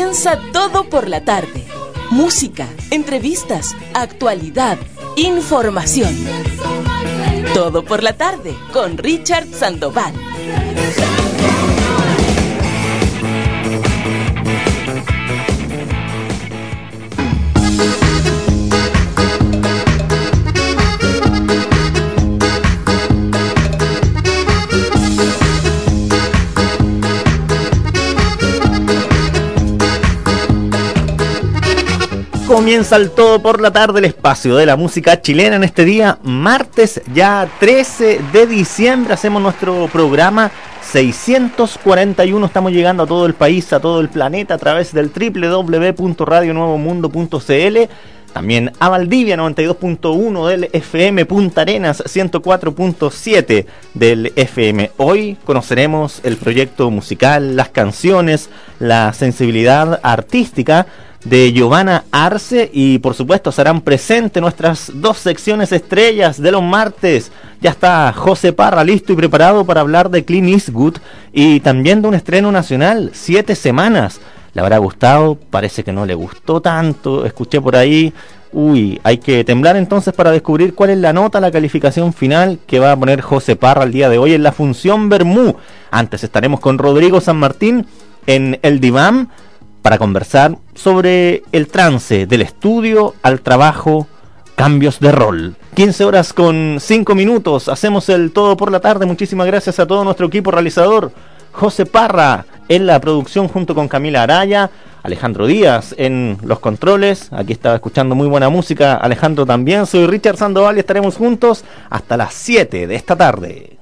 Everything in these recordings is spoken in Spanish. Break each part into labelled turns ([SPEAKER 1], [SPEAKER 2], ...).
[SPEAKER 1] Comienza todo por la tarde. Música, entrevistas, actualidad, información. Todo por la tarde con Richard Sandoval.
[SPEAKER 2] Comienza el todo por la tarde el espacio de la música chilena en este día, martes ya 13 de diciembre. Hacemos nuestro programa 641. Estamos llegando a todo el país, a todo el planeta a través del www.radionuevomundo.cl. También a Valdivia 92.1 del FM, Punta Arenas 104.7 del FM. Hoy conoceremos el proyecto musical, las canciones, la sensibilidad artística de Giovanna Arce y por supuesto serán presentes nuestras dos secciones estrellas de los martes. Ya está José Parra listo y preparado para hablar de Clint Eastwood y también de un estreno nacional, siete semanas. ¿Le habrá gustado? Parece que no le gustó tanto. Escuché por ahí. Uy, hay que temblar entonces para descubrir cuál es la nota, la calificación final que va a poner José Parra el día de hoy en la función Bermú. Antes estaremos con Rodrigo San Martín en el diván para conversar sobre el trance del estudio al trabajo, cambios de rol. 15 horas con 5 minutos, hacemos el todo por la tarde. Muchísimas gracias a todo nuestro equipo realizador. José Parra en la producción junto con Camila Araya, Alejandro Díaz en los controles. Aquí estaba escuchando muy buena música. Alejandro también. Soy Richard Sandoval y estaremos juntos hasta las 7 de esta tarde.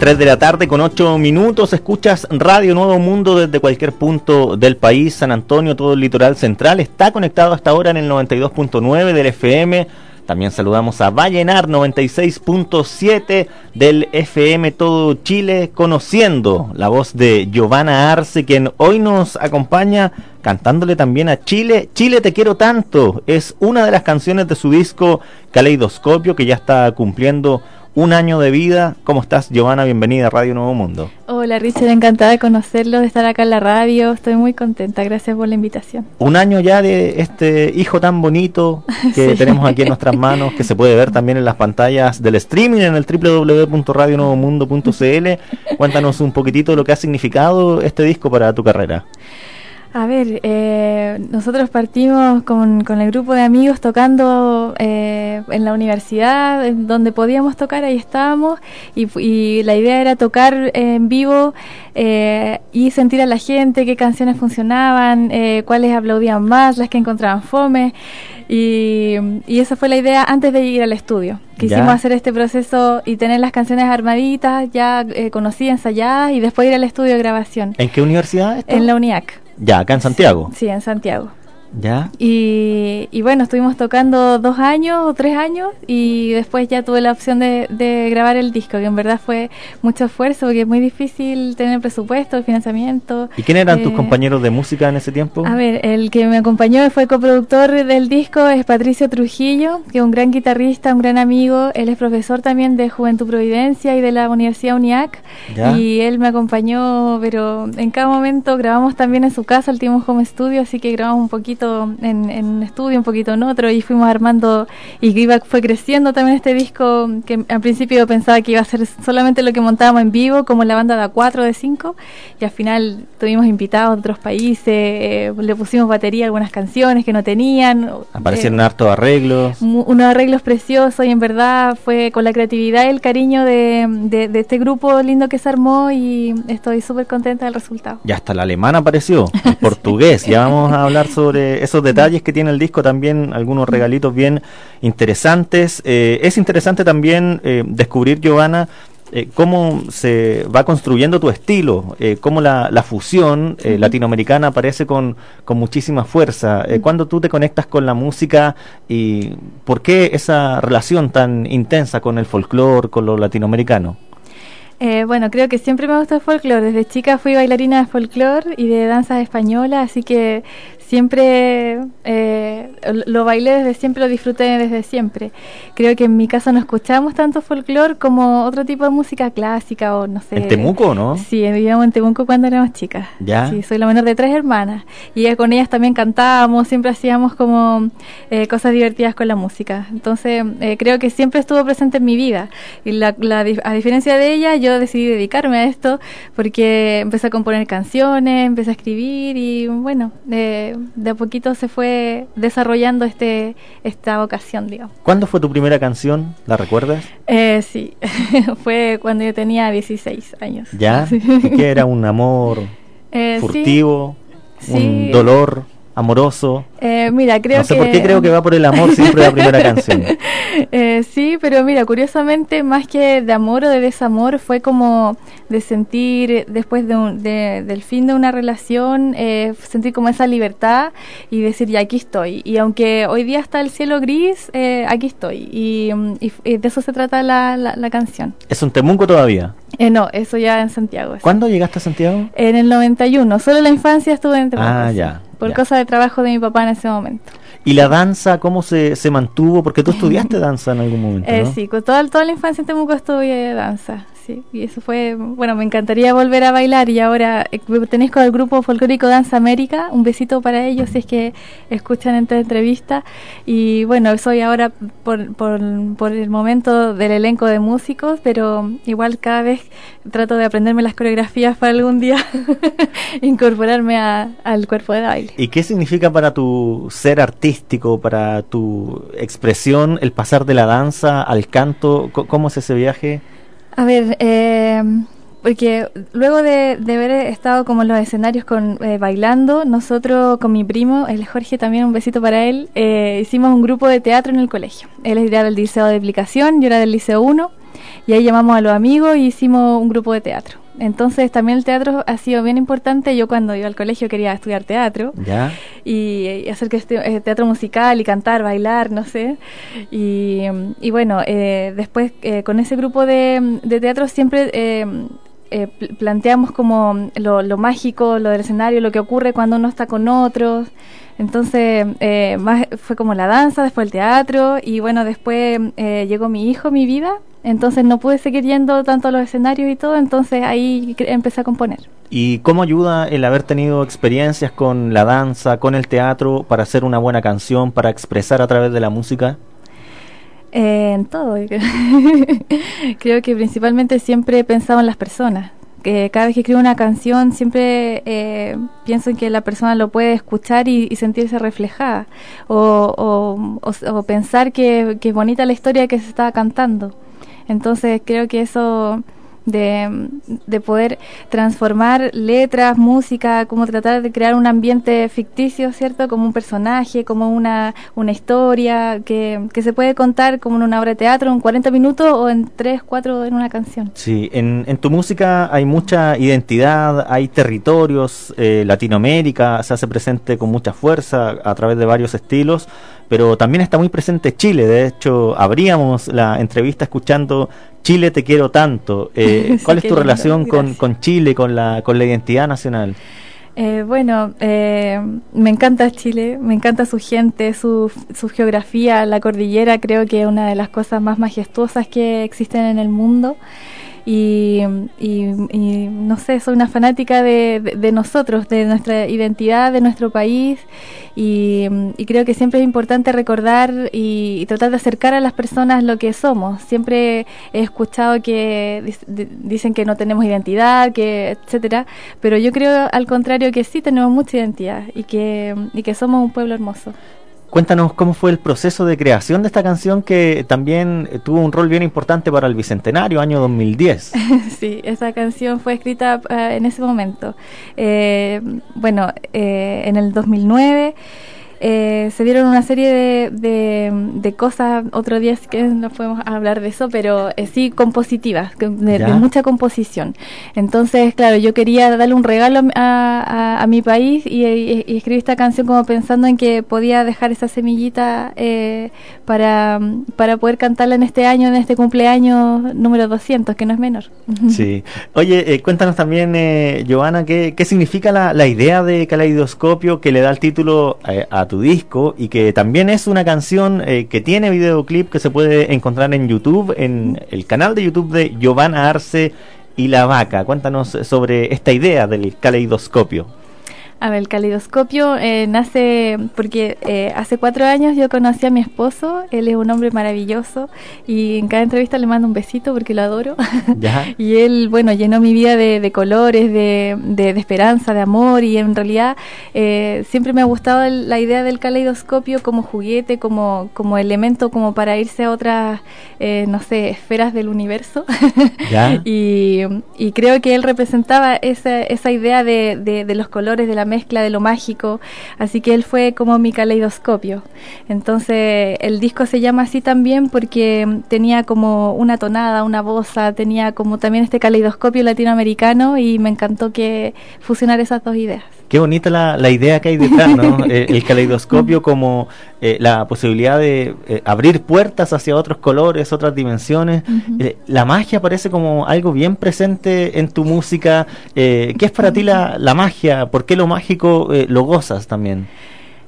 [SPEAKER 2] 3 de la tarde con 8 minutos. Escuchas Radio Nuevo Mundo desde cualquier punto del país. San Antonio, todo el litoral central. Está conectado hasta ahora en el 92.9 del FM
[SPEAKER 3] También saludamos a Vallenar 96.7 del FM Todo Chile, conociendo la voz de Giovanna Arce, quien hoy nos acompaña cantándole también a Chile. Chile te quiero tanto. Es una de las canciones de su disco Caleidoscopio que ya está cumpliendo un año de vida. ¿Cómo estás, Giovanna? Bienvenida a Radio Nuevo Mundo.
[SPEAKER 4] Hola, Richard, encantada de conocerlo, de estar acá en la radio. Estoy muy contenta, gracias por la invitación.
[SPEAKER 3] Un año ya de este hijo tan bonito que tenemos aquí en nuestras manos, que se puede ver también en las pantallas del streaming en el www.radionuevomundo.cl. Cuéntanos un poquitito lo que ha significado este disco para tu carrera.
[SPEAKER 4] A ver, eh, nosotros partimos con, con, el grupo de amigos tocando eh, en la universidad, en donde podíamos tocar, ahí estábamos, y, y la idea era tocar en vivo eh, y sentir a la gente qué canciones funcionaban, eh, cuáles aplaudían más, las que encontraban fome, y, y, esa fue la idea antes de ir al estudio. Quisimos ya. hacer este proceso y tener las canciones armaditas, ya eh, conocidas, ensayadas, y después ir al estudio de grabación.
[SPEAKER 3] ¿En qué universidad?
[SPEAKER 4] En la UNIAC.
[SPEAKER 3] Ya, acá en Santiago.
[SPEAKER 4] Sí, en Santiago.
[SPEAKER 3] ¿Ya?
[SPEAKER 4] Y, y, bueno, estuvimos tocando dos años o tres años y después ya tuve la opción de, de, grabar el disco, que en verdad fue mucho esfuerzo porque es muy difícil tener presupuesto, financiamiento.
[SPEAKER 3] ¿Y quién eran eh, tus compañeros de música en ese tiempo?
[SPEAKER 4] A ver, el que me acompañó fue coproductor del disco es Patricio Trujillo, que es un gran guitarrista, un gran amigo. Él es profesor también de Juventud Providencia y de la Universidad UNIAC. ¿Ya? Y él me acompañó, pero en cada momento grabamos también en su casa, el Timo Home Studio, así que grabamos un poquito en, en, un estudio, un poquito en otro, y fuimos armando, y iba, fue creciendo también este disco, que al principio pensaba que iba a ser solamente lo que montábamos en vivo, como la banda de A4, de 5, y al final tuvimos invitados de otros países, eh, le pusimos batería a algunas canciones que no tenían.
[SPEAKER 3] Aparecieron eh, hartos arreglos.
[SPEAKER 4] Unos arreglos preciosos, y en verdad fue con la creatividad y el cariño de, de, de este grupo lindo que se armó, y estoy súper contenta del resultado.
[SPEAKER 3] Y hasta el alemán apareció, el portugués, ya vamos a hablar sobre esos detalles que tiene el disco, también algunos regalitos bien interesantes. Eh, es interesante también eh, descubrir, Giovanna, eh, cómo se va construyendo tu estilo, eh, cómo la, la fusión eh, latinoamericana aparece con, con muchísima fuerza. Eh, cuando tú te conectas con la música y por qué esa relación tan intensa con el folclore, con lo latinoamericano.
[SPEAKER 4] Eh, bueno, creo que siempre me gustó el folclore. Desde chica fui bailarina de folclore y de danza española, así que siempre eh, lo bailé desde siempre, lo disfruté desde siempre. Creo que en mi casa no escuchamos tanto folclore como otro tipo de música clásica o no sé.
[SPEAKER 3] ¿En Temuco, no?
[SPEAKER 4] Sí, vivíamos en Temuco cuando éramos chicas.
[SPEAKER 3] ¿Ya?
[SPEAKER 4] Sí, soy la menor de tres hermanas. Y con ellas también cantábamos, siempre hacíamos como eh, cosas divertidas con la música. Entonces, eh, creo que siempre estuvo presente en mi vida. Y la, la, a diferencia de ella, yo decidí dedicarme a esto porque empecé a componer canciones, empecé a escribir y bueno, eh, de a poquito se fue desarrollando este esta vocación, digamos.
[SPEAKER 3] ¿Cuándo fue tu primera canción? ¿La recuerdas?
[SPEAKER 4] Eh, sí, fue cuando yo tenía 16 años.
[SPEAKER 3] ¿Ya? Sí. ¿Y qué era? ¿Un amor eh, furtivo? Sí. ¿Un sí. dolor? amoroso.
[SPEAKER 4] Eh, mira, creo
[SPEAKER 3] no sé
[SPEAKER 4] que...
[SPEAKER 3] por qué creo que va por el amor siempre la primera canción.
[SPEAKER 4] Eh, sí, pero mira, curiosamente, más que de amor o de desamor, fue como de sentir, después de, un, de del fin de una relación, eh, sentir como esa libertad y decir, ya aquí estoy. Y aunque hoy día está el cielo gris, eh, aquí estoy. Y, y, y, de eso se trata la, la, la canción.
[SPEAKER 3] ¿Es un temunco todavía?
[SPEAKER 4] Eh, no, eso ya en Santiago.
[SPEAKER 3] ¿Cuándo llegaste a Santiago?
[SPEAKER 4] En el 91. Solo en la infancia estuve en Temuco.
[SPEAKER 3] Ah, ya.
[SPEAKER 4] Por
[SPEAKER 3] ya.
[SPEAKER 4] cosa de trabajo de mi papá en ese momento.
[SPEAKER 3] ¿Y la danza cómo se, se mantuvo? Porque tú estudiaste danza en algún momento,
[SPEAKER 4] eh. Sí, con toda, toda la infancia en Temuco estudié danza. Y eso fue, bueno, me encantaría volver a bailar y ahora eh, con el grupo folclórico Danza América, un besito para ellos si es que escuchan esta entrevista y bueno, soy ahora por, por, el momento del elenco de músicos, pero igual cada vez trato de aprenderme las coreografías para algún día incorporarme al cuerpo de baile.
[SPEAKER 3] ¿Y qué significa para tu ser artístico, para tu expresión, el pasar de la danza al canto? ¿Cómo es ese viaje?
[SPEAKER 4] A ver, eh, porque luego de, haber estado como en los escenarios con eh, bailando, nosotros con mi primo, el Jorge también, un besito para él, eh, hicimos un grupo de teatro en el colegio. Él era del Liceo de Aplicación, yo era del Liceo 1. y ahí llamamos a los amigos y hicimos un grupo de teatro. Entonces también el teatro ha sido bien importante. Yo cuando iba al colegio quería estudiar teatro
[SPEAKER 3] ¿Ya?
[SPEAKER 4] y, hacer que este, teatro musical y cantar, bailar, no sé. Y, bueno, eh, después eh, con ese grupo de, teatro siempre eh, planteamos como lo, lo, mágico, lo del escenario, lo que ocurre cuando uno está con otros. Entonces, más fue como la danza, después el teatro y bueno, después llegó mi hijo mi vida entonces no pude seguir yendo tanto a los escenarios y todo, entonces ahí empecé a componer.
[SPEAKER 3] ¿Y cómo ayuda el haber tenido experiencias con la danza, con el teatro, para hacer una buena canción, para expresar a través de la música?
[SPEAKER 4] Eh, en todo. Creo que principalmente siempre he pensado en las personas. Que cada vez que escribo una canción siempre eh, pienso en que la persona lo puede escuchar y, sentirse reflejada o, o, pensar que, que es bonita la historia que se está cantando. Entonces creo que eso de, de, poder transformar letras, música, como tratar de crear un ambiente ficticio, ¿cierto? Como un personaje, como una, una historia que, que se puede contar como en una obra de teatro en 40 minutos o en 3, 4 en una canción.
[SPEAKER 3] Sí, en, en tu música hay mucha identidad, hay territorios, eh, Latinoamérica se hace presente con mucha fuerza a través de varios estilos pero también está muy presente Chile. De hecho, abríamos la entrevista escuchando Chile te quiero tanto. Eh, ¿Cuál es tu relación con, con, Chile, con la, con la identidad nacional?
[SPEAKER 4] Eh, bueno, eh, me encanta Chile, me encanta su gente, su, su geografía, la cordillera, creo que es una de las cosas más majestuosas que existen en el mundo y, y, no sé, soy una fanática de, de, nosotros, de nuestra identidad, de nuestro país y, creo que siempre es importante recordar y, tratar de acercar a las personas lo que somos. Siempre he escuchado que dicen que no tenemos identidad, que etcétera, pero yo creo al contrario que sí tenemos mucha identidad y que, y que somos un pueblo hermoso.
[SPEAKER 3] Cuéntanos cómo fue el proceso de creación de esta canción que también eh, tuvo un rol bien importante para el Bicentenario, año 2010.
[SPEAKER 4] Sí, esa canción fue escrita eh, en ese momento. Eh, bueno, en el 2009 eh, se dieron una serie de, de, cosas, otro día que no podemos hablar de eso, pero eh, sí compositivas, de, mucha composición. Entonces, claro, yo quería darle un regalo a, a, mi país y, escribí esta canción como pensando en que podía dejar esa semillita eh, para, para poder cantarla en este año, en este cumpleaños número 200, que no es menor.
[SPEAKER 3] Sí. Oye, cuéntanos también, Joana, ¿qué, ¿qué significa la, la idea de Caleidoscopio que le da el título a tu disco y que también es una canción eh, que tiene videoclip que se puede encontrar en YouTube, en el canal de YouTube de Giovanna Arce y La Vaca. Cuéntanos sobre esta idea del caleidoscopio.
[SPEAKER 4] A ver, el calidoscopio eh, nace porque eh, hace cuatro años yo conocí a mi esposo, él es un hombre maravilloso y en cada entrevista le mando un besito porque lo adoro. y él, bueno, llenó mi vida de, colores, de, de, esperanza, de amor y en realidad eh, siempre me ha gustado la idea del caleidoscopio como juguete, como, como elemento como para irse a otras, no sé, esferas del universo. y, y, creo que él representaba esa, esa idea de, de, de los colores, de la mezcla de lo mágico, así que él fue como mi caleidoscopio. Entonces el disco se llama así también porque tenía como una tonada, una boza, tenía como también este caleidoscopio latinoamericano y me encantó que fusionar esas dos ideas.
[SPEAKER 3] Qué bonita la, la idea que hay detrás, ¿no? Eh, el, caleidoscopio como eh, la posibilidad de eh, abrir puertas hacia otros colores, otras dimensiones. la magia parece como algo bien presente en tu música. ¿Qué es para ti la, la magia? ¿Por qué lo mágico lo gozas también?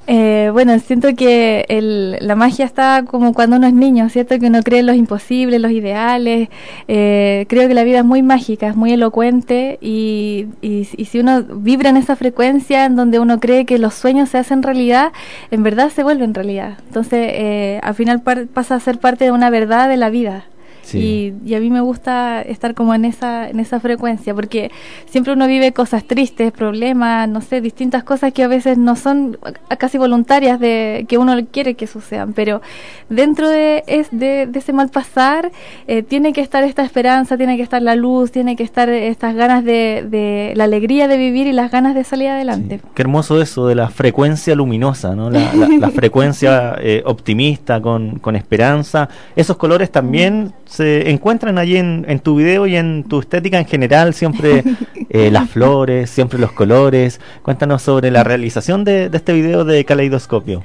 [SPEAKER 4] Eh, bueno, siento que el, la magia está como cuando uno es niño, ¿cierto? Que uno cree en los imposibles, los ideales. Eh, creo que la vida es muy mágica, es muy elocuente y, y, si uno vibra en esa frecuencia en donde uno cree que los sueños se hacen realidad, en verdad se vuelven realidad. Entonces, eh, al final pasa a ser parte de una verdad de la vida. Y, a mí me gusta estar como en esa, en esa frecuencia, porque siempre uno vive cosas tristes, problemas, no sé, distintas cosas que a veces no son casi voluntarias de que uno quiere que sucedan, pero dentro de, es, de, ese mal pasar eh, tiene que estar esta esperanza, tiene que estar la luz, tiene que estar estas ganas de, de la alegría de vivir y las ganas de salir adelante.
[SPEAKER 3] Qué hermoso eso de la frecuencia luminosa, ¿no? la, frecuencia eh, optimista con, con esperanza. Esos colores también se encuentran allí en, tu video y en tu estética en general, siempre eh, las flores, siempre los colores. Cuéntanos sobre la realización de, de este video de Caleidoscopio.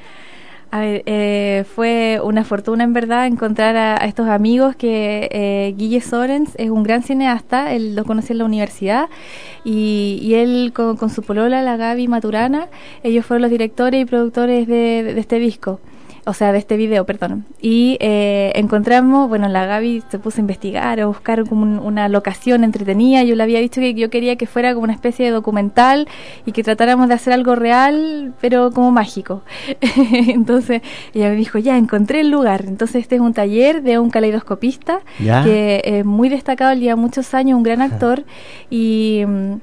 [SPEAKER 2] A ver, eh, fue una fortuna en verdad encontrar a, estos amigos que eh, Guille Sorens es un gran cineasta, él lo conocí en la universidad y, él con, su polola, la Gaby Maturana, ellos fueron los directores y productores de este disco o sea, de este video, perdón. Y eh, encontramos, bueno, la Gaby se puso a investigar, a buscar como una locación entretenida. Yo le había dicho que yo quería que fuera como una especie de documental y que tratáramos de hacer algo real, pero como mágico. Entonces ella me dijo, ya, encontré el lugar. Entonces este es un taller de un caleidoscopista que es muy destacado, lleva muchos años, un gran actor y... Mm,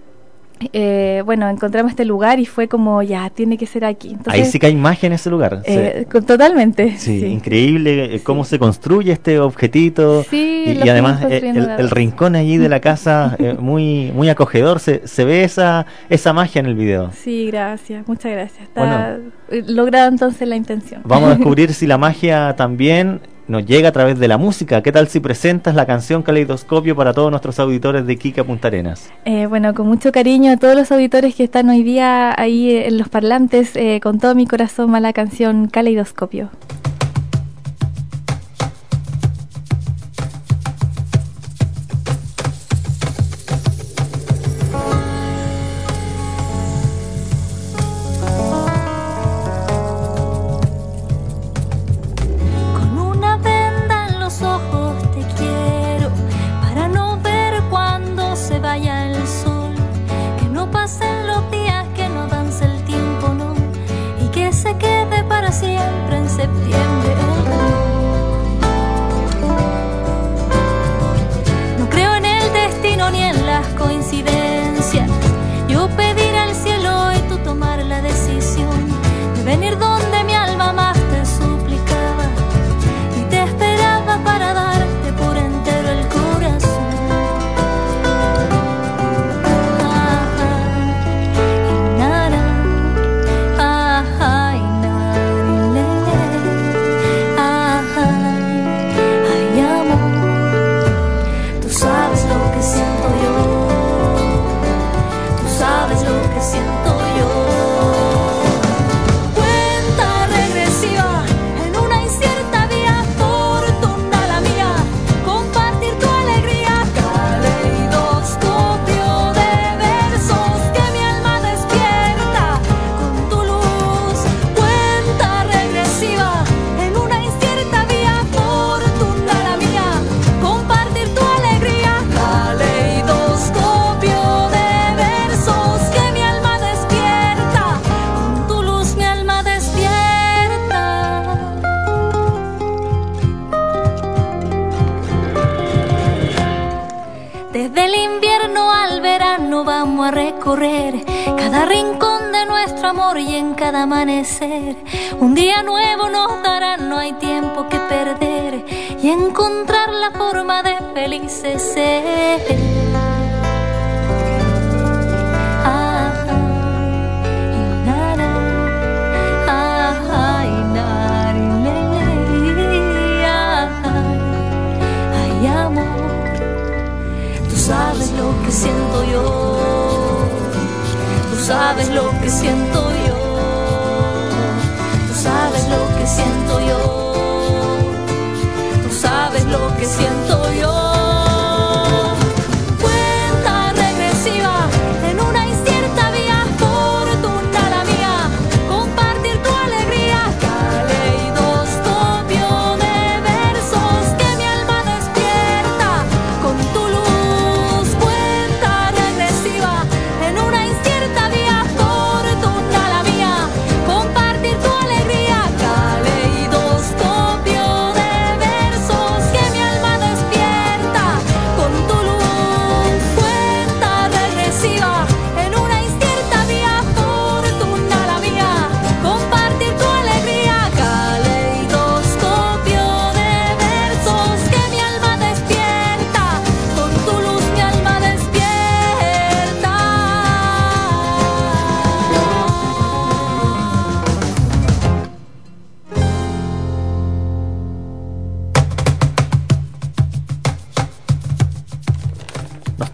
[SPEAKER 2] eh, bueno, encontramos este lugar y fue como, ya, tiene que ser aquí.
[SPEAKER 3] Ahí sí que hay magia en ese lugar.
[SPEAKER 2] Eh, totalmente.
[SPEAKER 3] Sí, increíble eh, cómo se construye este objetito. y, además el, rincón allí de la casa, muy muy acogedor. Se, se ve esa, esa magia en el video.
[SPEAKER 2] Sí, gracias, muchas gracias. Está logrado entonces la intención.
[SPEAKER 3] Vamos a descubrir si la magia también nos llega a través de la música. ¿Qué tal si presentas la canción Caleidoscopio para todos nuestros auditores de Kika Punta Arenas?
[SPEAKER 2] Eh, bueno, con mucho cariño a todos los auditores que están hoy día ahí en los parlantes, eh, con todo mi corazón va la canción Caleidoscopio.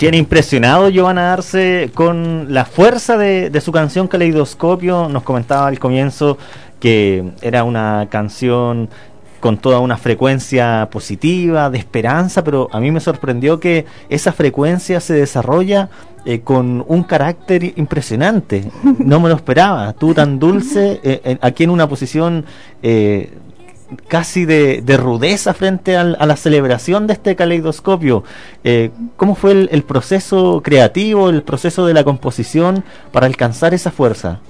[SPEAKER 3] Tiene impresionado Giovanna Arce con la fuerza de, de su canción Caleidoscopio. Nos comentaba al comienzo que era una canción con toda una frecuencia positiva, de esperanza, pero a mí me sorprendió que esa frecuencia se desarrolla eh, con un carácter impresionante. No me lo esperaba. Tú tan dulce, eh, aquí en una posición eh, casi de, rudeza frente a la celebración de este caleidoscopio. ¿Cómo fue el proceso creativo, el proceso de la composición para alcanzar esa fuerza?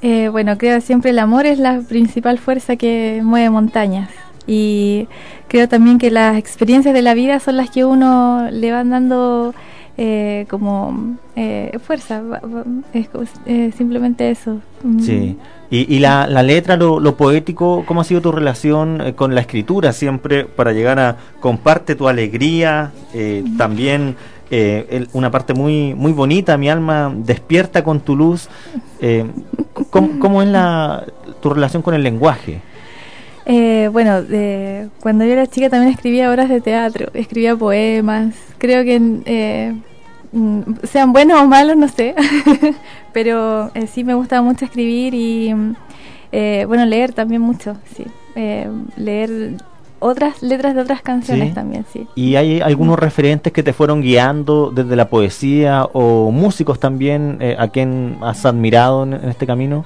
[SPEAKER 4] Eh, bueno, creo siempre el amor es la principal fuerza que mueve montañas. Y creo también que las experiencias de la vida son las que uno le van dando eh, como eh, fuerza. Es, simplemente eso.
[SPEAKER 3] Mm. Sí. Y, la, la, letra, lo, lo, poético, ¿cómo ha sido tu relación con la escritura siempre para llegar a comparte tu alegría, también eh, una parte muy, muy bonita, mi alma despierta con tu luz. Eh, ¿cómo, es la, tu relación con el lenguaje?
[SPEAKER 4] Eh, bueno, cuando yo era chica también escribía obras de teatro, escribía poemas. Creo que mm, sean buenos o malos, no sé, pero sí me gusta mucho escribir y bueno, leer también mucho, sí. leer otras letras de otras canciones también, sí.
[SPEAKER 3] ¿Y hay algunos referentes que te fueron guiando desde la poesía o músicos también eh, a quien has admirado en este camino?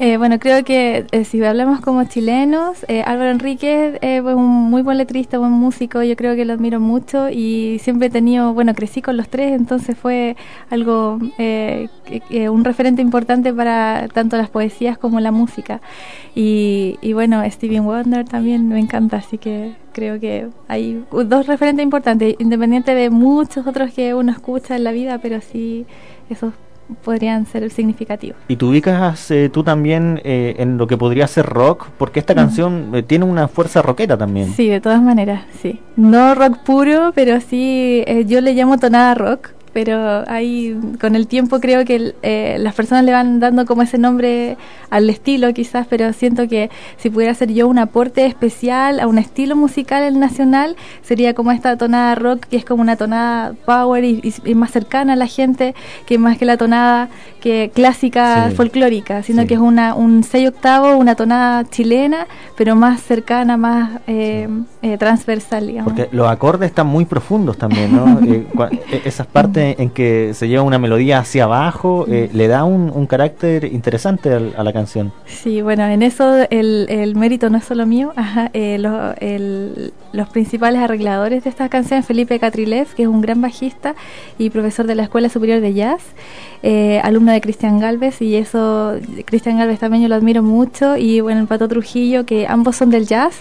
[SPEAKER 4] Eh, bueno, creo que eh, si hablamos como chilenos, eh, Álvaro Enríquez es un muy buen letrista, buen músico, yo creo que lo admiro mucho y siempre he tenido, bueno, crecí con los tres, entonces fue algo, un referente importante para tanto las poesías como la música. Y, y bueno, Stevie Wonder también me encanta, así que creo que hay dos referentes importantes, independiente de muchos otros que uno escucha en la vida, pero sí esos podrían ser significativos.
[SPEAKER 3] ¿Y tú ubicas eh, tú también eh, en lo que podría ser rock? Porque esta canción eh, tiene una fuerza rockera también.
[SPEAKER 4] Sí, de todas maneras, sí. No rock puro, pero sí, yo le llamo tonada rock pero ahí con el tiempo creo que eh, las personas le van dando como ese nombre al estilo quizás, pero siento que si pudiera hacer yo un aporte especial a un estilo musical el nacional, sería como esta tonada rock que es como una tonada power y, más cercana a la gente que más que la tonada que clásica folclórica, sino que es una un 6 octavo, una tonada chilena, pero más cercana, más eh, eh, transversal, digamos.
[SPEAKER 3] Porque los acordes están muy profundos también, ¿no? E, esas partes en que se lleva una melodía hacia abajo, eh, le da un, carácter interesante a la canción.
[SPEAKER 4] Sí, bueno, en eso el, mérito no es solo mío. Eh, los principales arregladores de esta canción, Felipe Catrilev, que es un gran bajista y profesor de la Escuela Superior de Jazz, eh, alumno de Cristian Galvez, y eso, Cristian Galvez también yo lo admiro mucho, y bueno, el Pato Trujillo, que ambos son del jazz,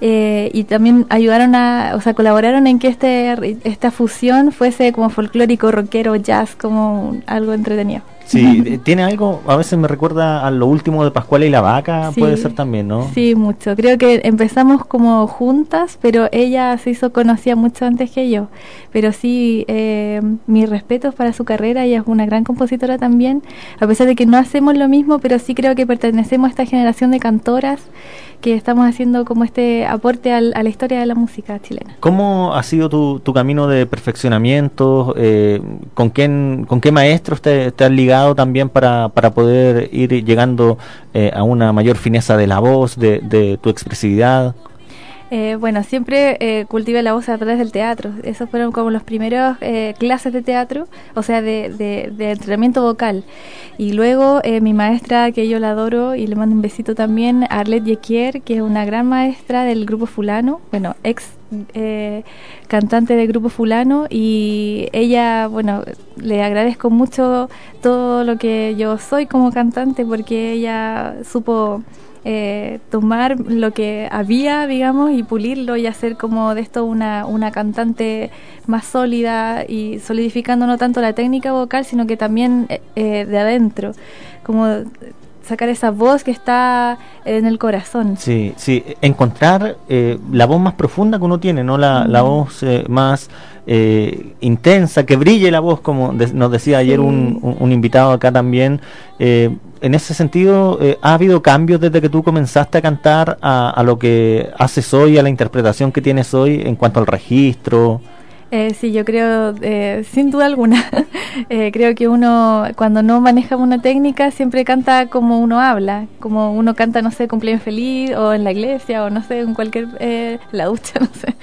[SPEAKER 4] y también ayudaron a, o sea, colaboraron en que este, esta fusión fuese como folclórico rockero, jazz, como algo entretenido.
[SPEAKER 3] Sí, tiene algo, a veces me recuerda a lo último de Pascual y la Vaca, puede ser también, ¿no?
[SPEAKER 4] Sí, mucho. Creo que empezamos como juntas, pero ella se hizo conocida mucho antes que yo. Pero sí, eh, mis respetos para su carrera, ella es una gran compositora también, a pesar de que no hacemos lo mismo, pero sí creo que pertenecemos a esta generación de cantoras que estamos haciendo como este aporte a la historia de la música chilena.
[SPEAKER 3] ¿Cómo ha sido tu, tu camino de perfeccionamiento? Eh, ¿con, quién, ¿Con qué maestros te, te has ligado también para, para poder ir llegando eh, a una mayor fineza de la voz, de, tu expresividad?
[SPEAKER 4] Eh, bueno, siempre eh, la voz a través del teatro. Esos fueron como los primeros eh, clases de teatro, o sea, de, de, entrenamiento vocal. Y luego mi maestra, que yo la adoro y le mando un besito también, Arlette Yequier, que es una gran maestra del grupo fulano, bueno, ex cantante del grupo fulano y ella, bueno, le agradezco mucho todo lo que yo soy como cantante porque ella supo eh, tomar lo que había, digamos, y pulirlo y hacer como de esto una, una cantante más sólida y solidificando no tanto la técnica vocal, sino que también eh, eh, de adentro, como sacar esa voz que está en el corazón.
[SPEAKER 3] Sí, sí, encontrar la voz más profunda que uno tiene, no la, la voz más intensa, que brille la voz, como nos decía ayer un, un, invitado acá también en ese sentido, eh, ¿ha habido cambios desde que tú comenzaste a cantar a, lo que haces hoy, a la interpretación que tienes hoy en cuanto al registro?
[SPEAKER 4] Eh, sí, yo creo, eh, sin duda alguna, eh, creo que uno cuando no maneja una técnica siempre canta como uno habla, como uno canta, no sé, cumpleaños feliz o en la iglesia o no sé, en cualquier, eh, la ducha, no sé.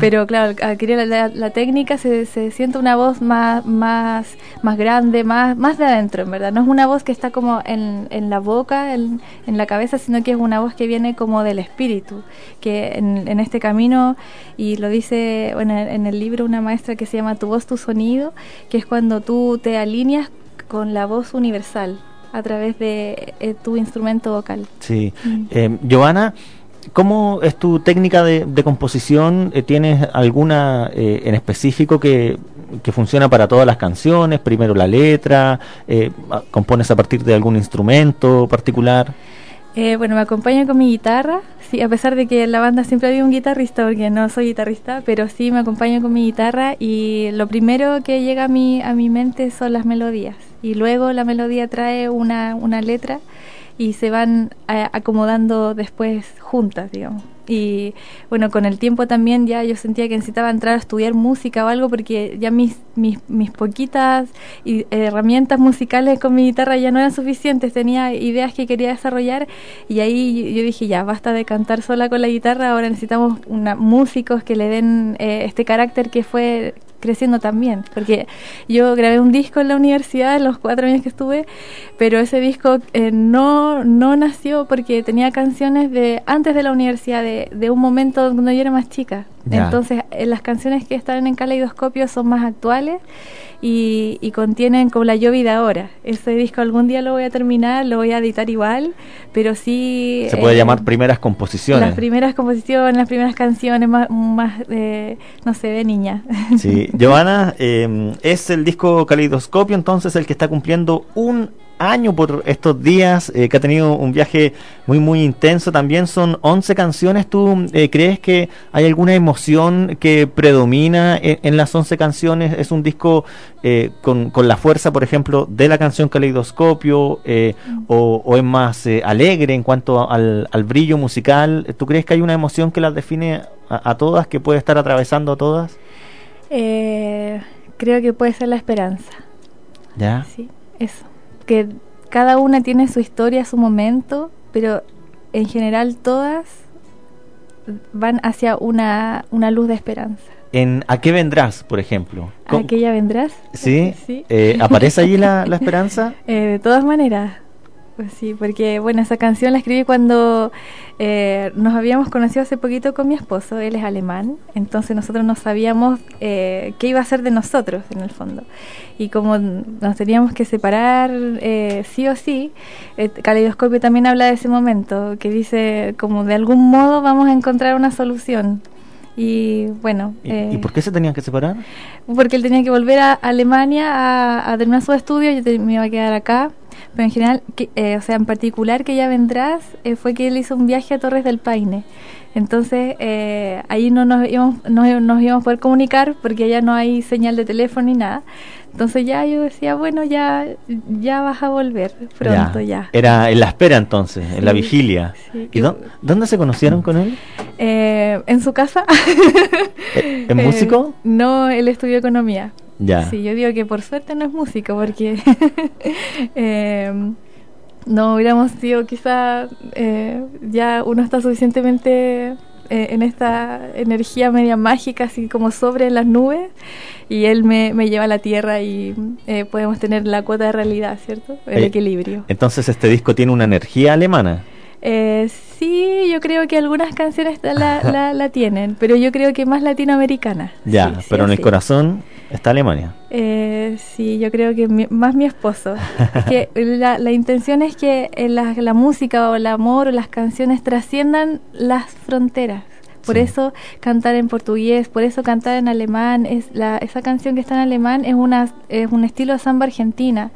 [SPEAKER 4] Pero claro, adquirir la, la, técnica se, se, siente una voz más, más, más grande, más, más de adentro, en verdad. No es una voz que está como en, en la boca, en, en la cabeza, sino que es una voz que viene como del espíritu, que en, en este camino, y lo dice bueno, en el libro una maestra que se llama Tu voz, tu sonido, que es cuando tú te alineas con la voz universal a través de eh, tu instrumento vocal.
[SPEAKER 3] Sí. Mm. Eh, Giovanna, ¿cómo es tu técnica de, composición? Eh, ¿Tienes alguna en específico que, que, funciona para todas las canciones? Primero la letra, ¿compones a partir de algún instrumento particular?
[SPEAKER 4] Eh, bueno, me acompaña con mi guitarra, sí, a pesar de que en la banda siempre había un guitarrista, porque no soy guitarrista, pero sí me acompaño con mi guitarra y lo primero que llega a mi, a mi mente son las melodías. Y luego la melodía trae una, una letra y se van eh, acomodando después juntas, digamos. Y bueno, con el tiempo también ya yo sentía que necesitaba entrar a estudiar música o algo porque ya mis, mis, mis poquitas herramientas musicales con mi guitarra ya no eran suficientes, tenía ideas que quería desarrollar y ahí yo dije ya, basta de cantar sola con la guitarra, ahora necesitamos una, músicos que le den eh, este carácter que fue creciendo también, porque yo grabé un disco en la universidad en los cuatro años que estuve, pero ese disco eh, no, no nació porque tenía canciones de antes de la universidad, de, de un momento cuando yo era más chica. Entonces, eh, las canciones que están en caleidoscopio son más actuales y, y, contienen como la lluvia de ahora. Ese disco algún día lo voy a terminar, lo voy a editar igual, pero sí...
[SPEAKER 3] Se puede eh, llamar primeras composiciones.
[SPEAKER 4] Las primeras composiciones, las primeras canciones más, más eh, no sé, de niña.
[SPEAKER 3] Sí, Giovanna, eh, es el disco Caleidoscopio entonces el que está cumpliendo un año por estos días, eh, que ha tenido un viaje muy, muy intenso. También son 11 canciones. ¿Tú eh, crees que hay alguna emoción que predomina en, las 11 canciones? ¿Es un disco eh, con, con, la fuerza, por ejemplo, de la canción Caleidoscopio o, o, es más alegre en cuanto al, brillo musical? ¿Tú crees que hay una emoción que las define a todas, que puede estar atravesando a todas?
[SPEAKER 4] Creo que puede ser la esperanza.
[SPEAKER 3] ¿Ya?
[SPEAKER 4] Sí, eso que cada una tiene su historia, su momento, pero en general todas van hacia una, una luz de esperanza.
[SPEAKER 3] En ¿A qué vendrás, por ejemplo?
[SPEAKER 4] ¿A qué ya vendrás?
[SPEAKER 3] Sí. sí. Eh, ¿Aparece allí la, la esperanza?
[SPEAKER 4] Eh, de todas maneras. Pues sí, porque bueno, esa canción la escribí cuando eh, nos habíamos conocido hace poquito con mi esposo, él es alemán, entonces nosotros no sabíamos eh, qué iba a ser de nosotros en el fondo. Y como nos teníamos que separar eh, sí o sí, Caleidoscopio también habla de ese momento, que dice como de algún modo vamos a encontrar una solución. Y bueno.
[SPEAKER 3] ¿Y, por qué se tenían que separar?
[SPEAKER 4] Porque él tenía que volver a Alemania a, a terminar su estudio, yo me iba a quedar acá pero en general, eh, o sea, en particular que ya vendrás, eh, fue que él hizo un viaje a Torres del Paine. Entonces, eh, ahí no nos íbamos, nos, íbamos a poder comunicar porque allá no hay señal de teléfono ni nada. Entonces ya yo decía, bueno, ya ya vas a volver pronto ya.
[SPEAKER 3] Era en la espera entonces, en la vigilia. ¿Y dónde se conocieron con él?
[SPEAKER 4] en su casa.
[SPEAKER 3] ¿En músico?
[SPEAKER 4] no, él estudió economía.
[SPEAKER 3] Ya.
[SPEAKER 4] Sí, yo digo que por suerte no es música, porque em, no hubiéramos sido quizá, eh, ya uno está suficientemente eh, en esta energía media mágica, así como sobre las nubes, y él me, me lleva a la tierra y eh, podemos tener la cuota de realidad, ¿cierto? El equilibrio.
[SPEAKER 3] Entonces este disco tiene una energía alemana.
[SPEAKER 4] Eh, sí, yo creo que algunas canciones la, la, tienen, pero yo creo que más latinoamericana.
[SPEAKER 3] Ya, pero en el corazón está Alemania.
[SPEAKER 4] Eh, sí, yo creo que más mi esposo. que la, la, intención es que eh, la, la música o el amor o las canciones trasciendan las fronteras. Por eso cantar en portugués, por eso cantar en alemán, es la, esa canción que está en alemán es, una, es un estilo de samba argentina.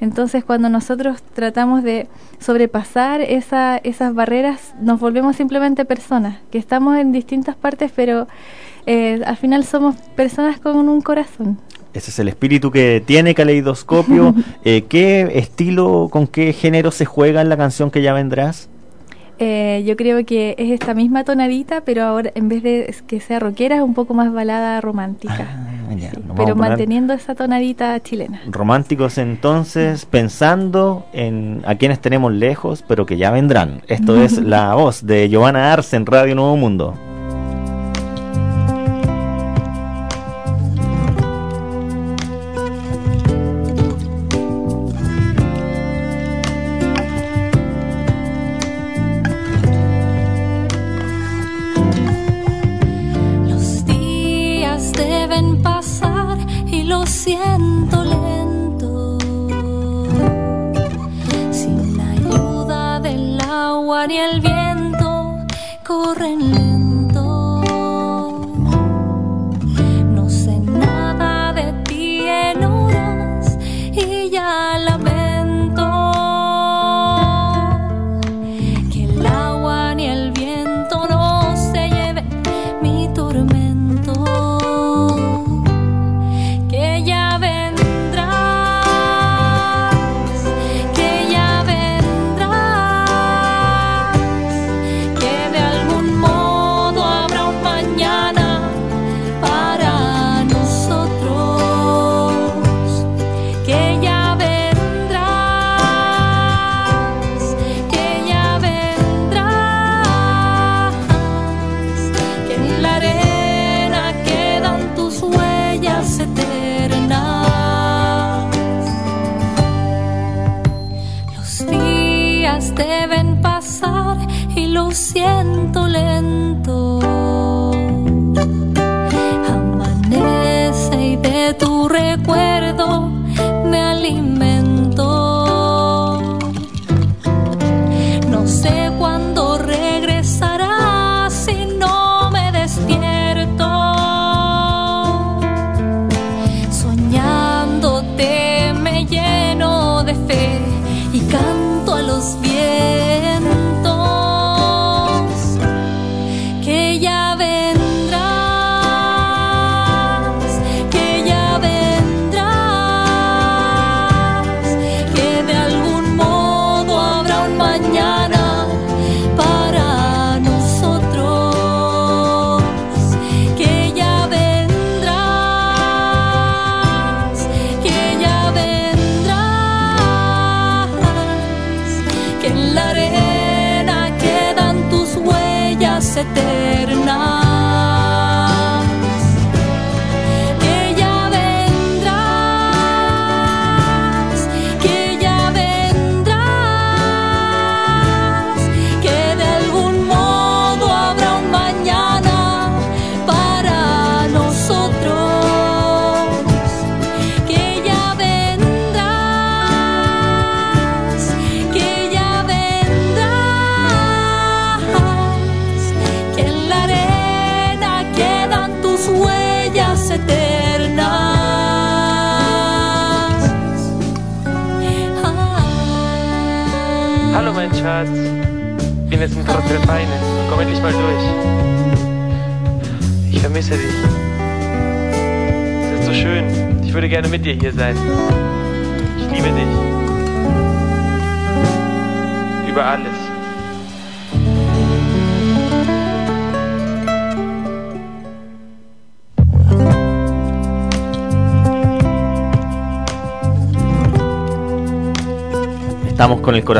[SPEAKER 4] Entonces cuando nosotros tratamos de sobrepasar esa, esas barreras, nos volvemos simplemente personas, que estamos en distintas partes, pero eh, al final somos personas con un corazón.
[SPEAKER 3] Ese es el espíritu que tiene Caleidoscopio. eh, ¿Qué estilo, con qué género se juega en la canción que ya vendrás?
[SPEAKER 4] Eh, yo creo que es esta misma tonadita, pero ahora en vez de que sea rockera, es un poco más balada romántica. Ah, pero manteniendo esa tonadita chilena.
[SPEAKER 2] Románticos entonces, pensando en a quienes tenemos lejos, pero que ya vendrán. Esto es la voz de Giovanna Arce en Radio Nuevo Mundo.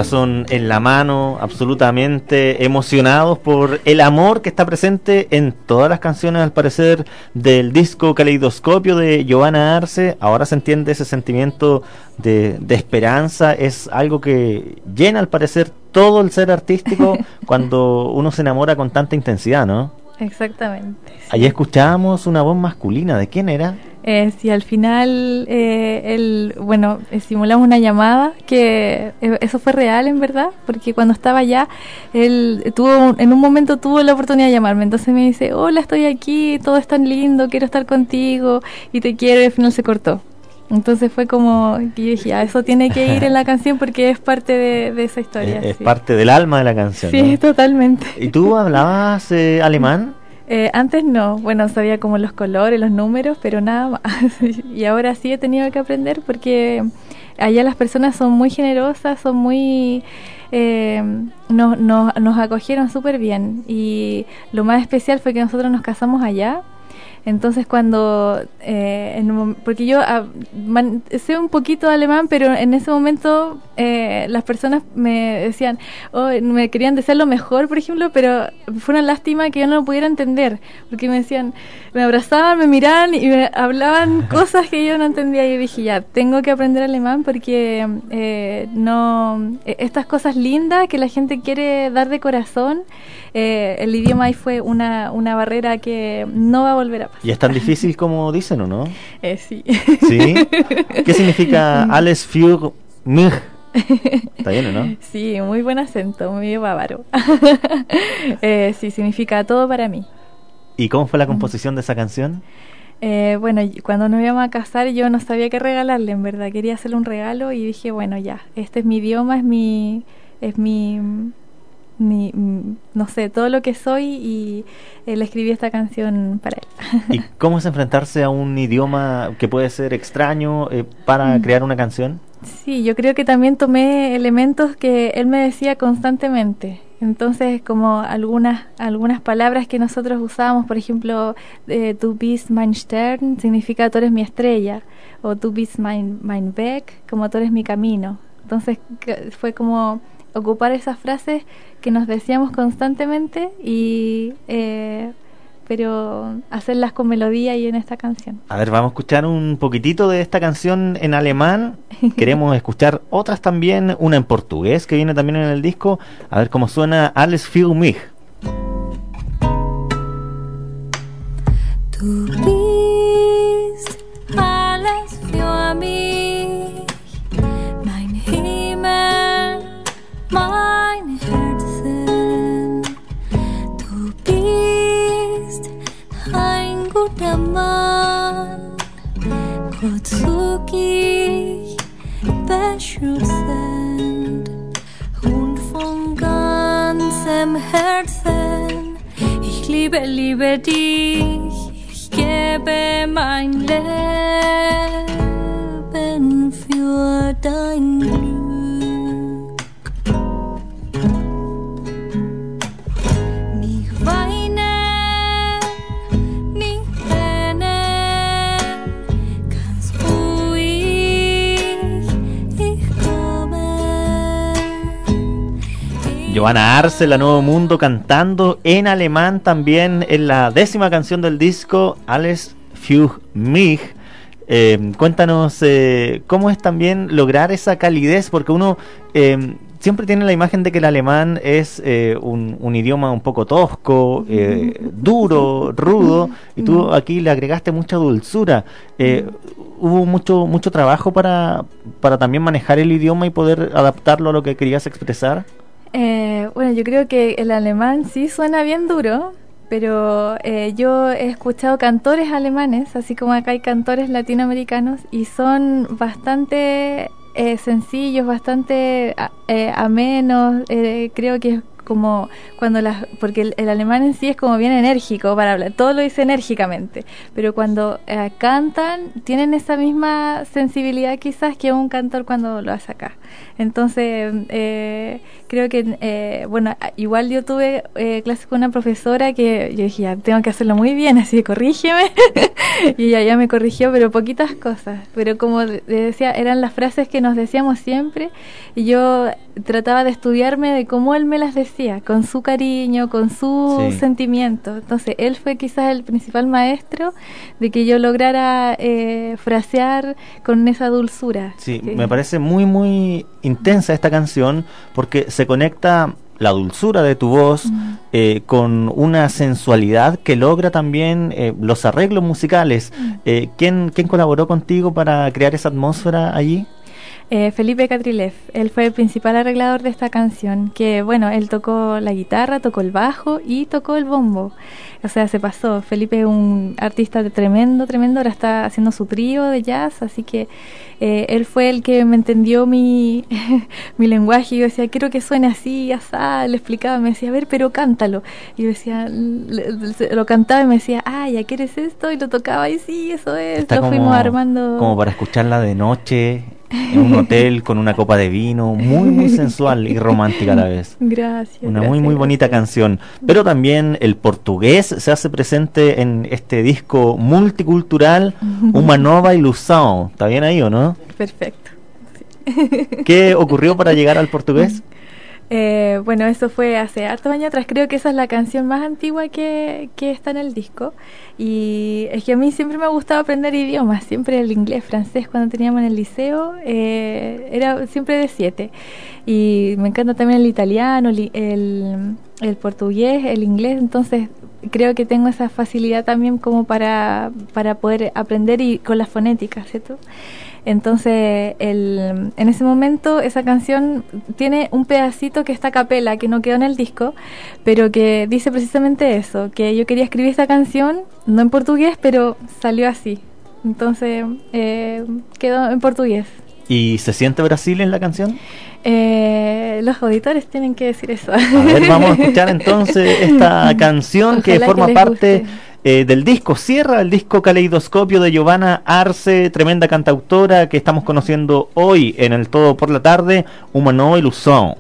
[SPEAKER 2] Corazón en la mano, absolutamente emocionados por el amor que está presente en todas las canciones, al parecer, del disco Caleidoscopio de Giovanna Arce. Ahora se entiende ese sentimiento de, esperanza, es algo que llena, al parecer, todo el ser artístico cuando uno se enamora con tanta intensidad, ¿no?
[SPEAKER 4] Exactamente.
[SPEAKER 2] Allí escuchábamos una voz masculina, ¿de quién era?
[SPEAKER 4] Eh, si al final, eh, el, bueno, simulamos una llamada, que eso fue real en verdad, porque cuando estaba allá, él tuvo, en un momento tuvo la oportunidad de llamarme, entonces me dice, hola, estoy aquí, todo es tan lindo, quiero estar contigo y te quiero, y al final se cortó. Entonces fue como que yo dije, ah, eso tiene que ir en la canción porque es parte de, esa historia.
[SPEAKER 2] Es, parte del alma de la canción.
[SPEAKER 4] Sí, totalmente.
[SPEAKER 2] ¿Y tú hablabas alemán?
[SPEAKER 4] Eh, antes no, bueno, sabía como los colores, los números, pero nada más. y ahora sí he tenido que aprender porque allá las personas son muy generosas, son muy... Eh, nos, nos, nos acogieron súper bien. Y lo más especial fue que nosotros nos casamos allá entonces cuando, eh, porque yo ah, sé un poquito alemán, pero en ese momento eh, las personas me decían, oh, me querían desear lo mejor, por ejemplo, pero fue una lástima que yo no lo pudiera entender, porque me decían, me abrazaban, me miraban y me hablaban cosas que yo no entendía. Y dije, ya, tengo que aprender alemán porque eh, no, e, estas cosas lindas que la gente quiere dar de corazón, el idioma ahí fue una, una barrera que no va a volver a
[SPEAKER 3] ¿Y es tan difícil como dicen o no?
[SPEAKER 4] Eh, sí.
[SPEAKER 3] ¿Sí? ¿Qué significa Alles für mich? Está bien, ¿no?
[SPEAKER 4] Sí, muy buen acento, muy bávaro. eh, sí, significa todo para mí.
[SPEAKER 3] ¿Y cómo fue la composición de esa canción?
[SPEAKER 4] Eh, bueno, cuando nos íbamos a casar yo no sabía qué regalarle, en verdad. Quería hacerle un regalo y dije, bueno, ya, este es mi idioma, es mi, es mi mi, no sé, todo lo que soy y eh, le escribí esta canción para él.
[SPEAKER 3] ¿Y cómo es enfrentarse a un idioma que puede ser extraño eh, para mm. crear una canción?
[SPEAKER 4] Sí, yo creo que también tomé elementos que él me decía constantemente. Entonces, como algunas algunas palabras que nosotros usábamos, por ejemplo, eh, du bist mein Stern, significa tú eres mi estrella, o du bist mein, mein Weg, como tú eres mi camino. Entonces, fue como ocupar esas frases que nos decíamos constantemente y eh, pero hacerlas con melodía y en esta canción.
[SPEAKER 3] A ver, vamos a escuchar un poquitito de esta canción en alemán. Queremos escuchar otras también, una en portugués que viene también en el disco. A ver cómo suena Alles für mich. Joana Arce, La Nuevo Mundo, cantando en alemán también en la décima canción del disco, Alles für mich. Eh, cuéntanos eh, cómo es también lograr esa calidez, porque uno eh, siempre tiene la imagen de que el alemán es un, idioma un poco tosco, duro, rudo, y tú aquí le agregaste mucha dulzura. ¿Hubo mucho, mucho trabajo para, para también manejar el idioma y poder adaptarlo a lo que querías expresar?
[SPEAKER 4] Eh, bueno, yo creo que el alemán sí suena bien duro, pero eh, yo he escuchado cantores alemanes, así como acá hay cantores latinoamericanos, y son bastante eh, sencillos, bastante amenos. creo que es como cuando las, porque el, alemán en sí es como bien enérgico para hablar, todo lo dice enérgicamente, pero cuando cantan tienen esa misma sensibilidad quizás que un cantor cuando lo hace acá. Entonces, eh, creo que, eh, bueno, igual yo tuve eh, clases con una profesora que yo dije, tengo que hacerlo muy bien, así que corrígeme. y ella me corrigió, pero poquitas cosas. Pero como decía, eran las frases que nos decíamos siempre y yo trataba de estudiarme de cómo él me las decía, con su cariño, con su sentimiento. Entonces, él fue quizás el principal maestro de que yo lograra eh, frasear con esa dulzura.
[SPEAKER 3] Sí, me parece muy, muy intensa esta canción porque se conecta la dulzura de tu voz mm. eh, con una sensualidad que logra también eh, los arreglos musicales. Mm. Eh, ¿quién, ¿Quién colaboró contigo para crear esa atmósfera allí?
[SPEAKER 4] Eh, Felipe Catrilev, él fue el principal arreglador de esta canción, que bueno, él tocó la guitarra, tocó el bajo y tocó el bombo. O sea, se pasó. Felipe es un artista tremendo, tremendo, ahora está haciendo su trío de jazz, así que eh, él fue el que me entendió mi, mi lenguaje y yo decía, quiero que suene así, así, le explicaba, me decía, a ver, pero cántalo. Y yo decía, lo cantaba y me decía, ah, ya quieres esto, y lo tocaba y sí, eso es, lo fuimos armando.
[SPEAKER 3] Como para escucharla de noche
[SPEAKER 2] en un hotel con una copa de vino, muy, muy sensual y romántica a la vez.
[SPEAKER 4] Gracias.
[SPEAKER 2] Una muy, muy bonita canción. Pero también el portugués se hace presente en este disco multicultural, Uma Nova Ilusão. ¿Está bien ahí o no?
[SPEAKER 4] Perfecto.
[SPEAKER 2] ¿Qué ocurrió para llegar al portugués?
[SPEAKER 4] Eh, bueno, eso fue hace harto años atrás. Creo que esa es la canción más antigua que, que, está en el disco. Y es que a mí siempre me ha gustado aprender idiomas. Siempre el inglés, francés, cuando teníamos en el liceo, eh, era siempre de siete. Y me encanta también el italiano, el, el, portugués, el inglés. Entonces creo que tengo esa facilidad también como para, para poder aprender y con la fonética, ¿cierto? Entonces, el, en ese momento, esa canción tiene un pedacito que está a capela, que no quedó en el disco, pero que dice precisamente eso, que yo quería escribir esta canción, no en portugués, pero salió así. Entonces, eh, quedó en portugués.
[SPEAKER 2] ¿Y se siente Brasil en la canción?
[SPEAKER 4] Eh, los auditores tienen que decir eso.
[SPEAKER 2] A ver, vamos a escuchar entonces esta canción que forma parte eh, del disco. Cierra el disco Caleidoscopio de Giovanna Arce, tremenda cantautora que estamos conociendo hoy en el Todo por la Tarde, Humano Ilusón.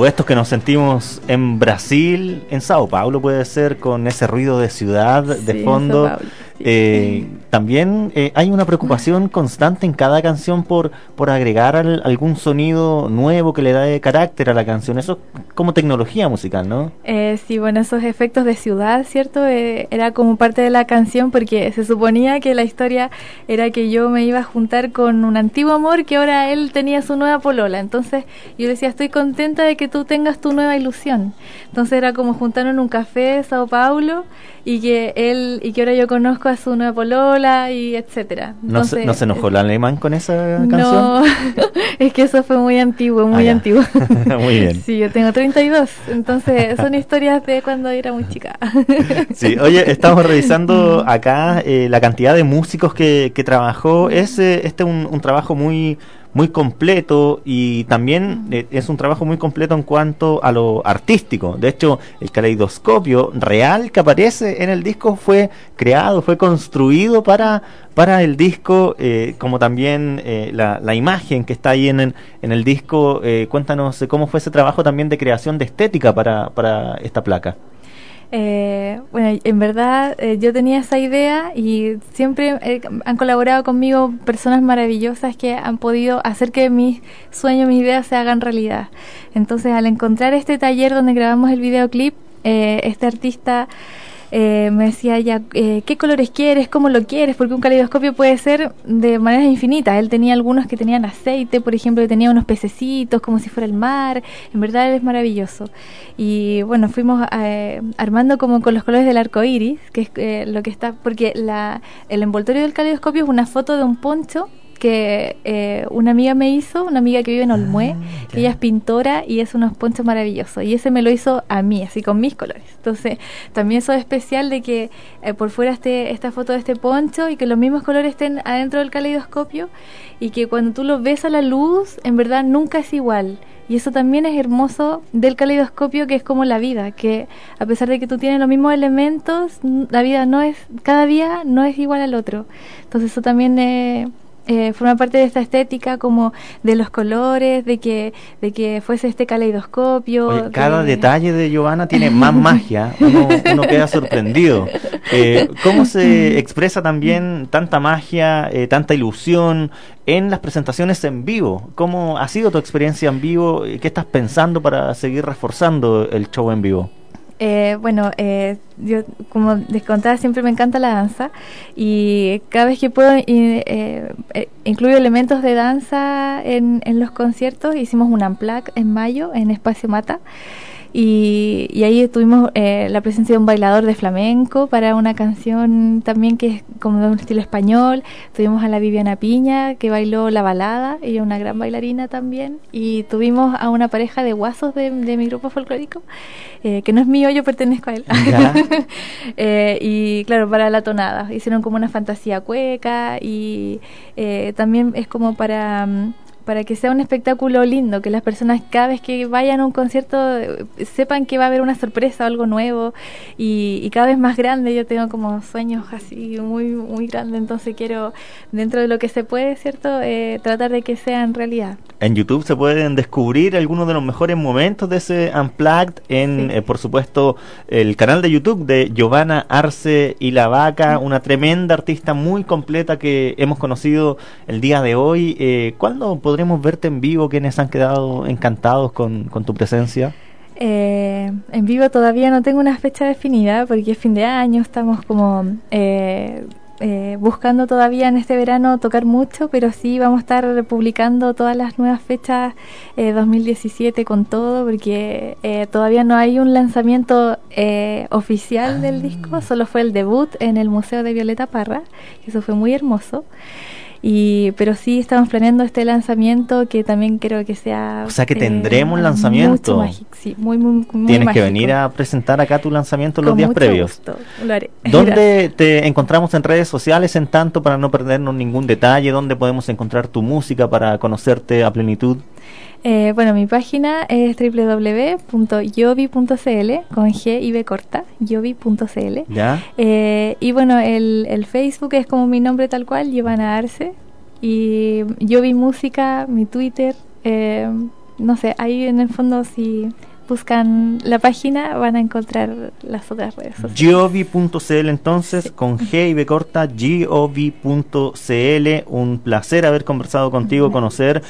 [SPEAKER 2] Supuesto que nos sentimos en Brasil, en Sao Paulo puede ser, con ese ruido de ciudad de fondo. Eh, también eh, hay una preocupación constante en cada canción por, por agregar algún sonido nuevo que le da carácter a la canción. Eso como tecnología musical, ¿no?
[SPEAKER 4] Eh, sí, bueno, esos efectos de ciudad, ¿cierto? Eh, era como parte de la canción porque se suponía que la historia era que yo me iba a juntar con un antiguo amor que ahora él tenía su nueva polola. Entonces yo decía, estoy contenta de que tú tengas tu nueva ilusión. Entonces era como juntarnos en un café de Sao Paulo y que él y que ahora yo conozco a su nueva polola y etcétera.
[SPEAKER 2] ¿No, se, ¿No se enojó el alemán con esa canción?
[SPEAKER 4] No, es que eso fue muy antiguo, muy ah, antiguo.
[SPEAKER 2] muy bien.
[SPEAKER 4] Sí, yo tengo 32, entonces son historias de cuando era muy chica.
[SPEAKER 2] sí, oye, estamos revisando acá eh, la cantidad de músicos que, que trabajó. Es eh, este un, un trabajo muy
[SPEAKER 3] muy completo y también eh, es un trabajo muy completo en cuanto a lo artístico. De hecho, el caleidoscopio real que aparece en el disco fue creado, fue construido para, para el disco, eh, como también eh, la, la, imagen que está ahí en el, en el disco. cuéntanos cómo fue ese trabajo también de creación de estética para, para esta placa.
[SPEAKER 4] Eh, bueno, en verdad eh, yo tenía esa idea y siempre eh, han colaborado conmigo personas maravillosas que han podido hacer que mis sueños, mis ideas se hagan realidad. Entonces, al encontrar este taller donde grabamos el videoclip, este artista eh, me decía ya, eh, ¿qué colores quieres? ¿Cómo lo quieres? Porque un caleidoscopio puede ser de maneras infinitas. Él tenía algunos que tenían aceite, por ejemplo, que tenía unos pececitos como si fuera el mar. En verdad él es maravilloso. Y bueno, fuimos eh, armando como con los colores del arco iris, que es lo que está, porque la, el envoltorio del caleidoscopio es una foto de un poncho que eh, una amiga me hizo, una amiga que vive en Olmué, ah, que ella es pintora y es unos ponchos maravillosos. Y ese me lo hizo a mí, así con mis colores. Entonces, también eso es especial de que eh, por fuera esté esta foto de este poncho y que los mismos colores estén adentro del caleidoscopio y que cuando tú lo ves a la luz, en verdad nunca es igual. Y eso también es hermoso del caleidoscopio, que es como la vida, que a pesar de que tú tienes los mismos elementos, la vida no es, cada día no es igual al otro. Entonces eso también es eh, forma parte de esta estética como de los colores, de que, de que fuese este caleidoscopio.
[SPEAKER 3] cada detalle de Giovanna tiene más magia, uno, queda sorprendido. Eh, ¿Cómo se expresa también tanta magia, eh, tanta ilusión en las presentaciones en vivo? ¿Cómo ha sido tu experiencia en vivo? ¿Qué estás pensando para seguir reforzando el show en vivo?
[SPEAKER 4] Eh, bueno, eh, yo como les contaba siempre me encanta la danza y cada vez que puedo eh, incluyo elementos de danza en, en los conciertos. Hicimos un unplug en mayo en Espacio Mata y, ahí tuvimos eh, la presencia de un bailador de flamenco para una canción también que es como de un estilo español. Tuvimos a la Viviana Piña que bailó la balada, ella es una gran bailarina también. Y tuvimos a una pareja de guasos de, mi grupo folclórico, eh, que no es mío, yo pertenezco a él. Eh, y claro, para la tonada. Hicieron como una fantasía cueca y también es como para... Mm, para que sea un espectáculo lindo, que las personas cada vez que vayan a un concierto eh, sepan que va a haber una sorpresa, algo nuevo y, cada vez más grande. Yo tengo como sueños así muy, muy grandes, entonces quiero, dentro de lo que se puede, ¿cierto?, eh, tratar de que sean realidad.
[SPEAKER 3] En YouTube se pueden descubrir algunos de los mejores momentos de ese Unplugged en, eh, por supuesto, el canal de YouTube de Giovanna Arce y la Vaca, una tremenda artista muy completa que hemos conocido el día de hoy. Eh, ¿Cuándo podremos verte en vivo? ¿Quiénes han quedado encantados con, con tu presencia?
[SPEAKER 4] Eh, en vivo todavía no tengo una fecha definida porque es fin de año, estamos como eh, eh, buscando todavía en este verano tocar mucho, pero sí vamos a estar publicando todas las nuevas fechas 2017 con todo, porque todavía no hay un lanzamiento oficial del disco, ah. solo fue el debut en el Museo de Violeta Parra, eso fue muy hermoso. Y, pero sí estamos planeando este lanzamiento que también creo que sea...
[SPEAKER 3] O sea que tendremos un lanzamiento.
[SPEAKER 4] Mágico, sí, muy, muy, muy
[SPEAKER 3] Tienes que venir a presentar acá tu lanzamiento los días previos. lo haré. ¿Dónde te encontramos en redes sociales en tanto para no perdernos ningún detalle? ¿Dónde podemos encontrar tu música para conocerte a plenitud?
[SPEAKER 4] Eh, bueno, mi página es www.yobi.cl con G y B corta, yobi.cl.
[SPEAKER 3] ¿Ya?
[SPEAKER 4] Eh, y bueno, el, el, Facebook es como mi nombre tal cual, Giovanna Arce. Y Yobi Música, mi Twitter. Eh, no sé, ahí en el fondo si buscan la página van a encontrar las otras redes sociales.
[SPEAKER 3] Giovi.cl entonces, con G y B corta, Giovi.cl. Un placer haber conversado contigo, conocer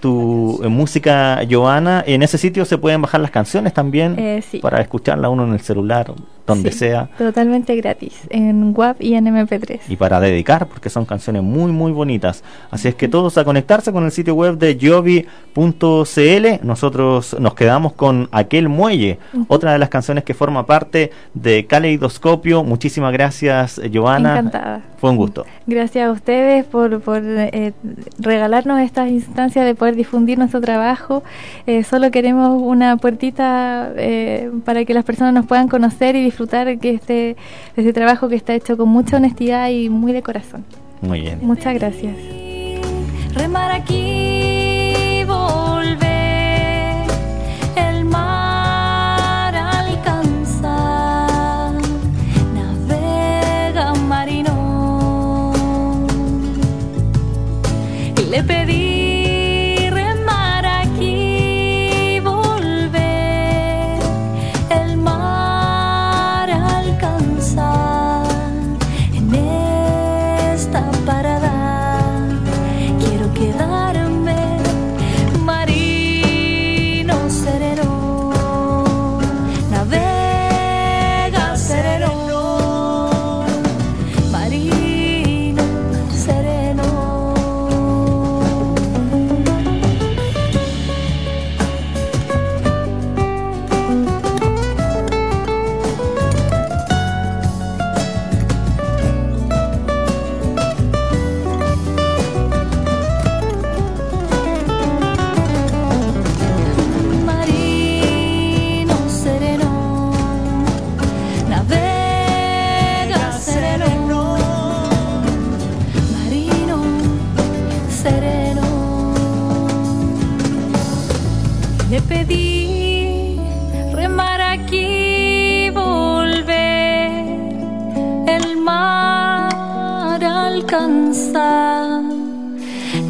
[SPEAKER 3] tu eh, música, Joana. En ese sitio se pueden bajar las canciones también
[SPEAKER 4] eh,
[SPEAKER 3] para escucharla uno en el celular, donde sea.
[SPEAKER 4] Totalmente gratis, en WAP y en MP3.
[SPEAKER 3] Y para dedicar, porque son canciones muy, muy bonitas. Así es que todos a conectarse con el sitio web de Giovi.cl. Nosotros nos quedamos con Aquel Muelle, otra de las canciones que forma parte de Caleidoscopio. Muchísimas gracias, Giovanna.
[SPEAKER 4] Encantada.
[SPEAKER 3] Fue un gusto.
[SPEAKER 4] Gracias a ustedes por, por eh, regalarnos estas instancias de poder difundir nuestro trabajo. Eh, solo queremos una puertita eh, para que las personas nos puedan conocer y disfrutar disfrutar que este, este trabajo que está hecho con mucha honestidad y muy de corazón.
[SPEAKER 3] Muy bien.
[SPEAKER 4] Muchas gracias.
[SPEAKER 5] Remar aquí, volver, el mar
[SPEAKER 2] alcanza, navega marino. Y Le pedí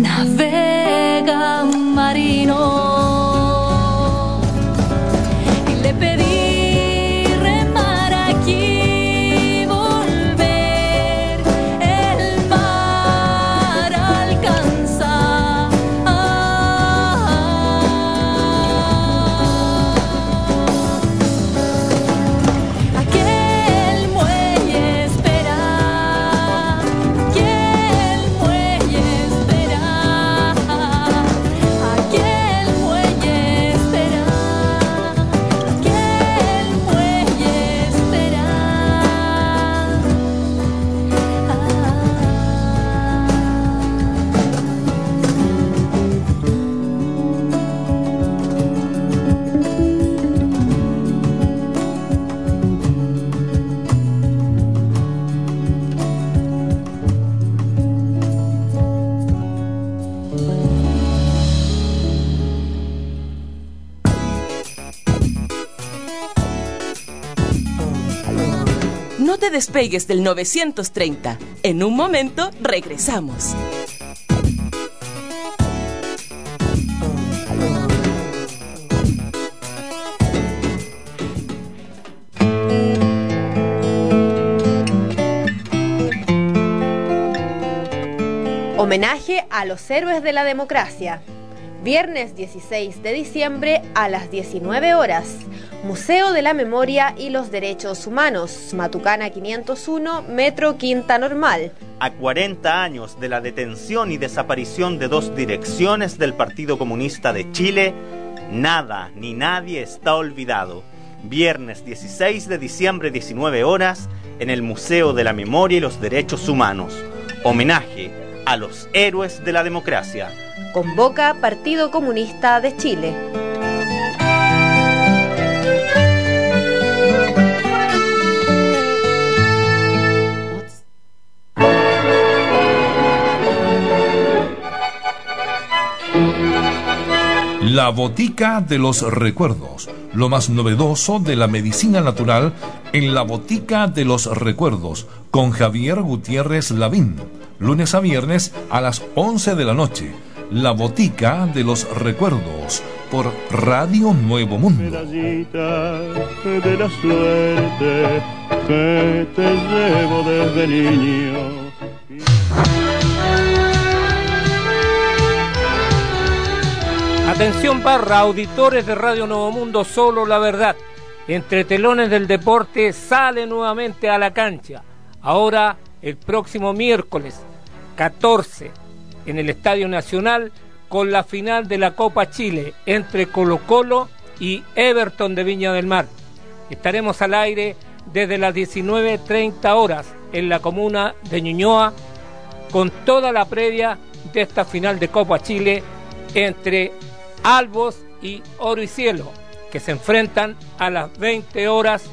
[SPEAKER 2] navega un marino.
[SPEAKER 1] Despegues del 930. En un momento regresamos.
[SPEAKER 6] Homenaje a los héroes de la democracia. Viernes 16 de diciembre a las 19 horas. Museo de la Memoria y los Derechos Humanos, Matucana 501, Metro Quinta Normal.
[SPEAKER 7] A 40 años de la detención y desaparición de dos direcciones del Partido Comunista de Chile, nada ni nadie está olvidado. Viernes 16 de diciembre, 19 horas, en el Museo de la Memoria y los Derechos Humanos. Homenaje a los héroes de la democracia.
[SPEAKER 6] Convoca Partido Comunista de Chile.
[SPEAKER 8] La Botica de los Recuerdos, lo más novedoso de la medicina natural en la Botica de los Recuerdos, con Javier Gutiérrez Lavín, lunes a viernes a las 11 de la noche. La Botica de los Recuerdos, por Radio Nuevo Mundo.
[SPEAKER 9] de la suerte que te llevo desde niño
[SPEAKER 10] Atención barra, auditores de Radio Nuevo Mundo, solo la verdad. Entre telones del deporte sale nuevamente a la cancha. Ahora el próximo miércoles 14 en el Estadio Nacional con la final de la Copa Chile entre Colo Colo y Everton de Viña del Mar. Estaremos al aire desde las 19.30 horas en la comuna de Ñuñoa con toda la previa de esta final de Copa Chile entre Albos y Oro y Cielo, que se enfrentan a las 20 horas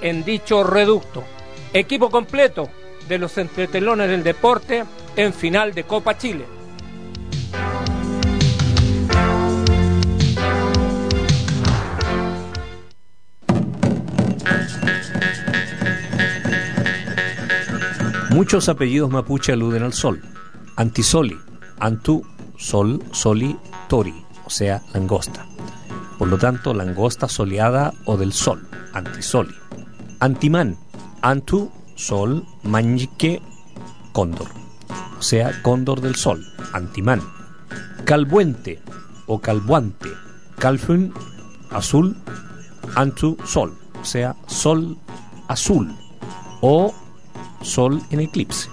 [SPEAKER 10] en dicho reducto. Equipo completo de los entretelones del deporte en final de Copa Chile.
[SPEAKER 11] Muchos apellidos mapuche aluden al sol. Antisoli, Antu, Sol, Soli, Tori o sea, langosta. Por lo tanto, langosta soleada o del sol, antisoli. Antimán, antu, sol, manjique, cóndor, o sea, cóndor del sol, antimán. Calbuente o calbuante, calfun, azul, antu, sol, o sea, sol azul o sol en eclipse,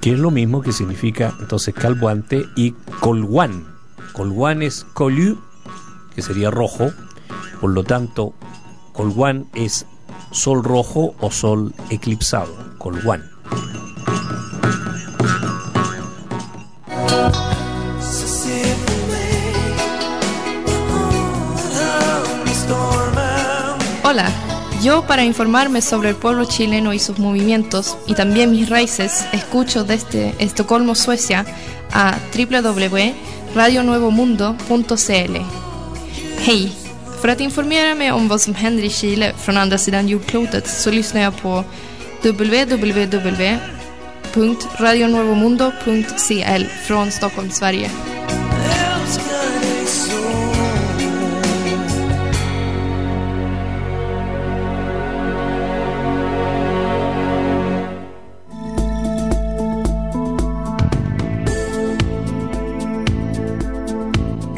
[SPEAKER 11] que es lo mismo que significa entonces calbuante y colguán, Colguán es colu, que sería rojo, por lo tanto, Colguán es sol rojo o sol eclipsado, Colguán.
[SPEAKER 12] Hola, yo para informarme sobre el pueblo chileno y sus movimientos y también mis raíces escucho desde Estocolmo, Suecia a www radionuevomundo.cl Hej! För att informera mig om vad som händer i Chile från andra sidan jordklotet så lyssnar jag på www.radionuevomundo.cl från Stockholm, Sverige.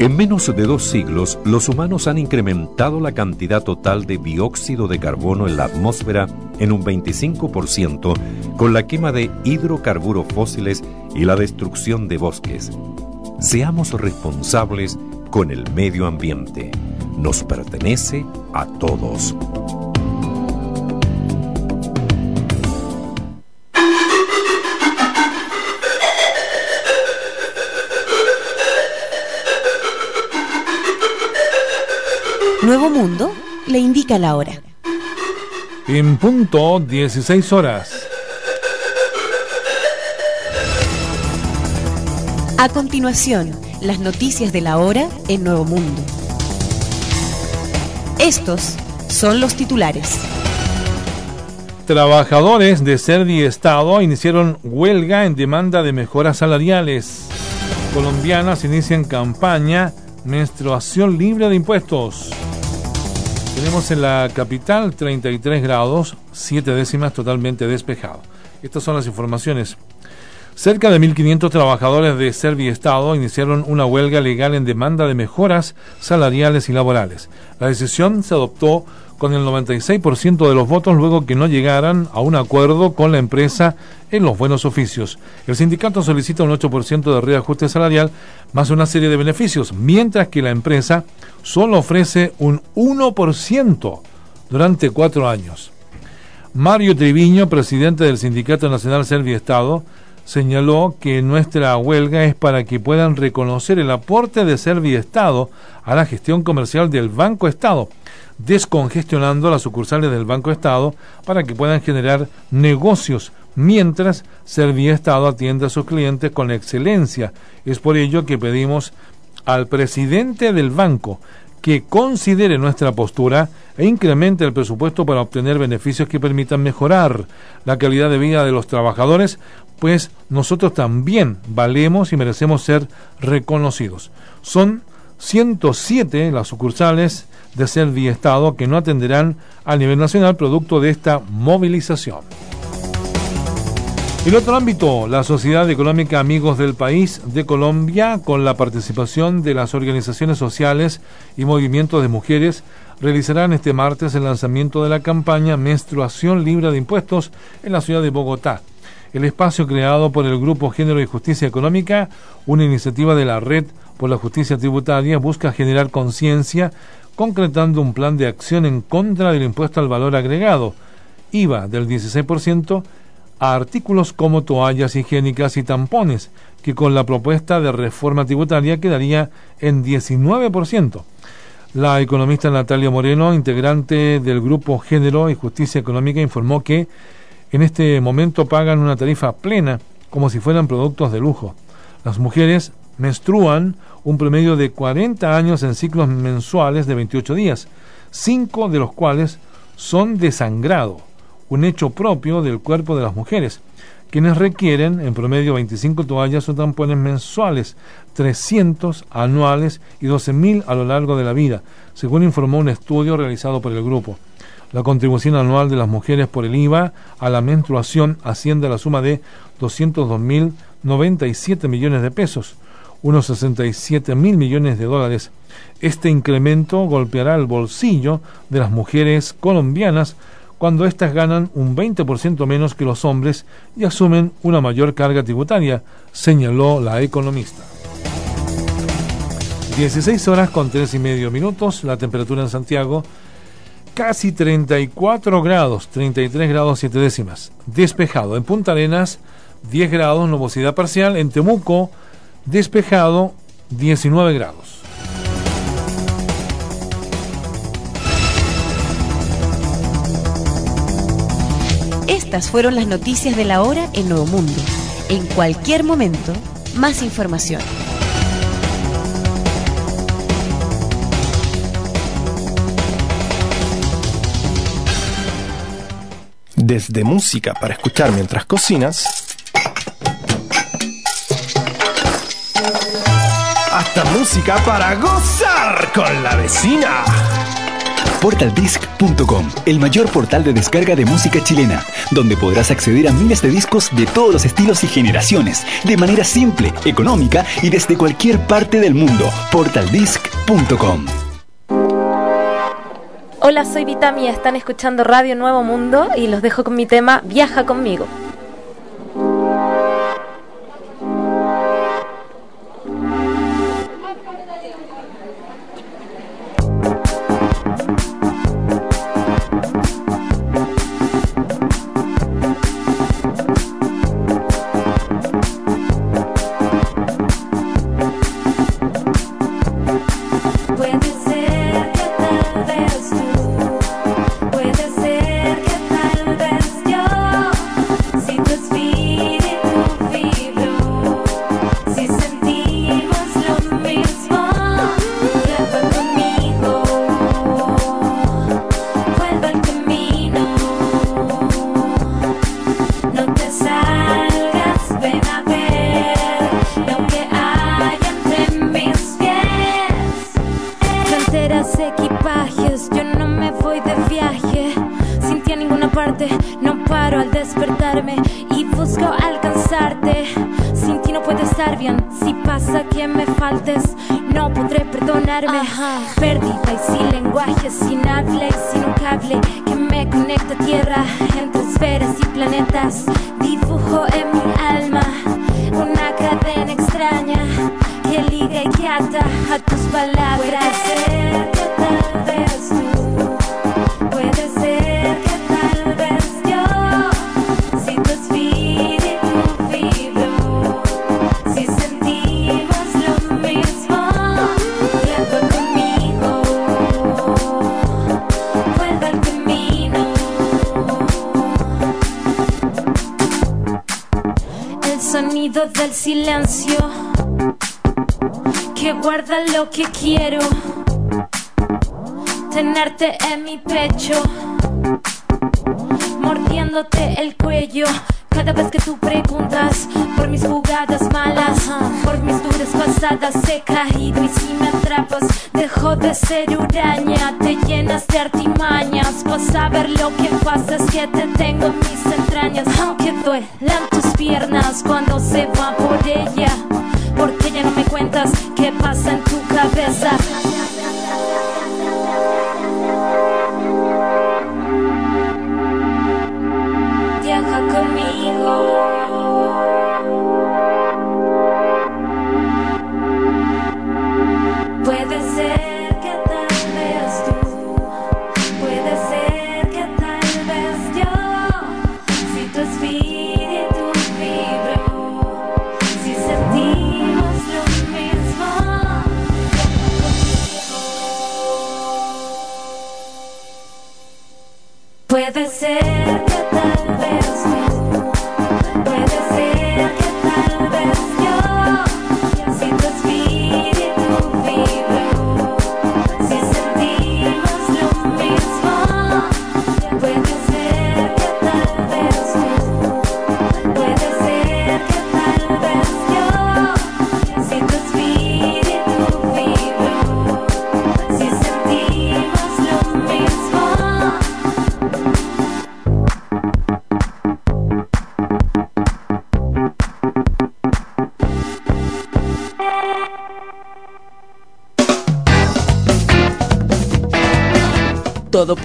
[SPEAKER 13] En menos de dos siglos, los humanos han incrementado la cantidad total de dióxido de carbono en la atmósfera en un 25% con la quema de hidrocarburos fósiles y la destrucción de bosques. Seamos responsables con el medio ambiente. Nos pertenece a todos.
[SPEAKER 1] Nuevo Mundo le indica la hora.
[SPEAKER 8] En punto 16 horas.
[SPEAKER 1] A continuación, las noticias de la hora en Nuevo Mundo. Estos son los titulares.
[SPEAKER 8] Trabajadores de Servi Estado iniciaron huelga en demanda de mejoras salariales. Colombianas inician campaña menstruación libre de impuestos. Tenemos en la capital 33 grados, 7 décimas totalmente despejado. Estas son las informaciones. Cerca de 1.500 trabajadores de Servi Estado iniciaron una huelga legal en demanda de mejoras salariales y laborales. La decisión se adoptó con el 96% de los votos luego que no llegaran a un acuerdo con la empresa en los buenos oficios. El sindicato solicita un 8% de reajuste salarial más una serie de beneficios, mientras que la empresa solo ofrece un 1% durante cuatro años. Mario Triviño, presidente del Sindicato Nacional Estado, señaló que nuestra huelga es para que puedan reconocer el aporte de Estado a la gestión comercial del Banco Estado, descongestionando las sucursales del Banco Estado para que puedan generar negocios mientras Estado atiende a sus clientes con excelencia. Es por ello que pedimos al presidente del banco que considere nuestra postura e incremente el presupuesto para obtener beneficios que permitan mejorar la calidad de vida de los trabajadores, pues nosotros también valemos y merecemos ser reconocidos. Son 107 las sucursales de Servi Estado que no atenderán a nivel nacional producto de esta movilización. En otro ámbito, la Sociedad Económica Amigos del País de Colombia, con la participación de las organizaciones sociales y movimientos de mujeres, realizarán este martes el lanzamiento de la campaña Menstruación Libre de Impuestos en la ciudad de Bogotá. El espacio creado por el Grupo Género y Justicia Económica, una iniciativa de la Red por la Justicia Tributaria, busca generar conciencia concretando un plan de acción en contra del impuesto al valor agregado, IVA del 16%, a artículos como toallas higiénicas y tampones, que con la propuesta de reforma tributaria quedaría en 19%. La economista Natalia Moreno, integrante del Grupo Género y Justicia Económica, informó que en este momento pagan una tarifa plena como si fueran productos de lujo. Las mujeres menstruan un promedio de 40 años en ciclos mensuales de 28 días, cinco de los cuales son de sangrado un hecho propio del cuerpo de las mujeres, quienes requieren en promedio 25 toallas o tampones mensuales, 300 anuales y 12.000 a lo largo de la vida, según informó un estudio realizado por el grupo. La contribución anual de las mujeres por el IVA a la menstruación asciende a la suma de 202.097 millones de pesos, unos 67 mil millones de dólares. Este incremento golpeará el bolsillo de las mujeres colombianas cuando éstas ganan un 20% menos que los hombres y asumen una mayor carga tributaria, señaló la economista. 16 horas con 3 y medio minutos, la temperatura en Santiago casi 34 grados, 33 grados 7 décimas. Despejado en Punta Arenas, 10 grados, nubosidad parcial. En Temuco, despejado, 19 grados.
[SPEAKER 1] Estas fueron las noticias de la hora en Nuevo Mundo. En cualquier momento, más información.
[SPEAKER 14] Desde música para escuchar mientras cocinas hasta música para gozar con la vecina.
[SPEAKER 15] Portaldisc.com, el mayor portal de descarga de música chilena, donde podrás acceder a miles de discos de todos los estilos y generaciones, de manera simple, económica y desde cualquier parte del mundo. Portaldisc.com.
[SPEAKER 16] Hola, soy Vitami, están escuchando Radio Nuevo Mundo y los dejo con mi tema Viaja conmigo.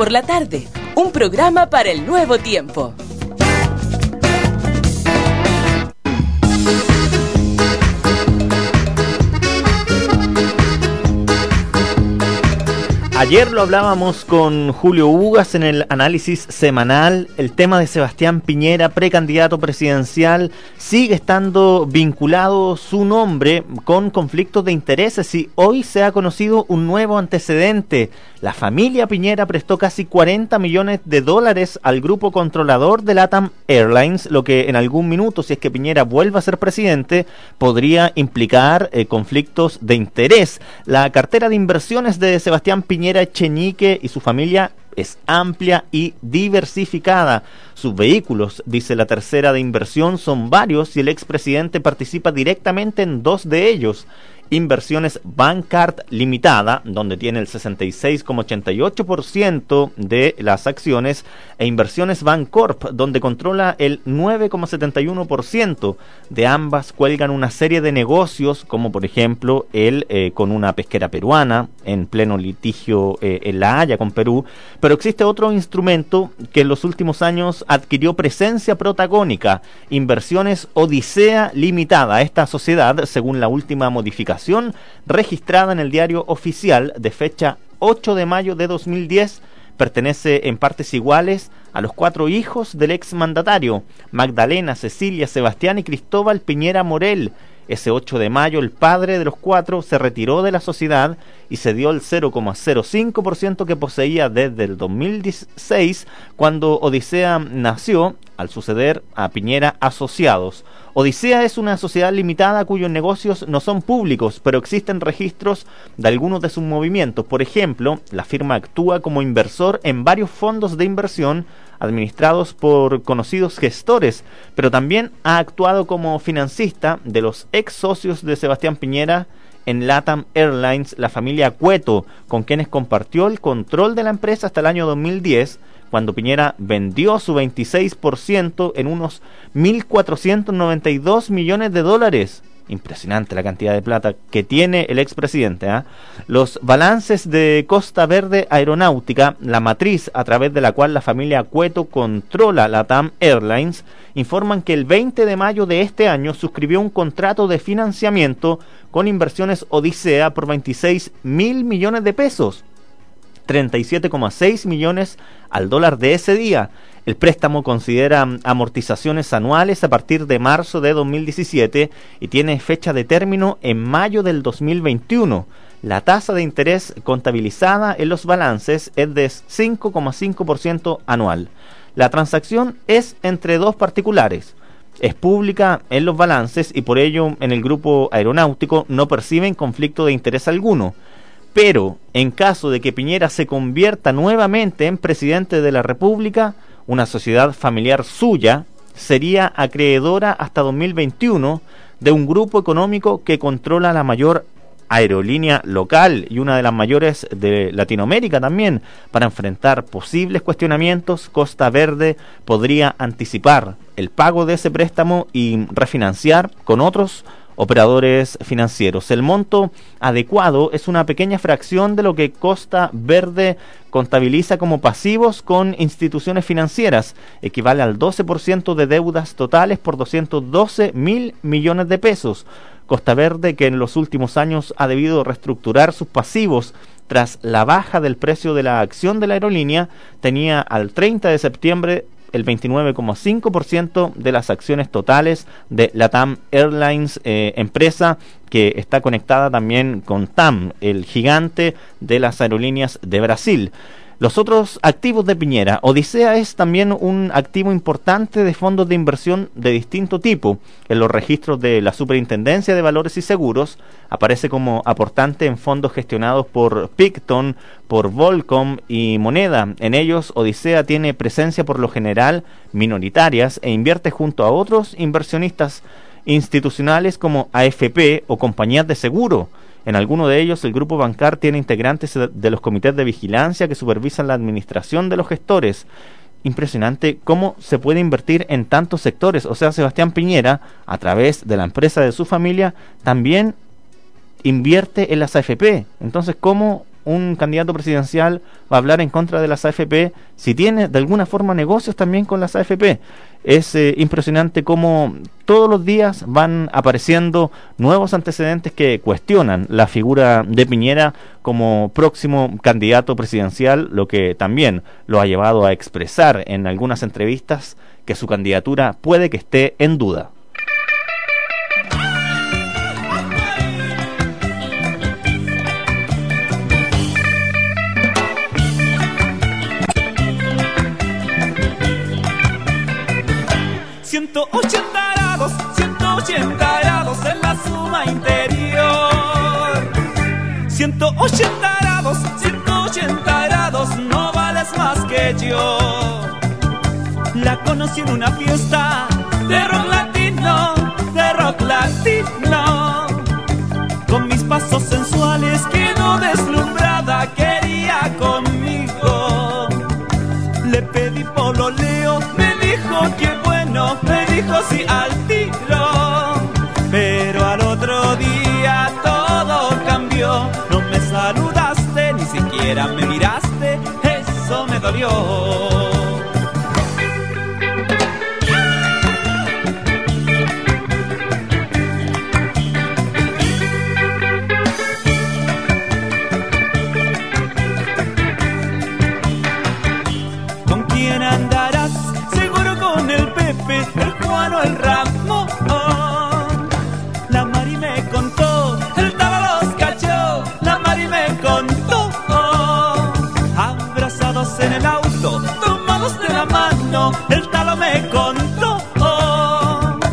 [SPEAKER 1] Por la tarde, un programa para el nuevo tiempo.
[SPEAKER 3] Ayer lo hablábamos con Julio Ugas en el análisis semanal. El tema de Sebastián Piñera, precandidato presidencial, sigue estando vinculado su nombre con conflictos de intereses y hoy se ha conocido un nuevo antecedente. La familia Piñera prestó casi 40 millones de dólares al grupo controlador de LATAM Airlines, lo que en algún minuto, si es que Piñera vuelve a ser presidente, podría implicar eh, conflictos de interés. La cartera de inversiones de Sebastián Piñera Cheñique y su familia es amplia y diversificada. Sus vehículos, dice la tercera de inversión, son varios y el expresidente participa directamente en dos de ellos. Inversiones Bancard Limitada, donde tiene el 66,88% de las acciones, e Inversiones Bancorp, donde controla el 9,71%. De ambas cuelgan una serie de negocios, como por ejemplo el eh, con una pesquera peruana, en pleno litigio eh, en La Haya con Perú, pero existe otro instrumento que en los últimos años adquirió presencia protagónica, Inversiones Odisea Limitada. Esta sociedad, según la última modificación, registrada en el diario oficial de fecha 8 de mayo de 2010 pertenece en partes iguales a los cuatro hijos del ex mandatario, Magdalena, Cecilia, Sebastián y Cristóbal Piñera Morel. Ese 8 de mayo el padre de los cuatro se retiró de la sociedad y se dio el 0,05% que poseía desde el 2016 cuando Odisea nació al suceder a Piñera Asociados. Odisea es una sociedad limitada cuyos negocios no son públicos, pero existen registros de algunos de sus movimientos. Por ejemplo, la firma actúa como inversor en varios fondos de inversión administrados por conocidos gestores, pero también ha actuado como financista de los ex socios de Sebastián Piñera en LATAM Airlines, la familia Cueto, con quienes compartió el control de la empresa hasta el año 2010 cuando Piñera vendió su 26% en unos 1.492 millones de dólares. Impresionante la cantidad de plata que tiene el expresidente. ¿ah? Los balances de Costa Verde Aeronáutica, la matriz a través de la cual la familia Cueto controla la TAM Airlines, informan que el 20 de mayo de este año suscribió un contrato de financiamiento con inversiones Odisea por 26 mil millones de pesos 37,6 millones al dólar de ese día. El préstamo considera amortizaciones anuales a partir de marzo de 2017 y tiene fecha de término en mayo del 2021. La tasa de interés contabilizada en los balances es de 5,5% anual. La transacción es entre dos particulares. Es pública en los balances y por ello en el grupo aeronáutico no perciben conflicto de interés alguno. Pero en caso de que Piñera se convierta nuevamente en presidente de la República, una sociedad familiar suya sería acreedora hasta 2021 de un grupo económico que controla la mayor aerolínea local y una de las mayores de Latinoamérica también. Para enfrentar posibles cuestionamientos, Costa Verde podría anticipar el pago de ese préstamo y refinanciar con otros operadores financieros. El monto adecuado es una pequeña fracción de lo que Costa Verde contabiliza como pasivos con instituciones financieras, equivale al 12% de deudas totales por 212 mil millones de pesos. Costa Verde, que en los últimos años ha debido reestructurar sus pasivos tras la baja del precio de la acción de la aerolínea, tenía al 30 de septiembre el 29,5% de las acciones totales de Latam Airlines, eh, empresa que está conectada también con TAM, el gigante de las aerolíneas de Brasil. Los otros activos de Piñera. Odisea es también un activo importante de fondos de inversión de distinto tipo. En los registros de la Superintendencia de Valores y Seguros aparece como aportante en fondos gestionados por Picton, por Volcom y Moneda. En ellos, Odisea tiene presencia por lo general minoritarias e invierte junto a otros inversionistas institucionales como AFP o compañías de seguro. En alguno de ellos, el grupo bancar tiene integrantes de los comités de vigilancia que supervisan la administración de los gestores. Impresionante cómo se puede invertir en tantos sectores. O sea, Sebastián Piñera, a través de la empresa de su familia, también invierte en las AFP. Entonces, ¿cómo un candidato presidencial va a hablar en contra de las AFP si tiene de alguna forma negocios también con las AFP. Es eh, impresionante cómo todos los días van apareciendo nuevos antecedentes que cuestionan la figura de Piñera como próximo candidato presidencial, lo que también lo ha llevado a expresar en algunas entrevistas que su candidatura puede que esté en duda.
[SPEAKER 17] 180 grados en la suma interior. 180 grados, 180 grados, no vales más que yo. La conocí en una fiesta de rock latino, de rock latino. Con mis pasos sensuales quedó deslumbrada, quería conmigo. Le pedí pololeo, me dijo que bueno, me dijo sí al tiro. ¿Con quién andarás? Seguro con el Pepe, el Juan o el Ramón. En el auto, tomados de la mano, el Talo me contó.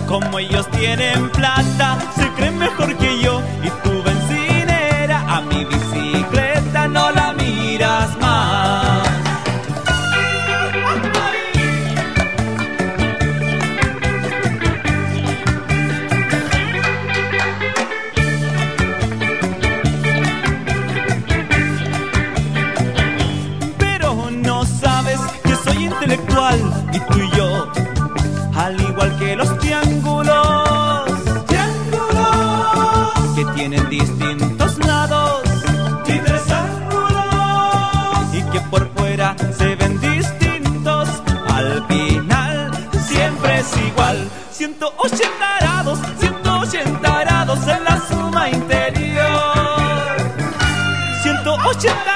[SPEAKER 17] Como ellos tienen plata, 180 grados, 180 grados en la suma interior. 180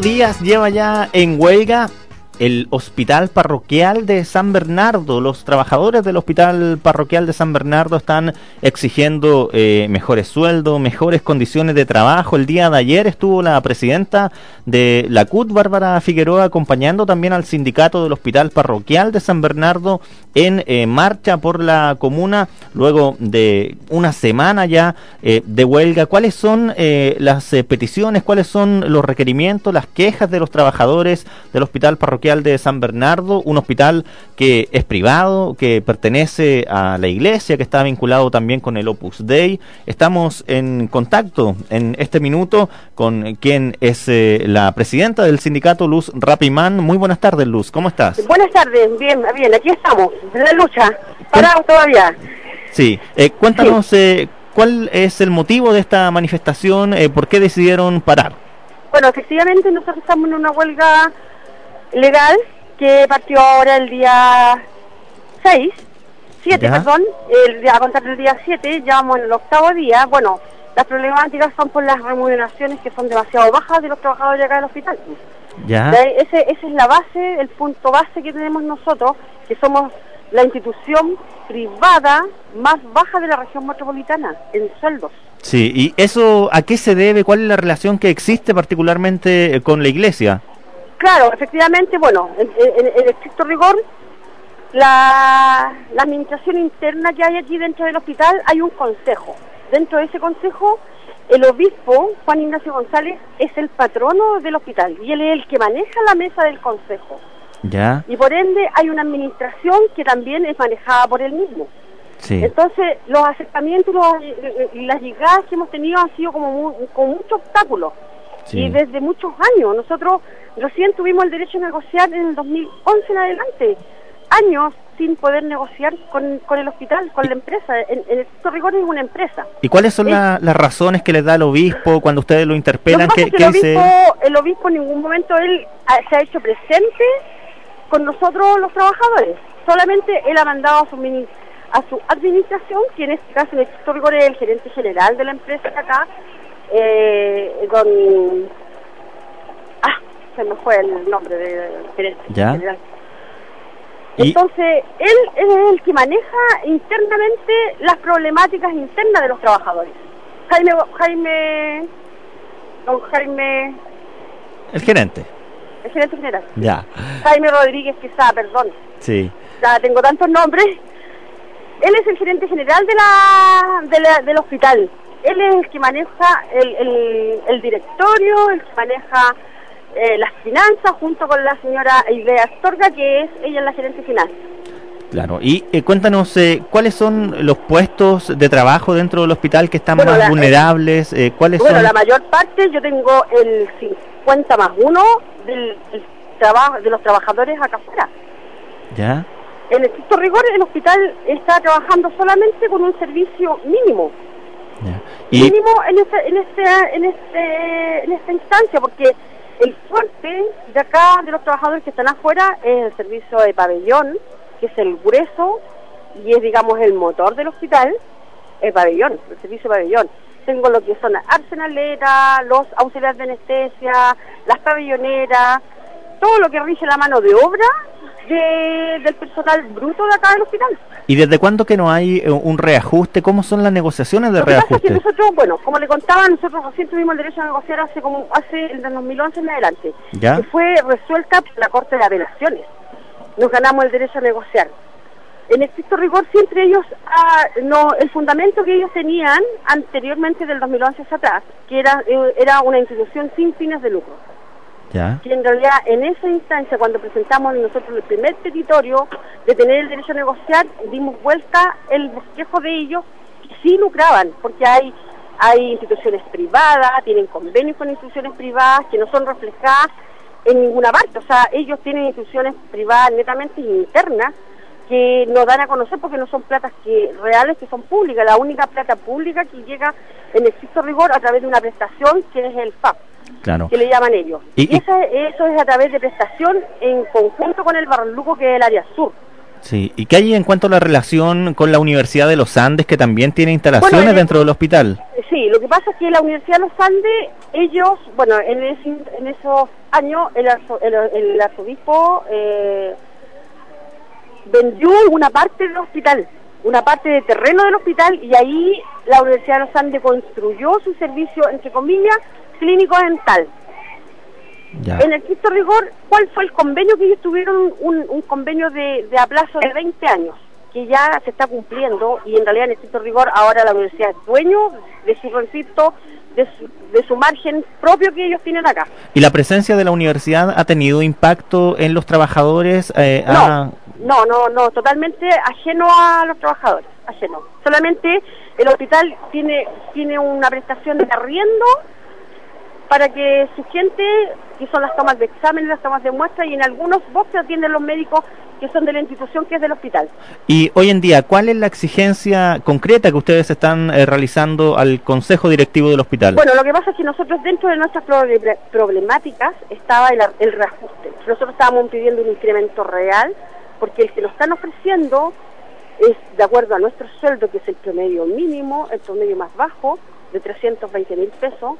[SPEAKER 3] Días lleva ya en huelga el Hospital Parroquial de San Bernardo. Los trabajadores del Hospital Parroquial de San Bernardo están exigiendo eh, mejores sueldos, mejores condiciones de trabajo. El día de ayer estuvo la presidenta de la CUT, Bárbara Figueroa, acompañando también al sindicato del Hospital Parroquial de San Bernardo en eh, marcha por la comuna luego de una semana ya eh, de huelga. ¿Cuáles son las peticiones, cuáles son los requerimientos, las quejas de los trabajadores del Hospital Parroquial de San Bernardo? Un hospital que es privado, que pertenece a la iglesia, que está vinculado también con el Opus Dei. Estamos en contacto en este minuto con quien es eh, la presidenta del sindicato, Luz Rapimán. Muy buenas tardes, Luz. ¿Cómo estás?
[SPEAKER 18] Buenas tardes, bien, bien, aquí estamos, en la lucha, parados todavía.
[SPEAKER 3] Sí, eh, cuéntanos eh, cuál es el motivo de esta manifestación, eh, por qué decidieron parar.
[SPEAKER 18] Bueno, efectivamente nosotros estamos en una huelga legal que partió ahora el día 6, 7,
[SPEAKER 3] Ya.
[SPEAKER 18] perdón, el día, a contar del día 7, ya vamos en el octavo día. Bueno, las problemáticas son por las remuneraciones que son demasiado bajas de los trabajadores acá del hospital.
[SPEAKER 3] Ya.
[SPEAKER 18] Ese, ese es la base, el punto base que tenemos nosotros, que somos la institución privada más baja de la región metropolitana en sueldos.
[SPEAKER 3] Sí, ¿y eso a qué se debe? ¿Cuál es la relación que existe particularmente eh, con la iglesia?
[SPEAKER 18] Claro, efectivamente, bueno, en, en- en estricto rigor, la, la administración interna que hay aquí dentro del hospital hay un consejo. Dentro de ese consejo, el obispo, Juan Ignacio González, es el patrono del hospital y él es el que maneja la mesa del consejo.
[SPEAKER 3] Ya,
[SPEAKER 18] Y por ende hay una administración que también es manejada por él mismo.
[SPEAKER 3] sí.
[SPEAKER 18] Entonces, los acercamientos y las llegadas que hemos tenido han sido como mu- con muchos obstáculos.
[SPEAKER 3] Sí.
[SPEAKER 18] Y desde muchos años. Nosotros recién tuvimos el derecho a negociar en el 2011 en adelante. Años sin poder negociar con, con el hospital, con la empresa. En, en estricto rigor es una empresa.
[SPEAKER 3] ¿Y cuáles son
[SPEAKER 18] Es-
[SPEAKER 3] la- las razones que les da el obispo cuando ustedes lo interpelan?
[SPEAKER 18] Lo que
[SPEAKER 3] ¿Qué,
[SPEAKER 18] pasa
[SPEAKER 3] qué
[SPEAKER 18] es que
[SPEAKER 3] dice
[SPEAKER 18] el obispo, el obispo en ningún momento él ah, se ha hecho presente con nosotros los trabajadores. Solamente él ha mandado a su, mini- a su administración, que en este caso en estricto rigor es el gerente general de la empresa acá, eh, don... Ah, se me fue el nombre del gerente
[SPEAKER 3] Ya.
[SPEAKER 18] general. Entonces, él es el que maneja internamente las problemáticas internas de los trabajadores. Jaime, Jaime, don Jaime,
[SPEAKER 3] El gerente.
[SPEAKER 18] el gerente general.
[SPEAKER 3] Ya,
[SPEAKER 18] Jaime Rodríguez Quesada, perdón.
[SPEAKER 3] sí.
[SPEAKER 18] Ya tengo tantos nombres. Él es el gerente general de la, de la- del hospital. Él es el que maneja el, el, el directorio, el que maneja eh, las finanzas, junto con la señora Idea Astorga, que es ella la gerente final.
[SPEAKER 3] Claro, y eh, cuéntanos eh, cuáles son los puestos de trabajo dentro del hospital que están
[SPEAKER 18] Bueno,
[SPEAKER 3] más
[SPEAKER 18] la-
[SPEAKER 3] vulnerables, eh, cuáles
[SPEAKER 18] Bueno,
[SPEAKER 3] son...
[SPEAKER 18] la mayor parte yo tengo el 50 más uno del, del trabajo de los trabajadores acá afuera.
[SPEAKER 3] Ya,
[SPEAKER 18] En estricto rigor, el hospital está trabajando solamente con un servicio mínimo.
[SPEAKER 3] Y
[SPEAKER 18] Mínimo en, este, en, este, en, este, en esta instancia, porque el fuerte de acá, de los trabajadores que están afuera, es el servicio de pabellón, que es el grueso y es, digamos, el motor del hospital, el pabellón, el servicio de pabellón. Tengo lo que son las arsenaleras, los auxiliares de anestesia, las pabelloneras, todo lo que rige la mano de obra de- del personal bruto de acá del hospital.
[SPEAKER 3] ¿Y desde cuándo que no hay eh, un reajuste? ¿Cómo son las negociaciones de
[SPEAKER 18] Lo que pasa es que
[SPEAKER 3] reajuste?
[SPEAKER 18] nosotros, bueno, como le contaba, nosotros recién tuvimos el derecho a negociar hace como hace el 2011 en adelante,
[SPEAKER 3] ¿Ya?
[SPEAKER 18] que fue resuelta por la Corte de Apelaciones. Nos ganamos el derecho a negociar. En estricto rigor, siempre ellos, ah, no, el fundamento que ellos tenían anteriormente del 2011 hacia atrás, que era, eh, era una institución sin fines de lucro Que en realidad en esa instancia, cuando presentamos nosotros el primer petitorio de tener el derecho a negociar, dimos vuelta el bosquejo de ellos que sí lucraban, porque hay hay instituciones privadas, tienen convenios con instituciones privadas que no son reflejadas en ninguna parte, o sea, ellos tienen instituciones privadas netamente internas que no dan a conocer porque no son platas que reales que son públicas, la única plata pública que llega en estricto rigor a través de una prestación que es el FAP
[SPEAKER 3] claro.
[SPEAKER 18] que le llaman ellos.
[SPEAKER 3] Y-
[SPEAKER 18] Y, esa- eso es a través de prestación en conjunto con el Barranluco, que es el área sur.
[SPEAKER 3] Sí, ¿y qué hay en cuanto a la relación con la Universidad de los Andes, que también tiene instalaciones
[SPEAKER 18] Bueno,
[SPEAKER 3] dentro del hospital?
[SPEAKER 18] Sí, lo que pasa es que la Universidad de los Andes, ellos, bueno, en, ese- en esos años el, arzo- el, el arzobispo eh, vendió una parte del hospital, una parte de terreno del hospital, y ahí la Universidad de los Andes construyó su servicio, entre comillas, clínico dental.
[SPEAKER 3] Ya.
[SPEAKER 18] En el estricto rigor, ¿cuál fue el convenio que ellos tuvieron? Un, un convenio de, de a plazo de 20 años, que ya se está cumpliendo y en realidad en estricto rigor ahora la universidad es dueño de su recinto, de su, de su margen propio que ellos tienen acá.
[SPEAKER 3] ¿Y la presencia de la universidad ha tenido impacto en los trabajadores? Eh,
[SPEAKER 18] No, no, no, no, totalmente ajeno a los trabajadores, ajeno. Solamente el hospital tiene tiene una prestación de arriendo para que su gente, que son las tomas de exámenes, las tomas de muestra, y en algunos boxes atienden los médicos que son de la institución que es del hospital.
[SPEAKER 3] Y hoy en día, ¿cuál es la exigencia concreta que ustedes están eh, realizando al Consejo Directivo del hospital?
[SPEAKER 18] Bueno, lo que pasa es que nosotros dentro de nuestras proble- problemáticas estaba el, el reajuste. Nosotros estábamos pidiendo un incremento real porque el que nos están ofreciendo es de acuerdo a nuestro sueldo, que es el promedio mínimo, el promedio más bajo, de 320 mil pesos,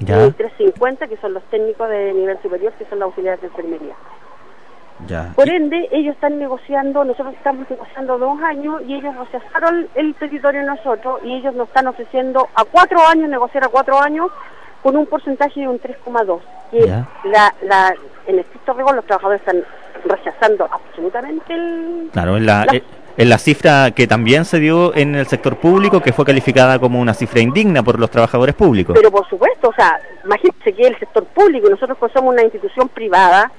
[SPEAKER 3] Ya.
[SPEAKER 18] y 350 que son los técnicos de nivel superior, que son los auxiliares de enfermería.
[SPEAKER 3] Ya.
[SPEAKER 18] Por ende, ellos están negociando, nosotros estamos negociando dos años y ellos rechazaron el petitorio de nosotros y ellos nos están ofreciendo a cuatro años, negociar a cuatro años con un porcentaje de un 3,2. Que la, la, en estricto rigor los trabajadores están rechazando absolutamente el...
[SPEAKER 3] Claro, en la,
[SPEAKER 18] la-
[SPEAKER 3] eh, en la cifra que también se dio en el sector público, que fue calificada como una cifra indigna por los trabajadores públicos.
[SPEAKER 18] Pero por supuesto, o sea, imagínense que el sector público nosotros somos una institución privada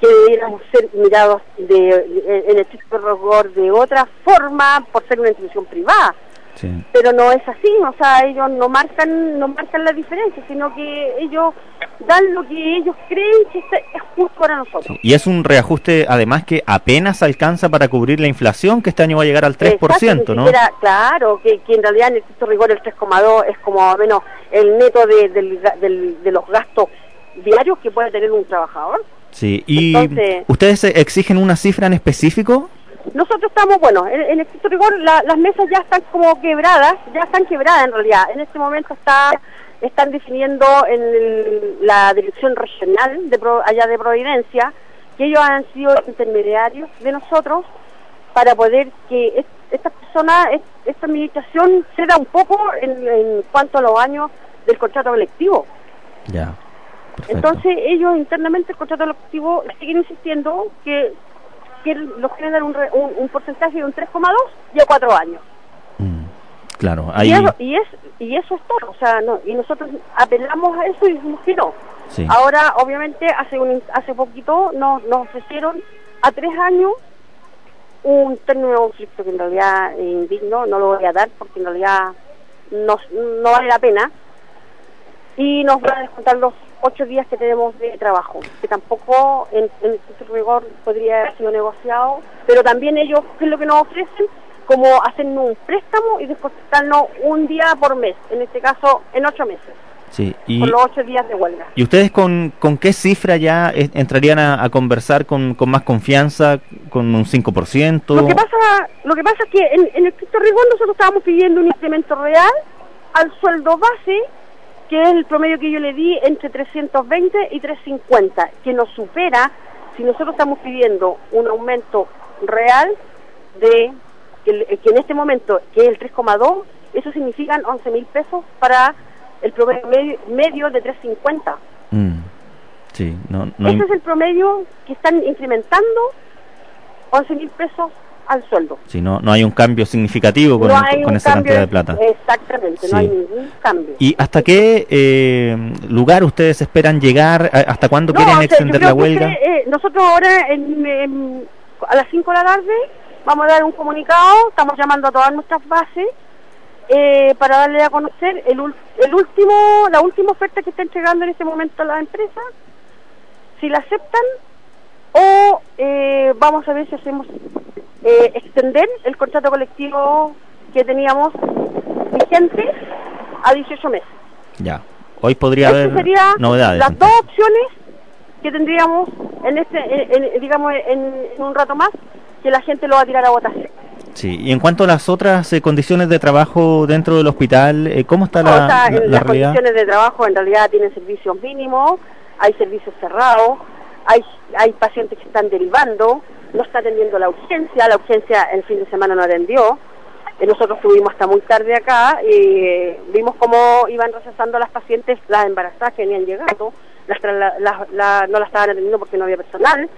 [SPEAKER 18] que debiéramos ser mirados de, en el estricto rigor de otra forma por ser una institución privada. Pero no es así, o sea, ellos no marcan no marcan la diferencia, sino que ellos dan lo que ellos creen que es justo para nosotros.
[SPEAKER 3] Y es un reajuste además que apenas alcanza para cubrir la inflación, que este año va a llegar al 3%, ¿no?
[SPEAKER 18] claro, que, que, en realidad en el rigor el 3,2 es como menos el neto de, de los gastos diarios que puede tener un trabajador.
[SPEAKER 3] Sí, y ustedes exigen una cifra en específico?
[SPEAKER 18] Nosotros estamos, bueno, en, el rigor las mesas ya están como quebradas, ya están quebradas en realidad. En este momento está están definiendo en la dirección regional de allá de Providencia que ellos han sido intermediarios de nosotros para poder que esta persona, esta administración ceda un poco en, en cuanto a los años del contrato colectivo.
[SPEAKER 3] Ya.
[SPEAKER 18] Entonces ellos internamente el contrato colectivo siguen insistiendo que, los quieren dar un, un, porcentaje de un 3,2 y a cuatro años.
[SPEAKER 3] Mm, claro, ahí...
[SPEAKER 18] Y eso, y, es, y eso es todo, o sea, no, y nosotros apelamos a eso y dijimos que no. Ahora, obviamente, hace un, hace poquito nos, nos ofrecieron a tres años un término de conflicto que en realidad es indigno, no lo voy a dar porque en realidad no, no vale la pena. Y nos van a descontar los ocho días que tenemos de trabajo, que tampoco en, en rigor podría haber sido negociado, pero también ellos, ¿qué es lo que nos ofrecen? Como hacernos un préstamo y descontarnos un día por mes, en este caso en ocho meses.
[SPEAKER 3] Sí, y,
[SPEAKER 18] los ocho días de huelga.
[SPEAKER 3] ¿Y ustedes con, con qué cifra ya entrarían a, conversar con, con, más confianza, con un 5%?
[SPEAKER 18] Lo que pasa, lo que pasa es que en, en el estricto rigor nosotros estábamos pidiendo un incremento real al sueldo base que es el promedio que yo le di entre 320 y 350, que nos supera, si nosotros estamos pidiendo un aumento real de, que, en este momento, que es el 3,2, eso significan 11 mil pesos para el promedio medio, de 350.
[SPEAKER 3] Mm. Sí, no,
[SPEAKER 18] Ese es el promedio que están incrementando 11 mil pesos al sueldo.
[SPEAKER 3] Si no, no hay un cambio significativo con, esa cantidad de plata.
[SPEAKER 18] Exactamente, no hay ningún cambio.
[SPEAKER 3] ¿Y hasta qué eh, lugar ustedes esperan llegar? ¿Hasta cuándo quieren extender la huelga?
[SPEAKER 18] Eh, nosotros ahora a las 5 de la tarde vamos a dar un comunicado, estamos llamando a todas nuestras bases eh, para darle a conocer el, el último la última oferta que está entregando en este momento la empresa, si la aceptan o vamos a ver si hacemos eh, extender el contrato colectivo que teníamos vigente a 18 meses.
[SPEAKER 3] Ya, hoy podría haber novedades.
[SPEAKER 18] Las dos opciones que tendríamos en este, digamos, en, un rato más, que la gente lo va a tirar a votación.
[SPEAKER 3] Sí, y en cuanto a las otras eh, condiciones de trabajo dentro del hospital, eh, ¿cómo está la,
[SPEAKER 18] o sea, las condiciones de trabajo en realidad tienen servicios mínimos, hay servicios cerrados, hay, hay pacientes que están derivando, no está atendiendo la urgencia, la urgencia el fin de semana no atendió, eh, nosotros estuvimos hasta muy tarde acá y vimos cómo iban rechazando a las pacientes, las embarazadas que venían llegando, las, no las estaban atendiendo porque no había personal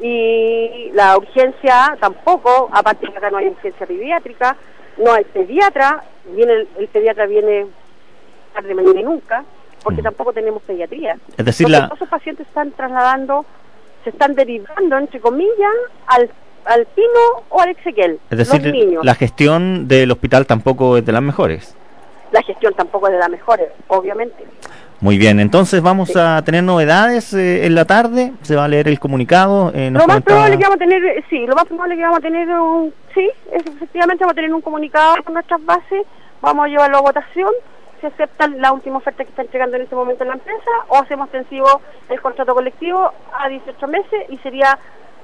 [SPEAKER 18] y la urgencia tampoco, aparte que acá no hay urgencia pediátrica, no hay pediatra, viene el, pediatra viene tarde, mañana y nunca, porque tampoco tenemos pediatría.
[SPEAKER 3] Es decir, la...
[SPEAKER 18] todos esos pacientes están trasladando se están derivando, entre comillas, al, al Pino o al Exequiel.
[SPEAKER 3] Es decir, la gestión del hospital tampoco es de las mejores.
[SPEAKER 18] La gestión tampoco es de las mejores, obviamente.
[SPEAKER 3] Muy bien, entonces vamos a tener novedades eh, en la tarde, se va a leer el comunicado.
[SPEAKER 18] Eh, lo más probable que vamos a tener, eh, sí, lo más probable que vamos a tener, un, sí, efectivamente vamos a tener un comunicado con nuestras bases, vamos a llevarlo a votación se aceptan la última oferta que está entregando en este momento en la empresa o hacemos extensivo el contrato colectivo a 18 meses y sería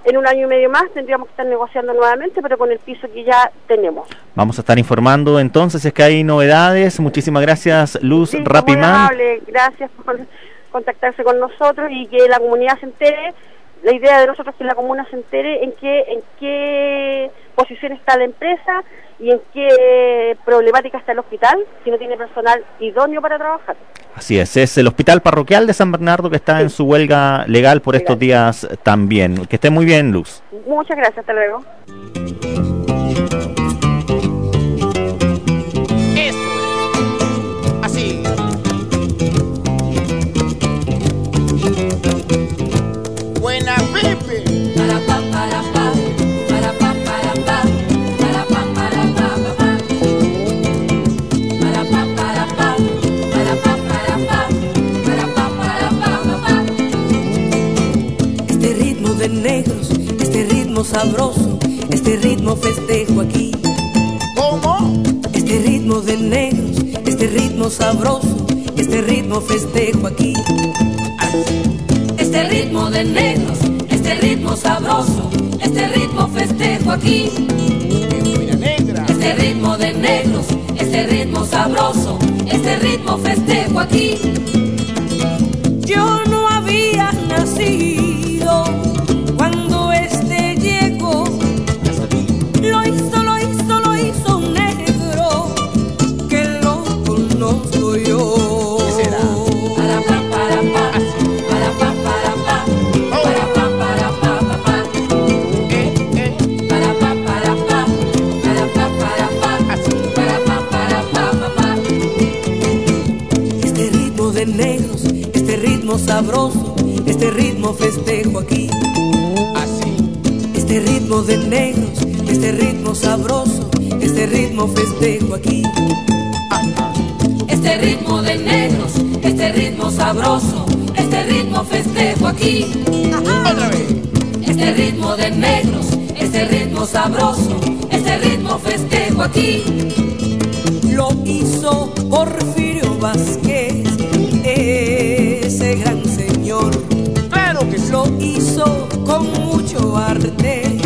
[SPEAKER 18] en un año y medio más tendríamos que estar negociando nuevamente, pero con el piso que ya tenemos.
[SPEAKER 3] Vamos a estar informando entonces si es que hay novedades. Muchísimas gracias, Luz sí, Rapimán.
[SPEAKER 18] Gracias por contactarse con nosotros y que la comunidad se entere. La idea de nosotros es que la comuna se entere en qué, en qué posición está la empresa y en qué problemática está el hospital si no tiene personal idóneo para trabajar.
[SPEAKER 3] Así es, es el Hospital Parroquial de San Bernardo que está en su huelga legal por estos días también. Que esté muy bien, Luz.
[SPEAKER 18] Muchas gracias, hasta luego.
[SPEAKER 19] Sabroso, este ritmo festejo aquí.
[SPEAKER 20] ¿Cómo?
[SPEAKER 19] Este ritmo de negros, este ritmo sabroso, este ritmo festejo aquí.
[SPEAKER 21] Este ritmo de negros, este ritmo sabroso, este ritmo festejo aquí. Este ritmo de negros, este ritmo sabroso, este ritmo festejo aquí.
[SPEAKER 19] Ritmo sabroso, este ritmo festejo aquí.
[SPEAKER 20] Así.
[SPEAKER 19] Este ritmo de negros, este ritmo sabroso, este ritmo festejo aquí.
[SPEAKER 21] Este ritmo de negros, este ritmo sabroso, este ritmo festejo aquí.
[SPEAKER 20] Otra vez.
[SPEAKER 21] Este ritmo de negros, este ritmo sabroso, este ritmo festejo aquí.
[SPEAKER 19] Lo hizo Porfirio Vázquez, ese Lo hizo con mucho arte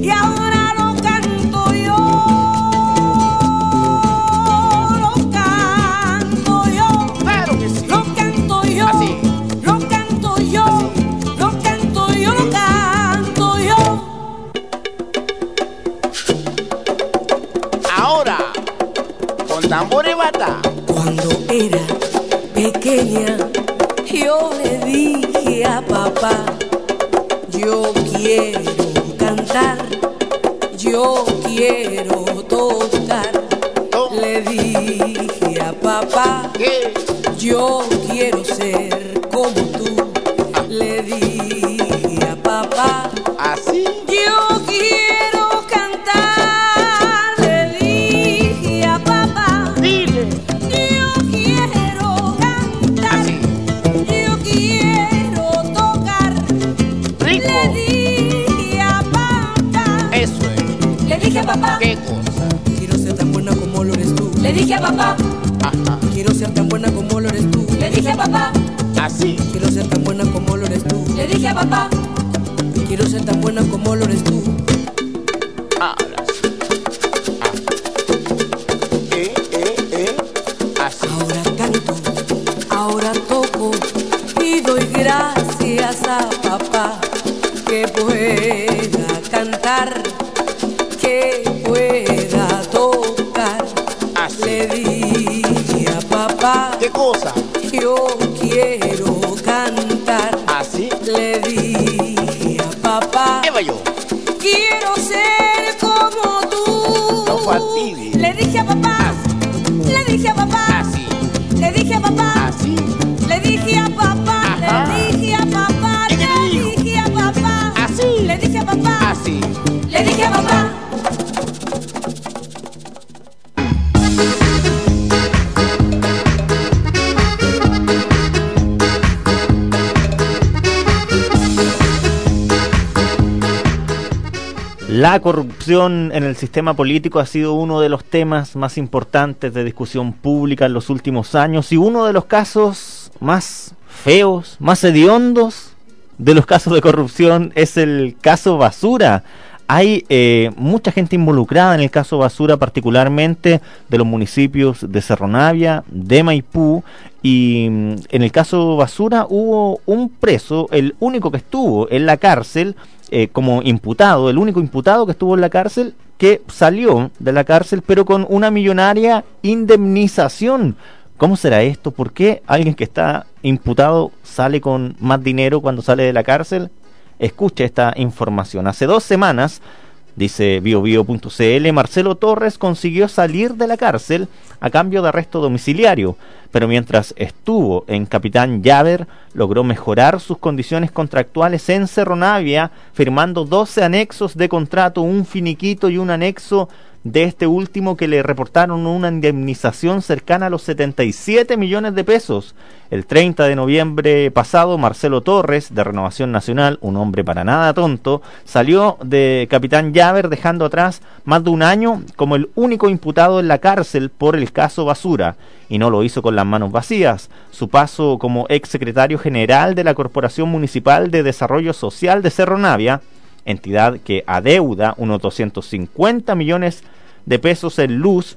[SPEAKER 19] y ahora lo canto yo. Lo canto yo.
[SPEAKER 20] Claro que sí.
[SPEAKER 19] Lo canto yo.
[SPEAKER 20] Así.
[SPEAKER 19] Lo canto yo. Lo canto yo. Lo canto yo.
[SPEAKER 20] Ahora, con tambor y bata.
[SPEAKER 19] Cuando era pequeña, yo le dije a papá, yo quiero cantar, yo quiero tocar. Le dije a papá, yo quiero ser como tú. Le dije a papá,
[SPEAKER 20] Así.
[SPEAKER 19] yo dije a papá,
[SPEAKER 20] Ajá.
[SPEAKER 19] Quiero ser tan buena como lo eres tú.
[SPEAKER 21] le dije a papá,
[SPEAKER 20] Así.
[SPEAKER 19] Quiero ser tan buena como lo eres tú.
[SPEAKER 21] le dije a papá.
[SPEAKER 19] Quiero ser tan buena como lo eres tú.
[SPEAKER 20] Ahora
[SPEAKER 3] Corrupción en el sistema político ha sido uno de los temas más importantes de discusión pública en los últimos años y uno de los casos más feos, más hediondos de los casos de corrupción es el caso Basura. Hay eh, mucha gente involucrada en el caso Basura, particularmente de los municipios de Cerro Navia, de Maipú, y mm, en el caso Basura hubo un preso, el único que estuvo en la cárcel eh, como imputado, el único imputado que estuvo en la cárcel, que salió de la cárcel, pero con una millonaria indemnización. ¿Cómo será esto? ¿Por qué alguien que está imputado sale con más dinero cuando sale de la cárcel? Escuche esta información. Hace dos semanas, dice biobio.cl, Marcelo Torres consiguió salir de la cárcel a cambio de arresto domiciliario, pero mientras estuvo en Capitán Llaver, logró mejorar sus condiciones contractuales en Cerro Navia, firmando 12 anexos de contrato, un finiquito y un anexo de este último que le reportaron una indemnización cercana a los 77 millones de pesos. El 30 de noviembre pasado, Marcelo Torres, de Renovación Nacional, un hombre para nada tonto, salió de Capitán Llaver dejando atrás más de un año como el único imputado en la cárcel por el caso Basura, y no lo hizo con las manos vacías. Su paso como ex secretario general de la Corporación Municipal de Desarrollo Social de Cerro Navia, entidad que adeuda unos 250 millones de pesos en luz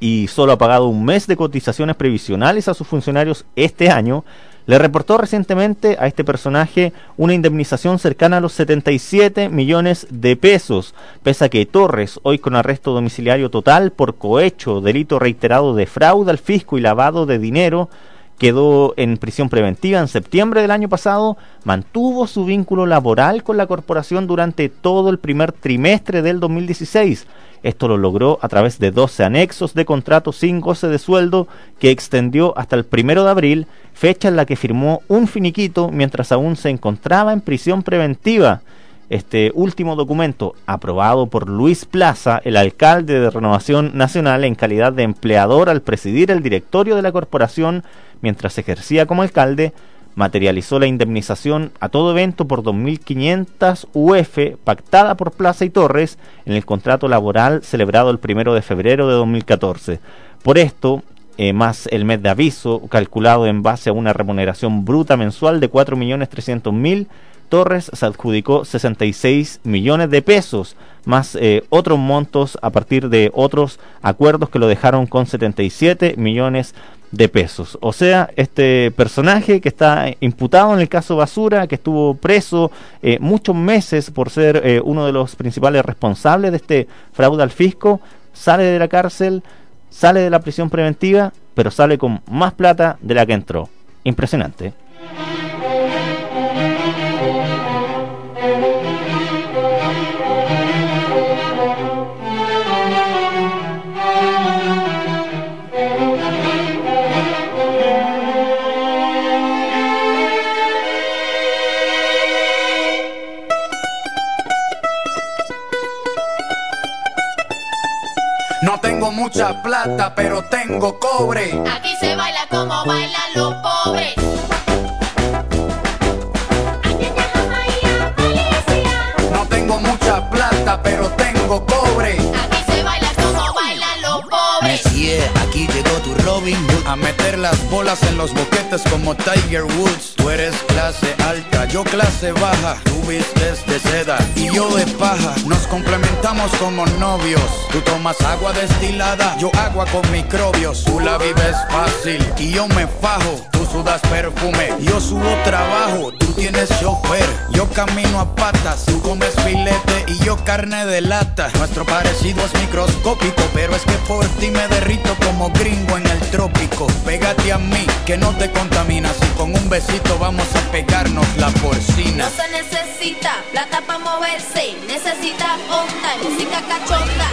[SPEAKER 3] y solo ha pagado un mes de cotizaciones previsionales a sus funcionarios este año, le reportó recientemente a este personaje una indemnización cercana a los 77 millones de pesos, pese a que Torres, hoy con arresto domiciliario total por cohecho, delito reiterado de fraude al fisco y lavado de dinero, quedó en prisión preventiva en septiembre del año pasado, mantuvo su vínculo laboral con la corporación durante todo el primer trimestre del 2016. Esto lo logró a través de 12 anexos de contrato sin goce de sueldo que extendió hasta el primero de abril, fecha en la que firmó un finiquito mientras aún se encontraba en prisión preventiva. Este último documento, aprobado por Luis Plaza, el alcalde de Renovación Nacional, en calidad de empleador al presidir el directorio de la corporación mientras ejercía como alcalde, materializó la indemnización a todo evento por 2.500 UF pactada por Plaza y Torres en el contrato laboral celebrado el primero de febrero de 2014. Por esto, eh, más el mes de aviso, calculado en base a una remuneración bruta mensual de 4.300.000, Torres se adjudicó 66 millones de pesos, más eh, otros montos a partir de otros acuerdos que lo dejaron con 77 millones de pesos. O sea, este personaje que está imputado en el caso Basura, que estuvo preso eh, muchos meses por ser eh, uno de los principales responsables de este fraude al fisco, sale de la cárcel, sale de la prisión preventiva, pero sale con más plata de la que entró. Impresionante.
[SPEAKER 21] Mucha plata, pero tengo cobre.
[SPEAKER 5] Aquí se baila como bailan los pobres.
[SPEAKER 21] No tengo mucha plata, pero tengo cobre.
[SPEAKER 5] Aquí se baila como bailan los pobres.
[SPEAKER 21] Aquí llegó A meter las bolas en los boquetes como Tiger Woods. Tú eres clase alta, yo clase baja. Tú vistes de seda y yo de paja. Nos complementamos como novios. Tú tomas agua destilada, yo agua con microbios. Tú la vives fácil y yo me fajo. Sudas perfume, yo subo trabajo. Tú tienes chofer, yo camino a patas. Tú comes filete y yo carne de lata. Nuestro parecido es microscópico, pero es que por ti me derrito como gringo en el trópico. Pégate a mí, que no te contaminas. Y con un besito vamos a pegarnos la porcina.
[SPEAKER 5] No se necesita plata para moverse, necesita onda música. Música cachonda,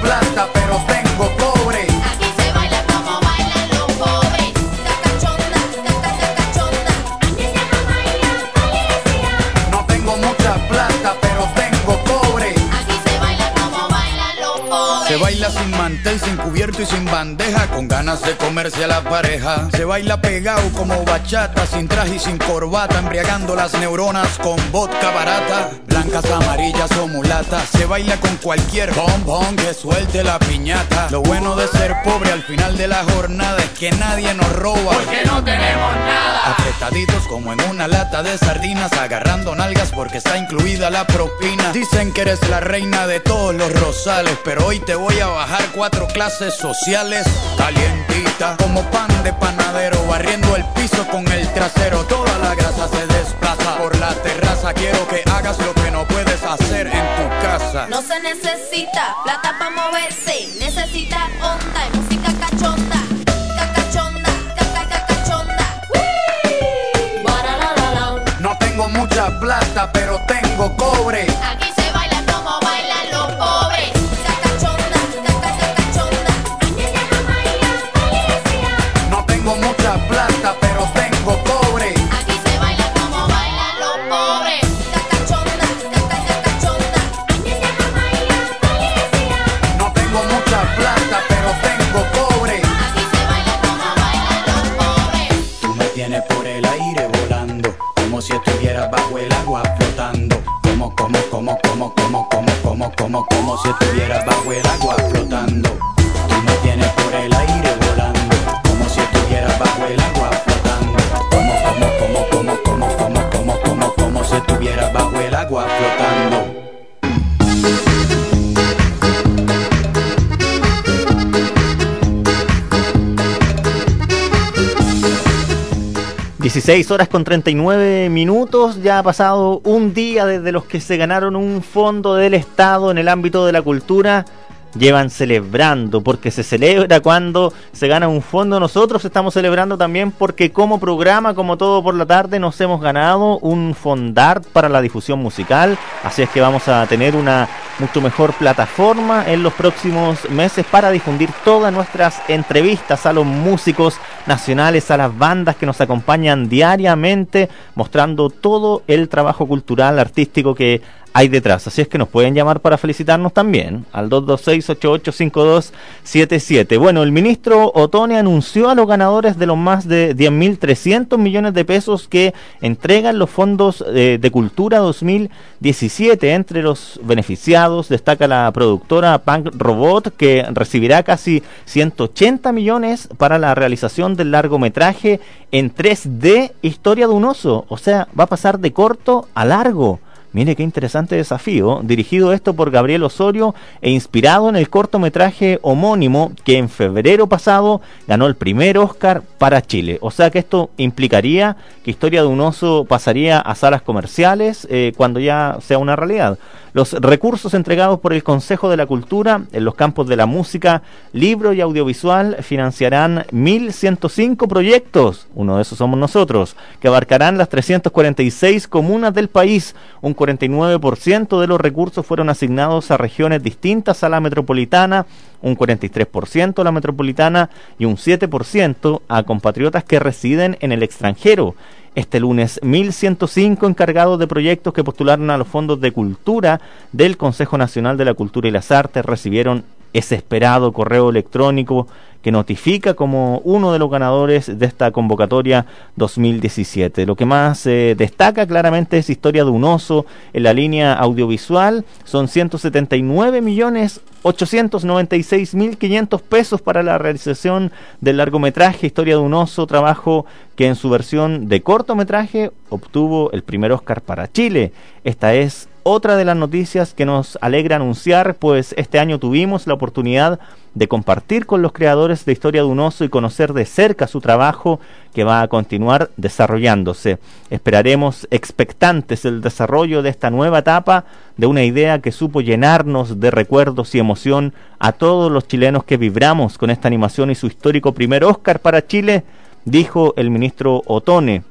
[SPEAKER 21] plata, pero
[SPEAKER 5] Se baila
[SPEAKER 21] sin mantel, sin cubierto y sin bandeja, con ganas de comerse a la pareja. Se baila pegado como bachata, sin traje y sin corbata, embriagando las neuronas con vodka barata. Blancas, amarillas o mulatas. Se baila con cualquier bombón que suelte la piñata. Lo bueno de ser pobre al final de la jornada es que nadie nos roba.
[SPEAKER 5] Porque no tenemos nada.
[SPEAKER 21] Apretaditos como en una lata de sardinas, agarrando nalgas porque está incluida la propina. Dicen que eres la reina de todos los rosales, pero hoy te voy a bajar cuatro clases sociales. Calientita, como pan de panadero, barriendo el piso con el trasero. Toda la grasa se desplaza por la terraza. Quiero que hagas lo que no puedes hacer en tu casa.
[SPEAKER 5] No se necesita plata para moverse, necesita onda y música cachonda. Ca- Cachonda, ca- ca- ca- cachonda. ¡Wii! Baralala.
[SPEAKER 21] No tengo mucha plata, pero tengo
[SPEAKER 3] 16 horas con 39 minutos, ya ha pasado un día desde los que se ganaron un fondo del Estado en el ámbito de la cultura llevan celebrando, porque se celebra cuando se gana un fondo. Nosotros estamos celebrando también porque como programa, como todo por la tarde, nos hemos ganado un fondart para la difusión musical. Así es que vamos a tener una mucho mejor plataforma en los próximos meses para difundir todas nuestras entrevistas a los músicos nacionales, a las bandas que nos acompañan diariamente, mostrando todo el trabajo cultural, artístico que hay detrás. Así es que nos pueden llamar para felicitarnos también al 226-885277. Bueno, el ministro Otone anunció a los ganadores de los más de 10.300 millones de pesos que entregan los fondos eh, de Cultura 2017. Entre los beneficiados destaca la productora Punk Robot que recibirá casi 180 millones para la realización del largometraje en 3D Historia de un oso. O sea, va a pasar de corto a largo. Mire qué interesante desafío, dirigido esto por Gabriel Osorio e inspirado en el cortometraje homónimo que en febrero pasado ganó el primer Oscar para Chile. O sea que esto implicaría que Historia de un oso pasaría a salas comerciales eh, cuando ya sea una realidad. Los recursos entregados por el Consejo de la Cultura en los campos de la música, libro y audiovisual financiarán 1.105 proyectos, uno de esos somos nosotros, que abarcarán las 346 comunas del país. Un 49% de los recursos fueron asignados a regiones distintas a la metropolitana, un 43% a la metropolitana y un 7% a compatriotas que residen en el extranjero. Este lunes, 1.105 encargados de proyectos que postularon a los fondos de cultura del Consejo Nacional de la Cultura y las Artes recibieron ese esperado correo electrónico que notifica como uno de los ganadores de esta convocatoria 2017. Lo que más eh, destaca claramente es Historia de un oso en la línea audiovisual. Son 179 millones 896 mil 500 pesos para la realización del largometraje Historia de un oso, trabajo que en su versión de cortometraje obtuvo el primer Oscar para Chile. Esta es otra de las noticias que nos alegra anunciar, pues este año tuvimos la oportunidad de compartir con los creadores de Historia de un Oso y conocer de cerca su trabajo que va a continuar desarrollándose. Esperaremos expectantes el desarrollo de esta nueva etapa de una idea que supo llenarnos de recuerdos y emoción a todos los chilenos que vibramos con esta animación y su histórico primer Oscar para Chile, dijo el ministro Otone.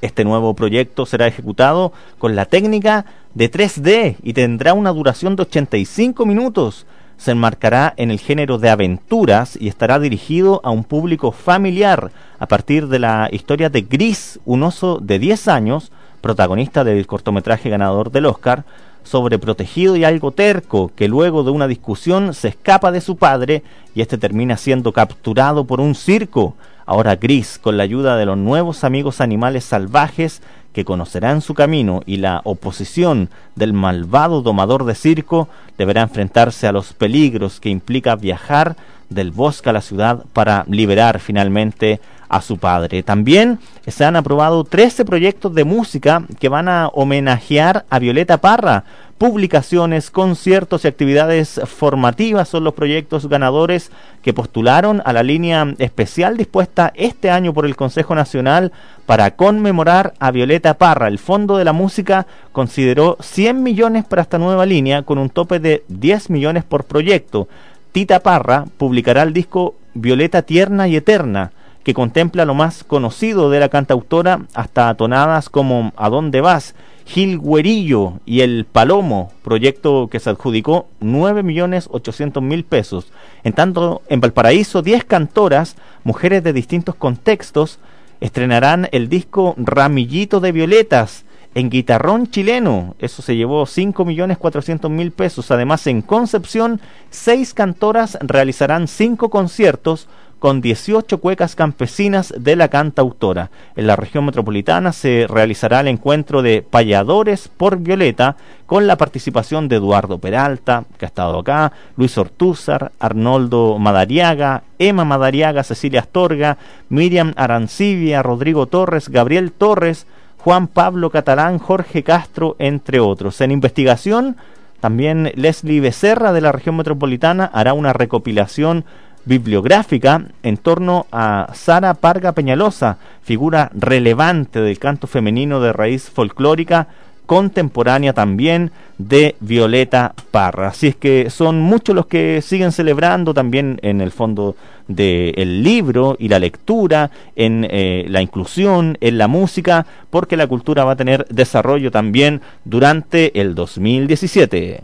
[SPEAKER 3] Este nuevo proyecto será ejecutado con la técnica de 3D y tendrá una duración de 85 minutos. Se enmarcará en el género de aventuras y estará dirigido a un público familiar a partir de la historia de Gris, un oso de 10 años, protagonista del cortometraje ganador del Oscar, sobreprotegido y algo terco, que luego de una discusión se escapa de su padre y este termina siendo capturado por un circo. Ahora Gris, con la ayuda de los nuevos amigos animales salvajes que conocerán su camino y la oposición del malvado domador de circo, deberá enfrentarse a los peligros que implica viajar del bosque a la ciudad para liberar finalmente a su padre. También se han aprobado 13 proyectos de música que van a homenajear a Violeta Parra. Publicaciones, conciertos y actividades formativas son los proyectos ganadores que postularon a la línea especial dispuesta este año por el Consejo Nacional para conmemorar a Violeta Parra. El Fondo de la Música consideró 100 millones para esta nueva línea con un tope de 10 millones por proyecto. Tita Parra publicará el disco Violeta Tierna y Eterna que contempla lo más conocido de la cantautora hasta tonadas como ¿A dónde vas? Gil Guerillo y El Palomo, proyecto que se adjudicó 9.800.000 pesos. En tanto, en Valparaíso, 10 cantoras, mujeres de distintos contextos, estrenarán el disco Ramillito de Violetas en guitarrón chileno. Eso se llevó 5.400.000 pesos. Además, en Concepción, seis cantoras realizarán cinco conciertos
[SPEAKER 14] con 18 cuecas campesinas de la cantautora. En la región metropolitana se realizará el encuentro de payadores por Violeta con la participación de Eduardo Peralta, que ha estado acá, Luis Ortúzar, Arnoldo Madariaga, Emma Madariaga, Cecilia Astorga, Miriam Arancibia, Rodrigo Torres, Gabriel Torres, Juan Pablo Catalán, Jorge Castro, entre otros. En investigación, también Leslie Becerra de la región metropolitana hará una recopilación bibliográfica en torno a Sara Parga Peñalosa, figura relevante del canto femenino de raíz folclórica, contemporánea también de Violeta Parra. Así es que son muchos los que siguen celebrando también en el fondo del libro y la lectura, en eh, la inclusión, en la música, porque la cultura va a tener desarrollo también durante el 2017.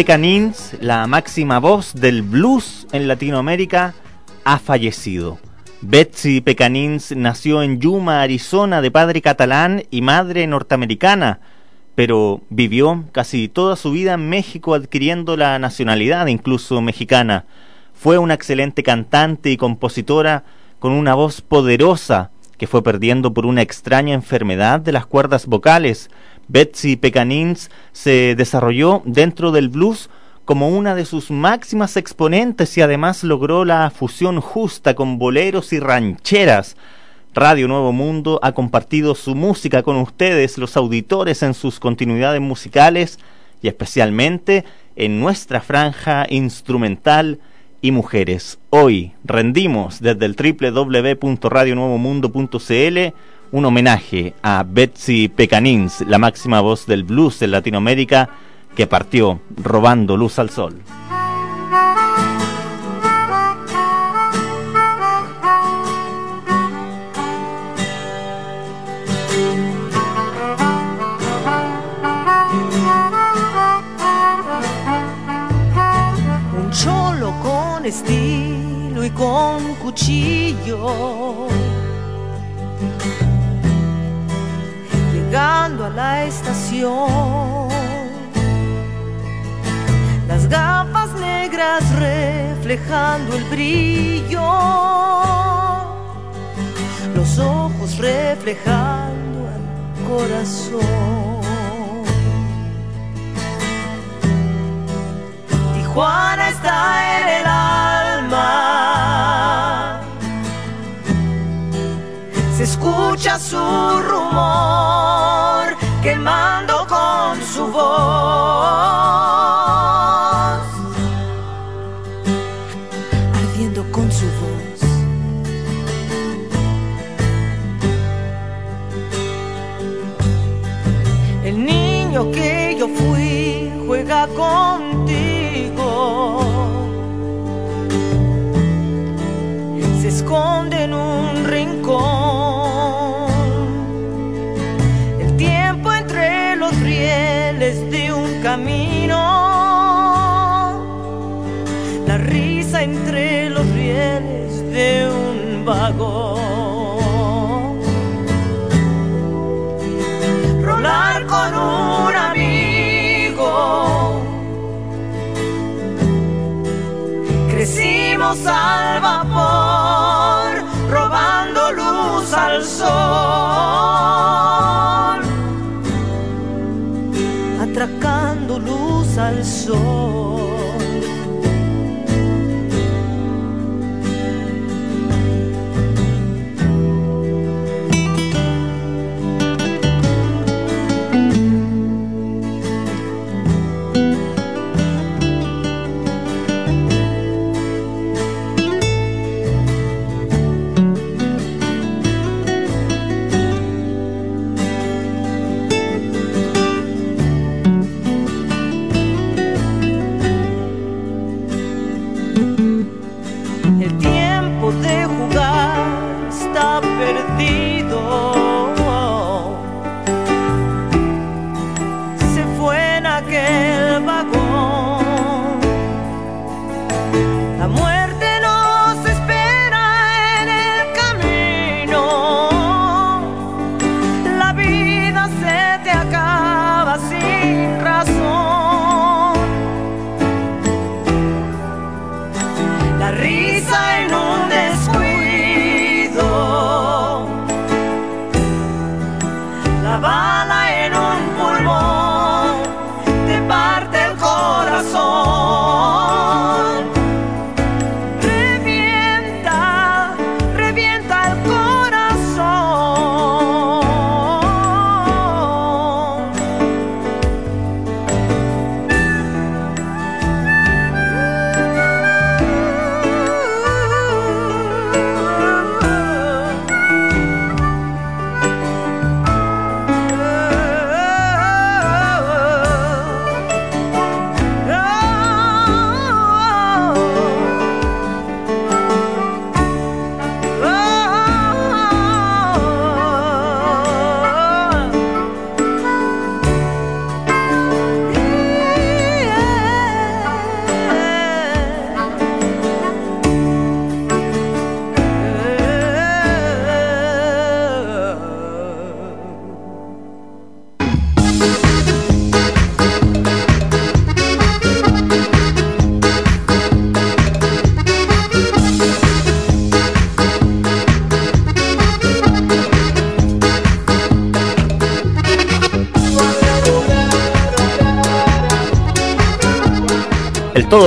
[SPEAKER 14] Pecanins, la máxima voz del blues en Latinoamérica, ha fallecido. Betsy Pecanins nació en Yuma, Arizona, de padre catalán y madre norteamericana, pero vivió casi toda su vida en México adquiriendo la nacionalidad incluso mexicana. Fue una excelente cantante y compositora con una voz poderosa
[SPEAKER 3] que fue perdiendo por una extraña enfermedad de las cuerdas vocales. Betsy Pecanins se desarrolló dentro del blues como una de sus máximas exponentes y además logró la fusión justa con boleros y rancheras. Radio Nuevo Mundo ha compartido su música con ustedes, los auditores, en sus continuidades musicales y especialmente en nuestra franja instrumental y mujeres. Hoy rendimos desde el www.radionuevomundo.cl un homenaje a Betsy Pecanins, la máxima voz del blues en Latinoamérica, que partió robando luz al sol.
[SPEAKER 22] Un cholo con estilo y con cuchillo. Llegando a la estación las gafas negras reflejando el brillo, los ojos reflejando el corazón. Tijuana está en el alma, se escucha su rumor quemando con su voz. ardiendo con su voz. El niño que yo fui juega contigo. Vagón. Rolar con un amigo. Crecimos al vapor, robando luz al sol. Atracando luz al sol.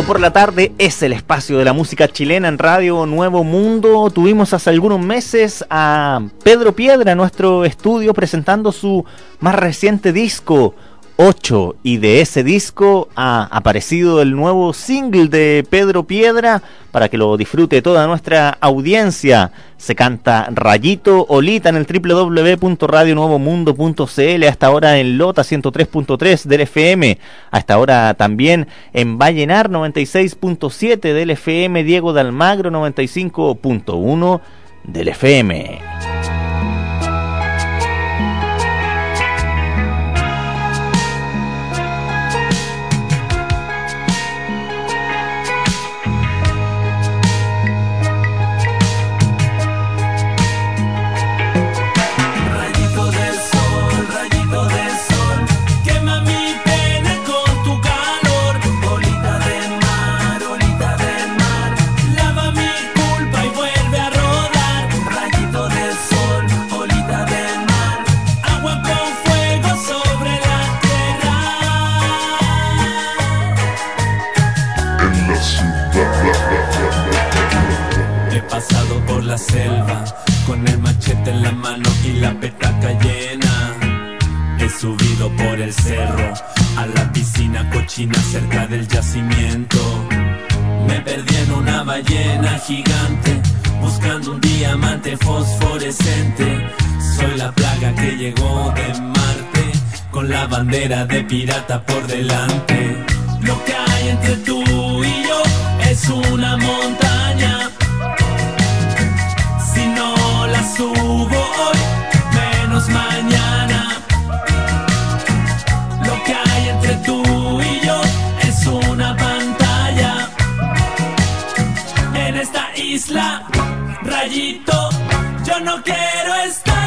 [SPEAKER 3] Por la tarde es el espacio de la música chilena en Radio Nuevo Mundo. Tuvimos hace algunos meses a Pedro Piedra en nuestro estudio presentando su más reciente disco, 8 y de ese disco ha aparecido el nuevo single de Pedro Piedra para que lo disfrute toda nuestra audiencia. Se canta Rayito Olita en el www.radionuevomundo.cl hasta ahora en Lota 103.3 del FM, hasta ahora también en Vallenar 96.7 del FM, Diego de Almagro 95.1 del FM.
[SPEAKER 23] Selva, con el machete en la mano y la petaca llena. He subido por el cerro, a la piscina cochina cerca del yacimiento. Me perdí en una ballena gigante, buscando un diamante fosforescente. Soy la plaga que llegó de Marte, con la bandera de pirata por delante. Lo que hay entre tú y yo es una montaña subo hoy, menos mañana. Lo que hay entre tú y yo es una pantalla. En esta isla, rayito, yo no quiero estar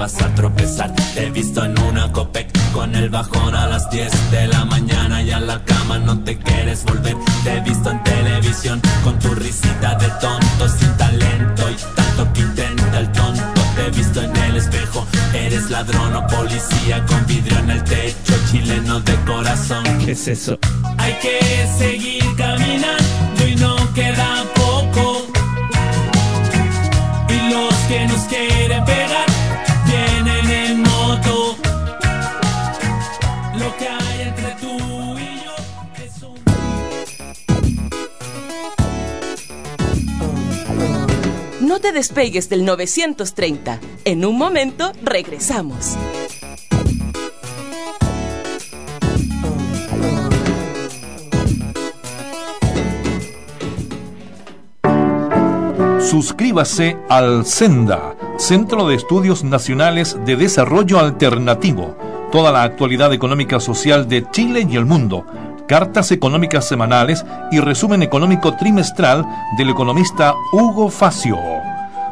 [SPEAKER 23] vas a tropezar. Te he visto en una copec con el bajón a las 10 de la mañana y a la cama no te quieres volver. Te he visto en televisión con tu risita de tonto sin talento y tanto que intenta el tonto. Te he visto en el espejo, eres ladrón o policía con vidrio en el techo, chileno de corazón.
[SPEAKER 11] ¿Qué es eso?
[SPEAKER 23] Hay que seguir caminando y no queda poco. Y los que nos quieren pegar
[SPEAKER 1] No te despegues del 930. En un momento regresamos.
[SPEAKER 8] Suscríbase al Senda, Centro de Estudios Nacionales de Desarrollo Alternativo. Toda la actualidad económica social de Chile y el mundo cartas económicas semanales y resumen económico trimestral del economista Hugo Facio.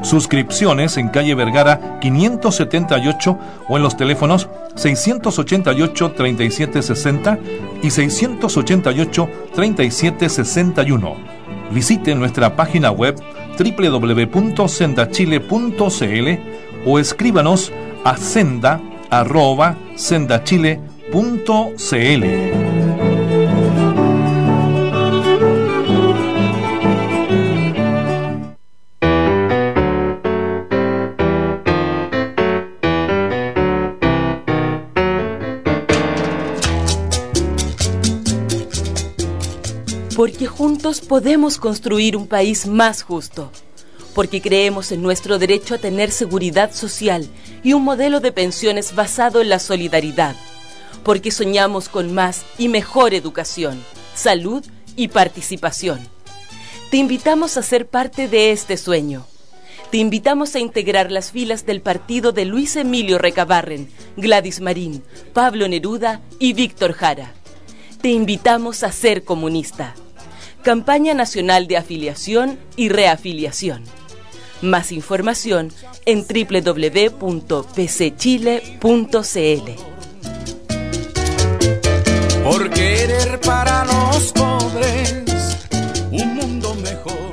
[SPEAKER 8] Suscripciones en calle Vergara 578 o en los teléfonos 688-3760 y 688-3761. Visite nuestra página web www.sendachile.cl o escríbanos a senda.sendachile.cl.
[SPEAKER 1] porque juntos podemos construir un país más justo, porque creemos en nuestro derecho a tener seguridad social y un modelo de pensiones basado en la solidaridad, porque soñamos con más y mejor educación, salud y participación. Te invitamos a ser parte de este sueño. Te invitamos a integrar las filas del partido de Luis Emilio Recabarren, Gladys Marín, Pablo Neruda y Víctor Jara. Te invitamos a ser comunista. Campaña Nacional de Afiliación y Reafiliación. Más información en www.pcchile.cl.
[SPEAKER 24] Por querer para los pobres un mundo mejor.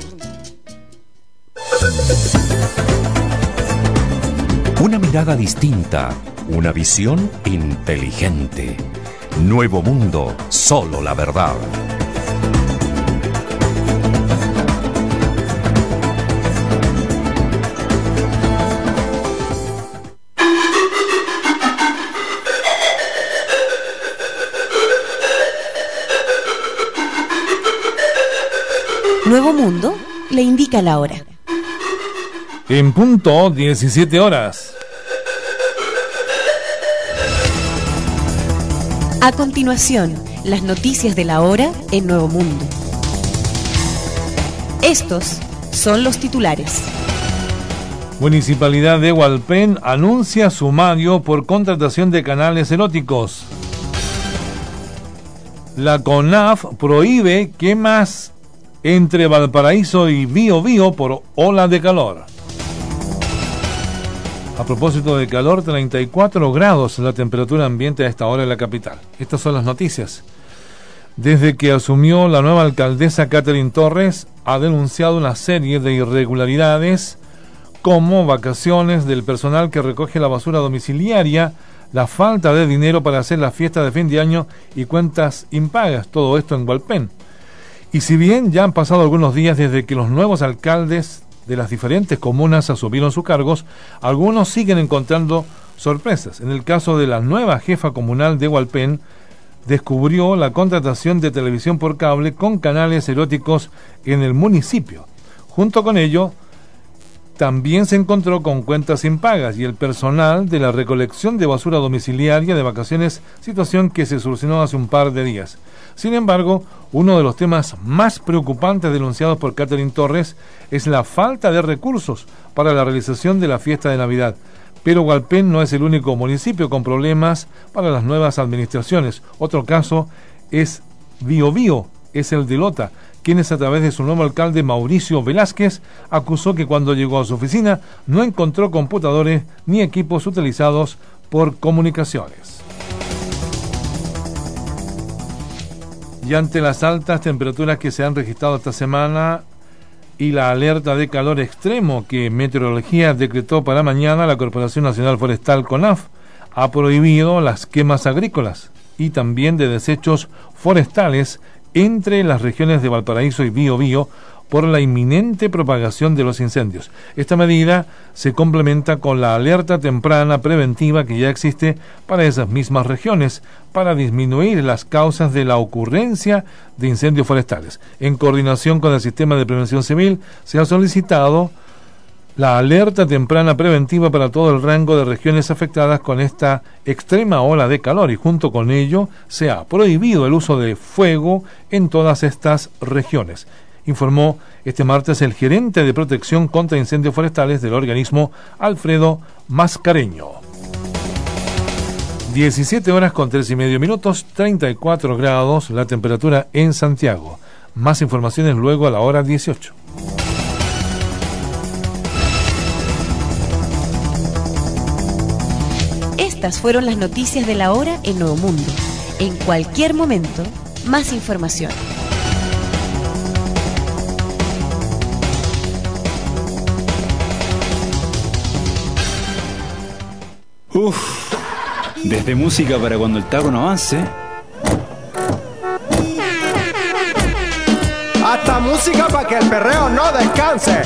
[SPEAKER 13] Una mirada distinta, una visión inteligente. Nuevo mundo, solo la verdad.
[SPEAKER 25] Mundo le indica la hora.
[SPEAKER 8] En punto 17 horas.
[SPEAKER 25] A continuación, las noticias de la hora en Nuevo Mundo. Estos son los titulares.
[SPEAKER 8] Municipalidad de Hualpén anuncia sumario por contratación de canales eróticos. La CONAF prohíbe quemas entre Valparaíso y Bío Bío por ola de calor. A propósito de calor, 34 grados la temperatura ambiente a esta hora en la capital. Estas son las noticias. Desde que asumió la nueva alcaldesa Catherine Torres, ha denunciado una serie de irregularidades como vacaciones del personal que recoge la basura domiciliaria, la falta de dinero para hacer la fiesta de fin de año y cuentas impagas, todo esto en Hualpén. Y si bien ya han pasado algunos días desde que los nuevos alcaldes de las diferentes comunas asumieron sus cargos, algunos siguen encontrando sorpresas. En el caso de la nueva jefa comunal de Hualpén, descubrió la contratación de televisión por cable con canales eróticos en el municipio. Junto con ello, también se encontró con cuentas impagas y el personal de la recolección de basura domiciliaria de vacaciones, situación que se solucionó hace un par de días. Sin embargo, uno de los temas más preocupantes denunciados por Catherine Torres es la falta de recursos para la realización de la fiesta de Navidad. Pero Hualpén no es el único municipio con problemas para las nuevas administraciones. Otro caso es Biobío, es el de Lota, quienes a través de su nuevo alcalde Mauricio Velázquez acusó que cuando llegó a su oficina no encontró computadores ni equipos utilizados por comunicaciones. Y ante las altas temperaturas que se han registrado esta semana y la alerta de calor extremo que Meteorología decretó para mañana, la Corporación Nacional Forestal CONAF ha prohibido las quemas agrícolas y también de desechos forestales entre las regiones de Valparaíso y Biobío por la inminente propagación de los incendios. Esta medida se complementa con la alerta temprana preventiva que ya existe para esas mismas regiones para disminuir las causas de la ocurrencia de incendios forestales. En coordinación con el Sistema de Prevención Civil se ha solicitado la alerta temprana preventiva para todo el rango de regiones afectadas con esta extrema ola de calor y junto con ello se ha prohibido el uso de fuego en todas estas regiones informó este martes el gerente de protección contra incendios forestales del organismo, Alfredo Mascareño. 17 horas con 3 y medio minutos, 34 grados la temperatura en Santiago. Más informaciones luego a la hora 18.
[SPEAKER 25] Estas fueron las noticias de la hora en Nuevo Mundo. En cualquier momento, más información.
[SPEAKER 15] Uf, desde música para cuando el taco no avance.
[SPEAKER 14] Hasta música para que el perreo no descanse.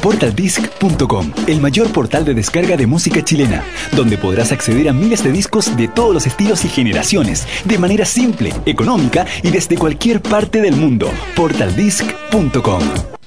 [SPEAKER 15] Portaldisc.com, el mayor portal de descarga de música chilena, donde podrás acceder a miles de discos de todos los estilos y generaciones, de manera simple, económica y desde cualquier parte del mundo. Portaldisc.com.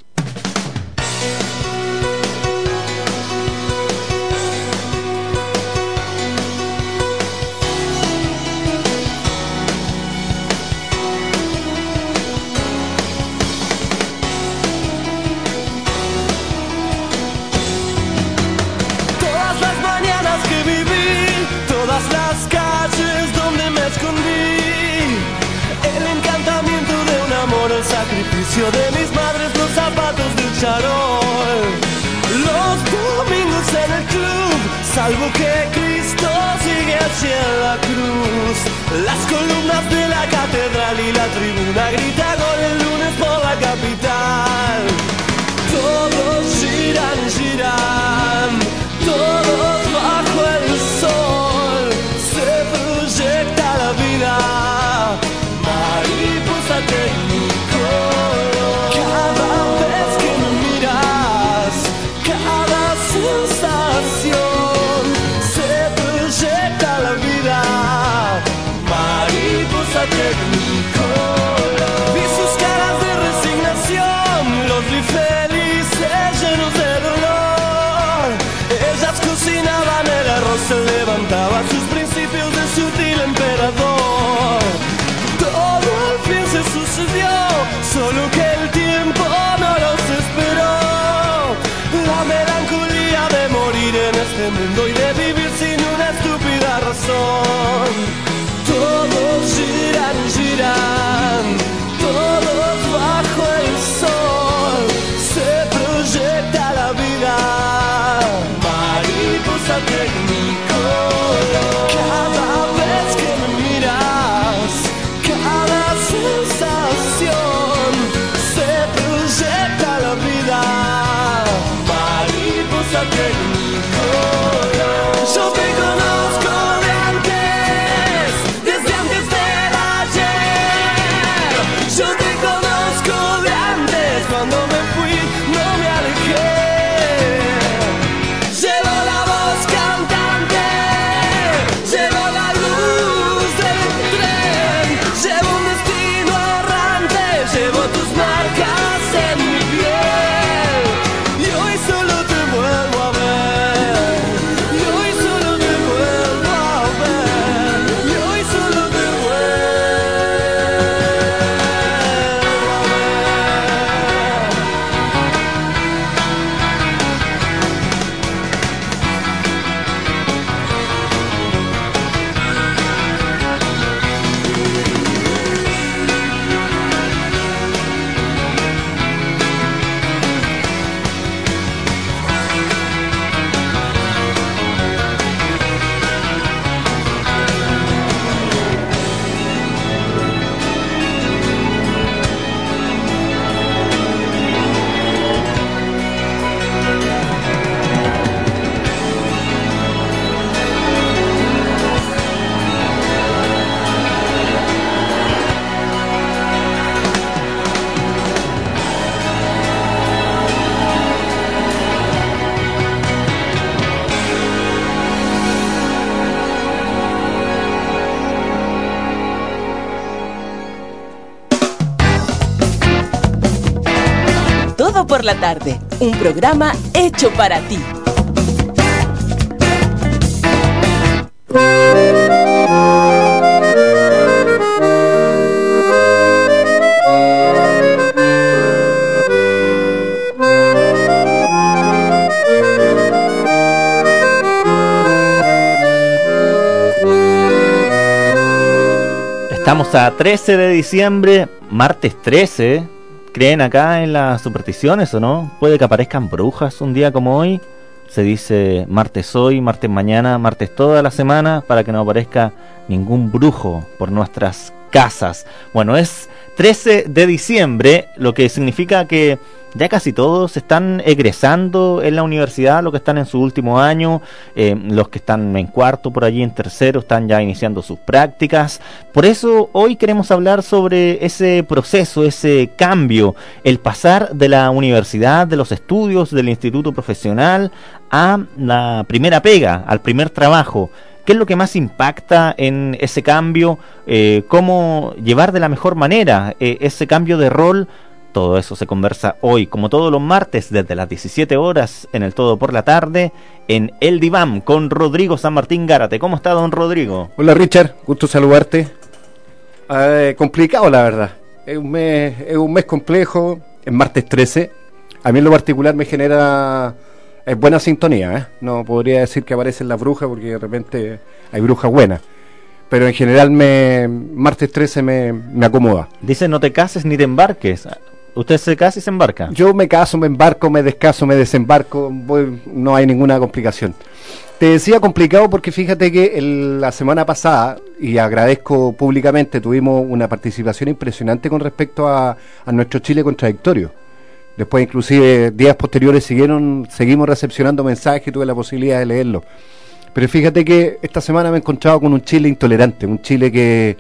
[SPEAKER 26] por la
[SPEAKER 1] tarde, un programa hecho para ti.
[SPEAKER 3] Estamos a 13 de diciembre, martes 13. ¿Creen acá en las supersticiones o no? Puede que aparezcan brujas un día como hoy. Se dice martes hoy, martes mañana, martes toda la semana para que no aparezca ningún brujo por nuestras casas. Bueno, es 13 de diciembre, lo que significa que ya casi todos están egresando en la universidad, los que están en su último año, eh, los que están en cuarto, por allí en tercero, están ya iniciando sus prácticas. Por eso hoy queremos hablar sobre ese proceso, ese cambio, el pasar de la universidad, de los estudios, del instituto profesional a la primera pega, al primer trabajo. ¿Qué es lo que más impacta en ese cambio? Eh, ¿Cómo llevar de la mejor manera eh, ese cambio de rol? Todo eso se conversa hoy, como todos los martes, desde las 17 horas, en el Todo por la Tarde, en El Diván, con Rodrigo San Martín Gárate. ¿Cómo está, don Rodrigo?
[SPEAKER 27] Hola Richard, gusto saludarte. Eh, complicado la verdad. Es un mes, es un mes complejo, es martes 13. A mí en lo particular me genera es buena sintonía, ¿eh? No podría decir que aparecen las brujas porque de repente hay brujas buenas. Pero en general me martes 13 me, me acomoda.
[SPEAKER 3] Dice no te cases ni te embarques. Usted se casa y se embarca.
[SPEAKER 27] Yo me caso, me embarco, me descaso, me desembarco, voy- no hay ninguna complicación. Te decía complicado porque fíjate que el- la semana pasada, y agradezco públicamente, tuvimos una participación impresionante con respecto a, a nuestro Chile contradictorio. Después, inclusive, días posteriores siguieron, seguimos recepcionando mensajes y tuve la posibilidad de leerlo. Pero fíjate que esta semana me he encontrado con un Chile intolerante, un Chile que,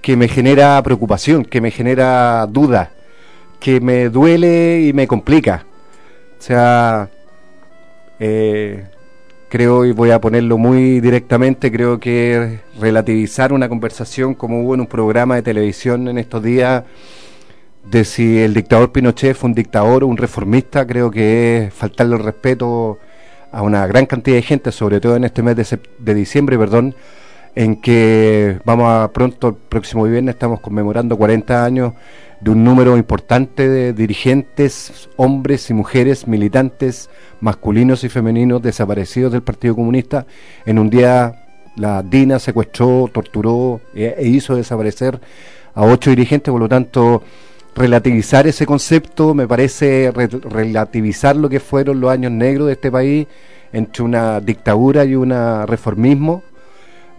[SPEAKER 27] que me genera preocupación, que me genera duda, que me duele y me complica. O sea, eh, creo, y voy a ponerlo muy directamente, creo que relativizar una conversación como hubo en un programa de televisión en estos días de si el dictador Pinochet fue un dictador o un reformista, creo que es faltarle el respeto a una gran cantidad de gente, sobre todo en este mes de, de diciembre, perdón, en que vamos a pronto, el próximo viernes, estamos conmemorando 40 años de un número importante de dirigentes, hombres y mujeres, militantes, masculinos y femeninos desaparecidos del Partido Comunista. En un día la DINA secuestró, torturó e, e hizo desaparecer a ocho dirigentes, por lo tanto relativizar ese concepto me parece re- relativizar lo que fueron los años negros de este país entre una dictadura y un reformismo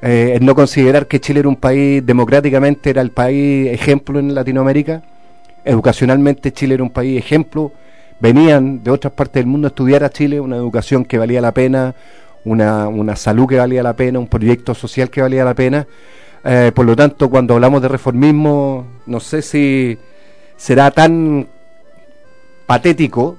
[SPEAKER 27] eh, no considerar que Chile era un país democráticamente era el país ejemplo en Latinoamérica. Educacionalmente Chile era un país ejemplo. Venían de otras partes del mundo a estudiar a Chile una educación que valía la pena una, una salud que valía la pena un proyecto social que valía la pena. Eh, por lo tanto cuando hablamos de reformismo no sé si será tan patético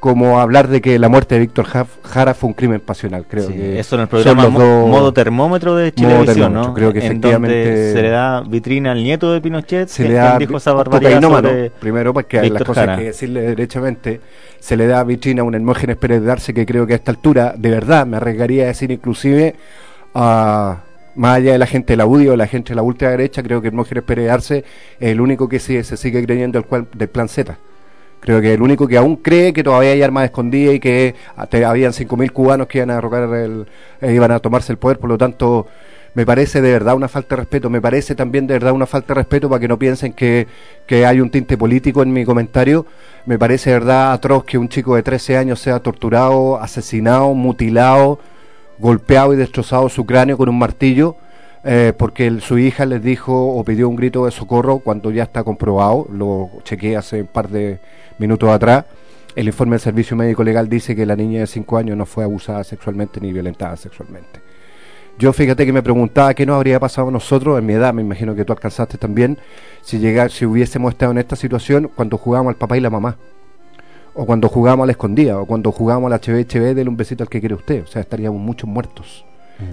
[SPEAKER 27] como hablar de que la muerte de Víctor Jara fue un crimen pasional, creo
[SPEAKER 3] Sí,
[SPEAKER 27] que
[SPEAKER 3] eso en el programa Mo- modo termómetro de Chilevisión, ¿no?
[SPEAKER 27] Creo que
[SPEAKER 3] En
[SPEAKER 27] efectivamente
[SPEAKER 3] donde se le da vitrina al nieto de Pinochet,
[SPEAKER 27] se le da
[SPEAKER 3] dijo esa barbaridad sobre
[SPEAKER 27] primero porque hay las
[SPEAKER 3] Víctor
[SPEAKER 27] cosas
[SPEAKER 3] Jara.
[SPEAKER 27] que decirle derechamente se le da vitrina a un Hermógenes Pérez de Arce que creo que a esta altura de verdad me arriesgaría a decir inclusive a más allá de la gente de la UDI o la gente de la ultra derecha creo que Hermógenes Pérez Arce es el único que sí, se sigue creyendo el cual, del plan Z. Creo que el único que aún cree que todavía hay armas escondidas y que ah, te- habían 5.000 cubanos que iban a derrocar el, eh, iban a tomarse el poder, por lo tanto me parece de verdad una falta de respeto, me parece también de verdad una falta de respeto para que no piensen que, que hay un tinte político en mi comentario, me parece de verdad atroz que un chico de 13 años sea torturado, asesinado, mutilado, golpeado y destrozado su cráneo con un martillo, eh, porque su hija les dijo o pidió un grito de socorro cuando ya está comprobado, lo chequeé hace un par de minutos atrás. El informe del Servicio Médico Legal dice que la niña de 5 años no fue abusada sexualmente ni violentada sexualmente. Yo fíjate que me preguntaba qué nos habría pasado a nosotros en mi edad, me imagino que tú alcanzaste también, si llega, si hubiésemos estado en esta situación cuando jugábamos al papá y la mamá, o cuando jugábamos a la escondida, o cuando jugábamos al HB, HB, dele un besito al que quiere usted, o sea, estaríamos muchos muertos,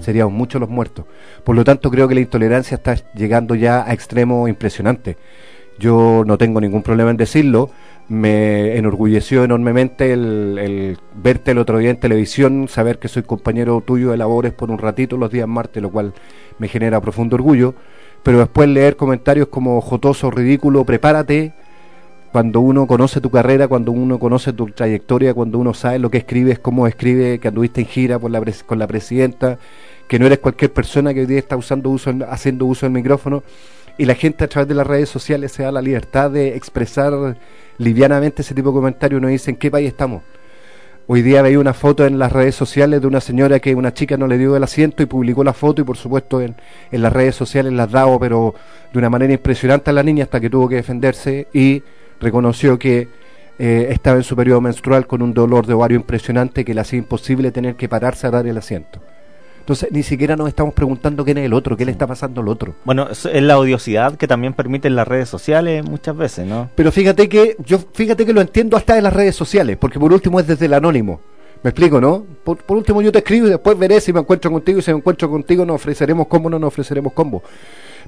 [SPEAKER 27] seríamos muchos los muertos. Por lo tanto, creo que la intolerancia está llegando ya a extremos impresionantes. Yo no tengo ningún problema en decirlo. Me enorgulleció enormemente el, el verte el otro día en televisión, saber que soy compañero tuyo de labores por un ratito los días martes, lo cual me genera profundo orgullo. Pero después leer comentarios como jotoso, ridículo, prepárate, cuando uno conoce tu carrera, cuando uno conoce tu trayectoria, cuando uno sabe lo que escribes, cómo escribe, que anduviste en gira la con la presidenta, que no eres cualquier persona que hoy día está usando uso, haciendo uso del micrófono, y la gente a través de las redes sociales se da la libertad de expresar livianamente ese tipo de comentarios, nos dicen, ¿en qué país estamos? Hoy día veía una foto en las redes sociales de una señora que una chica no le dio el asiento y publicó la foto y por supuesto en, en las redes sociales las daba, pero de una manera impresionante a la niña hasta que tuvo que defenderse y reconoció que eh, estaba en su periodo menstrual con un dolor de ovario impresionante que le hacía imposible tener que pararse a dar el asiento. Entonces ni siquiera nos estamos preguntando quién es el otro, qué le está pasando al otro.
[SPEAKER 3] Bueno, es la odiosidad que también permiten las redes sociales muchas veces, ¿no?
[SPEAKER 27] Pero fíjate que yo fíjate que lo entiendo hasta de las redes sociales, porque por último es desde el anónimo. Me explico, ¿no? Por, por último yo te escribo y después veré si me encuentro contigo y si me encuentro contigo nos ofreceremos combo, no nos ofreceremos combo.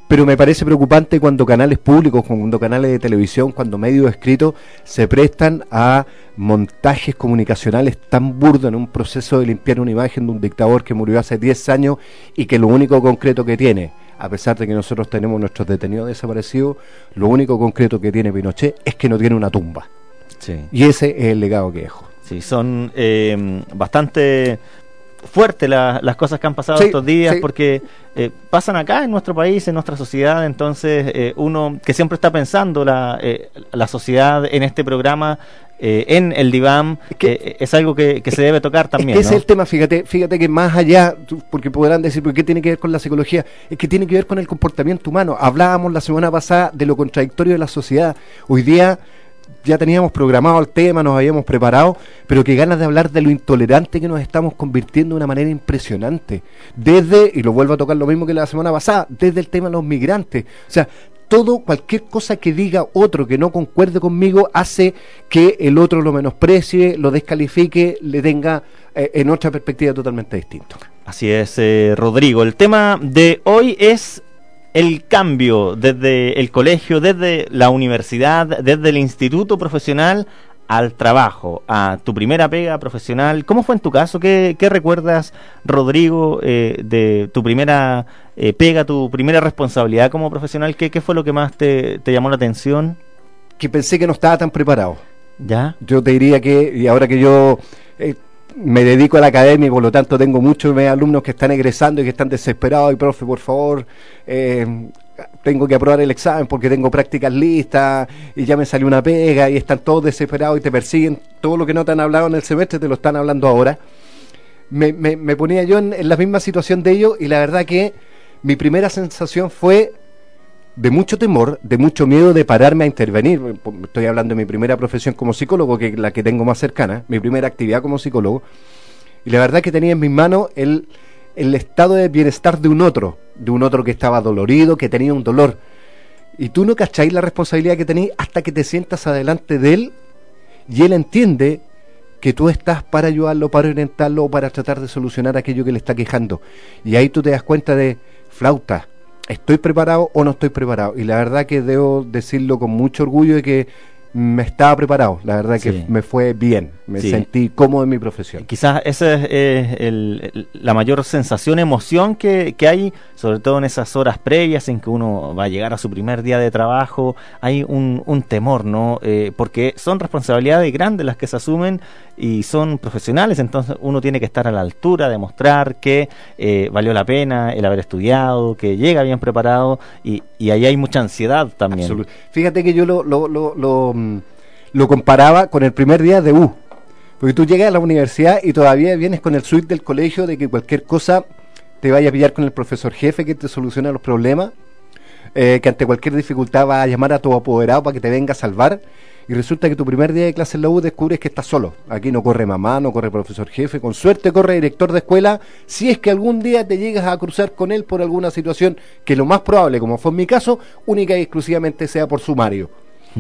[SPEAKER 27] Pero me parece preocupante cuando canales públicos, cuando canales de televisión, cuando medios escritos se prestan a montajes comunicacionales tan burdos en un proceso de limpiar una imagen de un dictador que murió hace 10 años y que lo único concreto que tiene, a pesar de que nosotros tenemos nuestros detenidos desaparecidos, lo único concreto que tiene Pinochet es que no tiene una tumba.
[SPEAKER 3] Sí.
[SPEAKER 27] Y ese es el legado que dejó.
[SPEAKER 3] Sí, son eh, bastante fuerte la- las cosas que han pasado
[SPEAKER 27] Sí,
[SPEAKER 3] estos días
[SPEAKER 27] sí.
[SPEAKER 3] porque eh, pasan acá en nuestro país, en nuestra sociedad, entonces eh, uno que siempre está pensando la, eh, la sociedad en este programa, eh, en el diván, eh, es algo que, que se debe tocar también.
[SPEAKER 27] Es que es el tema, fíjate, fíjate que más allá, porque podrán decir, ¿por qué tiene que ver con la psicología? Es que tiene que ver con el comportamiento humano. Hablábamos la semana pasada de lo contradictorio de la sociedad. Hoy día ya teníamos programado el tema, nos habíamos preparado, pero que ganas de hablar de lo intolerante que nos estamos convirtiendo de una manera impresionante. Desde, y lo vuelvo a tocar lo mismo que la semana pasada, desde el tema de los migrantes. O sea, todo, cualquier cosa que diga otro que no concuerde conmigo hace que el otro lo menosprecie, lo descalifique, le tenga eh, en otra perspectiva totalmente distinto.
[SPEAKER 3] Así es, eh, Rodrigo. El tema de hoy es el cambio desde el colegio, desde la universidad, desde el instituto profesional al trabajo, a tu primera pega profesional. ¿Cómo fue en tu caso? ¿Qué, qué recuerdas, Rodrigo, eh, de tu primera eh, pega, tu primera responsabilidad como profesional? ¿Qué, qué fue lo que más te, te llamó la atención?
[SPEAKER 27] Que pensé que no estaba tan preparado.
[SPEAKER 3] ¿Ya?
[SPEAKER 27] Yo te diría que, y ahora que yo eh, me dedico a la academia y por lo tanto tengo muchos alumnos que están egresando y que están desesperados, y profe, por favor, eh, tengo que aprobar el examen porque tengo prácticas listas y ya me salió una pega y están todos desesperados y te persiguen. Todo lo que no te han hablado en el semestre te lo están hablando ahora. Me, me- me ponía yo en, en la misma situación de ellos y la verdad que mi primera sensación fue de mucho temor, de mucho miedo de pararme a intervenir. Estoy hablando de mi primera profesión como psicólogo, que es la que tengo más cercana, mi primera actividad como psicólogo. Y la verdad que tenía en mis manos el, el estado de bienestar de un otro, de un otro que estaba dolorido, que tenía un dolor. Y tú no cacháis la responsabilidad que tenéis hasta que te sientas adelante de él y él entiende que tú estás para ayudarlo, para orientarlo o para tratar de solucionar aquello que le está quejando. Y ahí tú te das cuenta de, flauta, ¿estoy preparado o no estoy preparado? Y la verdad que debo decirlo con mucho orgullo de que me estaba preparado. La verdad que
[SPEAKER 3] Sí.
[SPEAKER 27] me fue bien, me
[SPEAKER 3] Sí.
[SPEAKER 27] sentí cómodo en mi profesión.
[SPEAKER 3] Quizás esa es eh, el- el- la mayor sensación, emoción que, que hay, sobre todo en esas horas previas en que uno va a llegar a su primer día de trabajo. Hay un, un temor, ¿no? Eh, porque son responsabilidades grandes las que se asumen y son profesionales, entonces uno tiene que estar a la altura, demostrar que eh, valió la pena el haber estudiado, que llega bien preparado y, y ahí hay mucha ansiedad también.
[SPEAKER 27] Absolut- Fíjate que yo lo, lo, lo, lo, lo comparaba con el primer día de U. Porque tú llegas a la universidad y todavía vienes con el suite del colegio de que cualquier cosa te vaya a pillar con el profesor jefe que te soluciona los problemas, eh, que ante cualquier dificultad va a llamar a tu apoderado para que te venga a salvar. Y resulta que tu primer día de clase en la U descubres que estás solo. Aquí no corre mamá, no corre profesor jefe, con suerte corre director de escuela, si es que algún día te llegas a cruzar con él por alguna situación que lo más probable, como fue en mi caso, única y exclusivamente sea por sumario.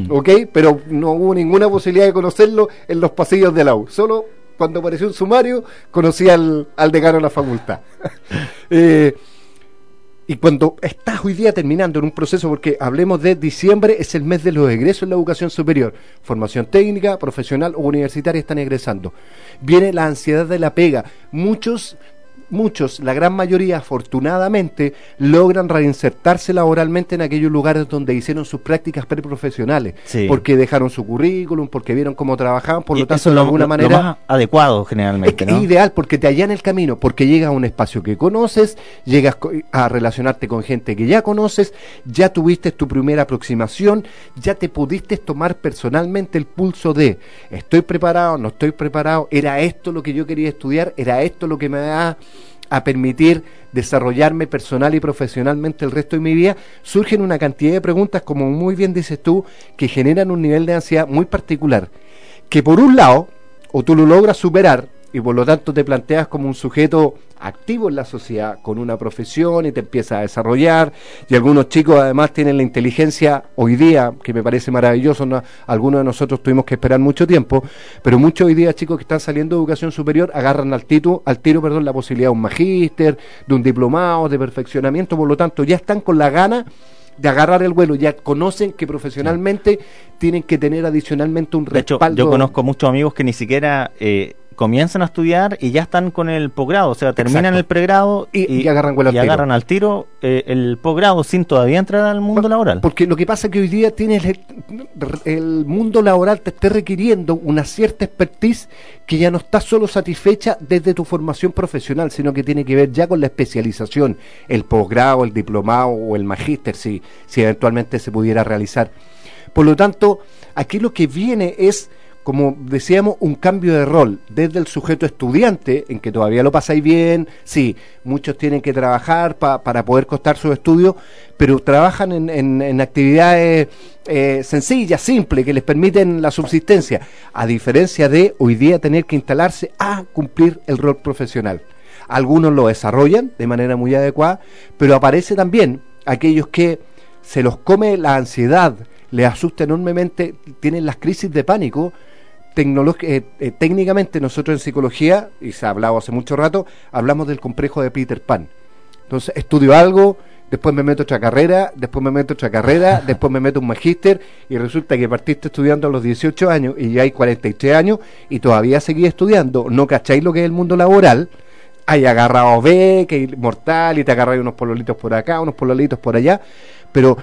[SPEAKER 27] ¿Ok? Pero no hubo ninguna posibilidad de conocerlo en los pasillos de la U. Solo cuando apareció un sumario conocí al, al decano de la facultad. Eh, y cuando estás hoy día terminando en un proceso, porque hablemos de diciembre, es el mes de los egresos en la educación superior. Formación técnica, profesional o universitaria están egresando. Viene la ansiedad de la pega. Muchos, muchos, la gran mayoría, afortunadamente, logran reinsertarse laboralmente en aquellos lugares donde hicieron sus prácticas preprofesionales.
[SPEAKER 3] Sí.
[SPEAKER 27] Porque dejaron su currículum, porque vieron cómo trabajaban, por
[SPEAKER 3] Y
[SPEAKER 27] lo tanto, de
[SPEAKER 3] lo,
[SPEAKER 27] alguna
[SPEAKER 3] lo- lo
[SPEAKER 27] manera...
[SPEAKER 3] más adecuado generalmente,
[SPEAKER 27] Es
[SPEAKER 3] ¿no?
[SPEAKER 27] ideal porque te en el camino, porque llegas a un espacio que conoces, llegas a relacionarte con gente que ya conoces, ya tuviste tu primera aproximación, ya te pudiste tomar personalmente el pulso de estoy preparado, no estoy preparado, era esto lo que yo quería estudiar, era esto lo que me va a permitir desarrollarme personal y profesionalmente el resto de mi vida, surgen una cantidad de preguntas, como muy bien dices tú, que generan un nivel de ansiedad muy particular, que por un lado, o tú lo logras superar y por lo tanto te planteas como un sujeto activo en la sociedad con una profesión y te empiezas a desarrollar y algunos chicos además tienen la inteligencia hoy día que me parece maravilloso ¿no? algunos de nosotros tuvimos que esperar mucho tiempo pero muchos hoy día chicos que están saliendo de educación superior agarran al tiro al tiro perdón la posibilidad de un magíster de un diplomado de perfeccionamiento por lo tanto ya están con la gana de agarrar el vuelo, ya conocen que profesionalmente tienen que tener adicionalmente un
[SPEAKER 3] De hecho,
[SPEAKER 27] respaldo.
[SPEAKER 3] yo conozco muchos amigos que ni siquiera eh, comienzan a estudiar y ya están con el posgrado, o sea, terminan
[SPEAKER 27] Exacto.
[SPEAKER 3] el pregrado
[SPEAKER 27] Y- y agarran al tiro.
[SPEAKER 3] agarran al tiro eh, el posgrado sin todavía entrar al mundo laboral.
[SPEAKER 27] Porque lo que pasa es que hoy día tienes el, el mundo laboral te está requiriendo una cierta expertise que ya no está solo satisfecha desde tu formación profesional, sino que tiene que ver ya con la especialización, el posgrado, el diplomado o el magíster, si, si eventualmente se pudiera realizar. Por lo tanto, aquí lo que viene es, como decíamos, un cambio de rol desde el sujeto estudiante, en que todavía lo pasáis bien, sí, muchos tienen que trabajar pa- para poder costar sus estudios, pero trabajan en, en- en actividades eh, sencillas, simples, que les permiten la subsistencia, a diferencia de hoy día tener que instalarse a cumplir el rol profesional. Algunos lo desarrollan de manera muy adecuada, pero aparece también aquellos que se los come la ansiedad, les asusta enormemente, tienen las crisis de pánico. Eh, eh, técnicamente nosotros en psicología, y se ha hablado hace mucho rato, hablamos del complejo de Peter Pan. Entonces estudio algo, después me meto otra carrera, después me meto otra carrera, después me meto un magíster y resulta que partiste estudiando a los 18 años y ya hay 43 años y todavía seguís estudiando, no cacháis lo que es el mundo laboral, hay agarrado B, que es mortal y te agarráis unos pololitos por acá, unos pololitos por allá, pero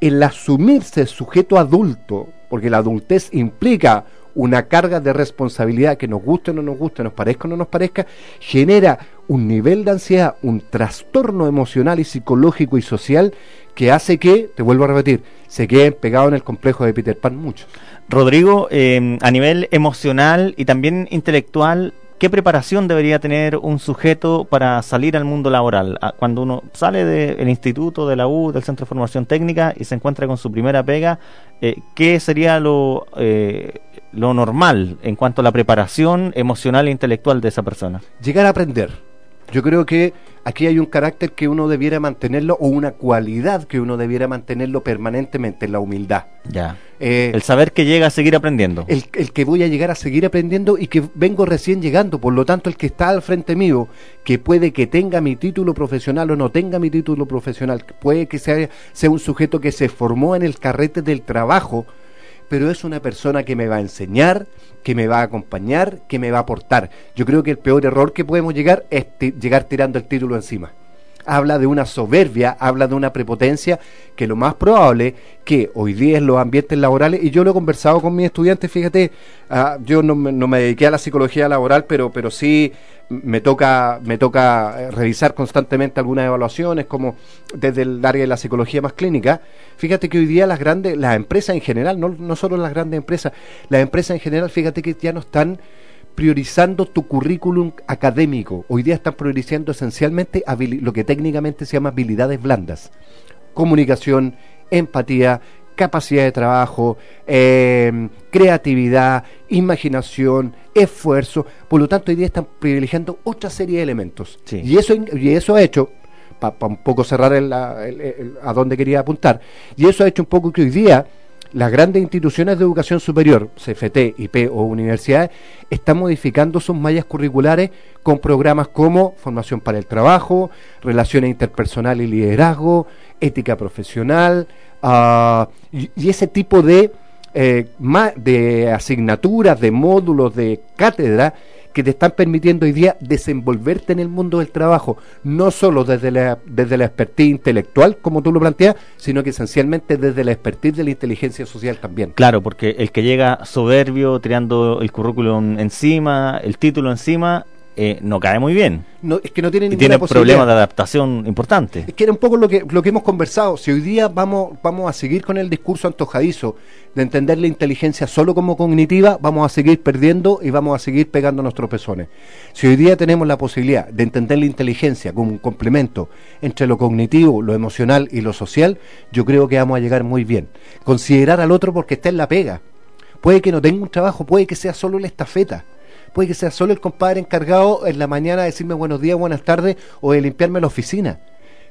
[SPEAKER 27] el asumirse sujeto adulto, porque la adultez implica una carga de responsabilidad que nos guste o no nos guste, nos parezca o no nos parezca, genera un nivel de ansiedad, un trastorno emocional y psicológico y social que hace que, te vuelvo a repetir, se queden pegados en el complejo de Peter Pan muchos.
[SPEAKER 3] Rodrigo, eh, a nivel emocional y también intelectual, ¿qué preparación debería tener un sujeto para salir al mundo laboral? Ah, Cuando uno sale del instituto, de la U, del Centro de Formación Técnica y se encuentra con su primera pega, eh, ¿qué sería lo, eh, lo normal en cuanto a la preparación emocional e intelectual de esa persona?
[SPEAKER 27] llegar a aprender. Yo creo que aquí hay un carácter que uno debiera mantenerlo o una cualidad que uno debiera mantenerlo permanentemente, la humildad.
[SPEAKER 3] Ya.
[SPEAKER 27] Eh,
[SPEAKER 3] el saber que llega a seguir aprendiendo.
[SPEAKER 27] el, el que voy a llegar a seguir aprendiendo y que vengo recién llegando. Por lo tanto, el que está al frente mío, que puede que tenga mi título profesional o no tenga mi título profesional, puede que sea, sea un sujeto que se formó en el carrete del trabajo, pero es una persona que me va a enseñar, que me va a acompañar, que me va a aportar. Yo creo que el peor error que podemos llegar es llegar tirando el título encima. Habla de una soberbia, habla de una prepotencia que lo más probable que hoy día en los ambientes laborales, y yo lo he conversado con mis estudiantes, fíjate, ah, yo no me, no me dediqué a la psicología laboral, pero, pero sí me toca, me toca eh, revisar constantemente algunas evaluaciones, como desde el área de la psicología más clínica. Fíjate que hoy día las grandes, las empresas en general, no, no solo las grandes empresas, las empresas en general, fíjate que ya no están priorizando tu currículum académico. Hoy día están priorizando esencialmente lo que técnicamente se llama habilidades blandas. Comunicación, empatía, capacidad de trabajo, eh, creatividad, imaginación, esfuerzo. Por lo tanto, hoy día están privilegiando otra serie de elementos. Y, eso, y eso ha hecho, para un poco cerrar el- la- el- el- a donde quería apuntar, y eso ha hecho un poco que hoy día las grandes instituciones de educación superior, CFT, IP o universidades, están modificando sus mallas curriculares con programas como formación para el trabajo, relaciones interpersonal y liderazgo, ética profesional, ah, y, ese tipo de, eh, de asignaturas, de módulos, de cátedra que te están permitiendo hoy día desenvolverte en el mundo del trabajo, no solo desde la, desde la expertise intelectual, como tú lo planteas, sino que esencialmente desde la expertise de la inteligencia social también.
[SPEAKER 3] Claro, porque el que llega soberbio, tirando el currículum encima, el título encima, eh, no cae muy bien.
[SPEAKER 27] No, es que no tiene
[SPEAKER 3] Y
[SPEAKER 27] ninguna
[SPEAKER 3] tiene
[SPEAKER 27] posibilidad.
[SPEAKER 3] problemas de adaptación importantes.
[SPEAKER 27] Es que era un poco lo que, lo que hemos conversado. Si hoy día vamos, vamos a seguir con el discurso antojadizo de entender la inteligencia solo como cognitiva, vamos a seguir perdiendo y vamos a seguir pegando nuestros pezones. Si hoy día tenemos la posibilidad de entender la inteligencia como un complemento entre lo cognitivo, lo emocional y lo social, yo creo que vamos a llegar muy bien. Considerar al otro porque está en la pega. Puede que no tenga un trabajo, puede que sea solo la estafeta. Puede que sea solo el compadre encargado en la mañana de decirme buenos días, buenas tardes o de limpiarme la oficina.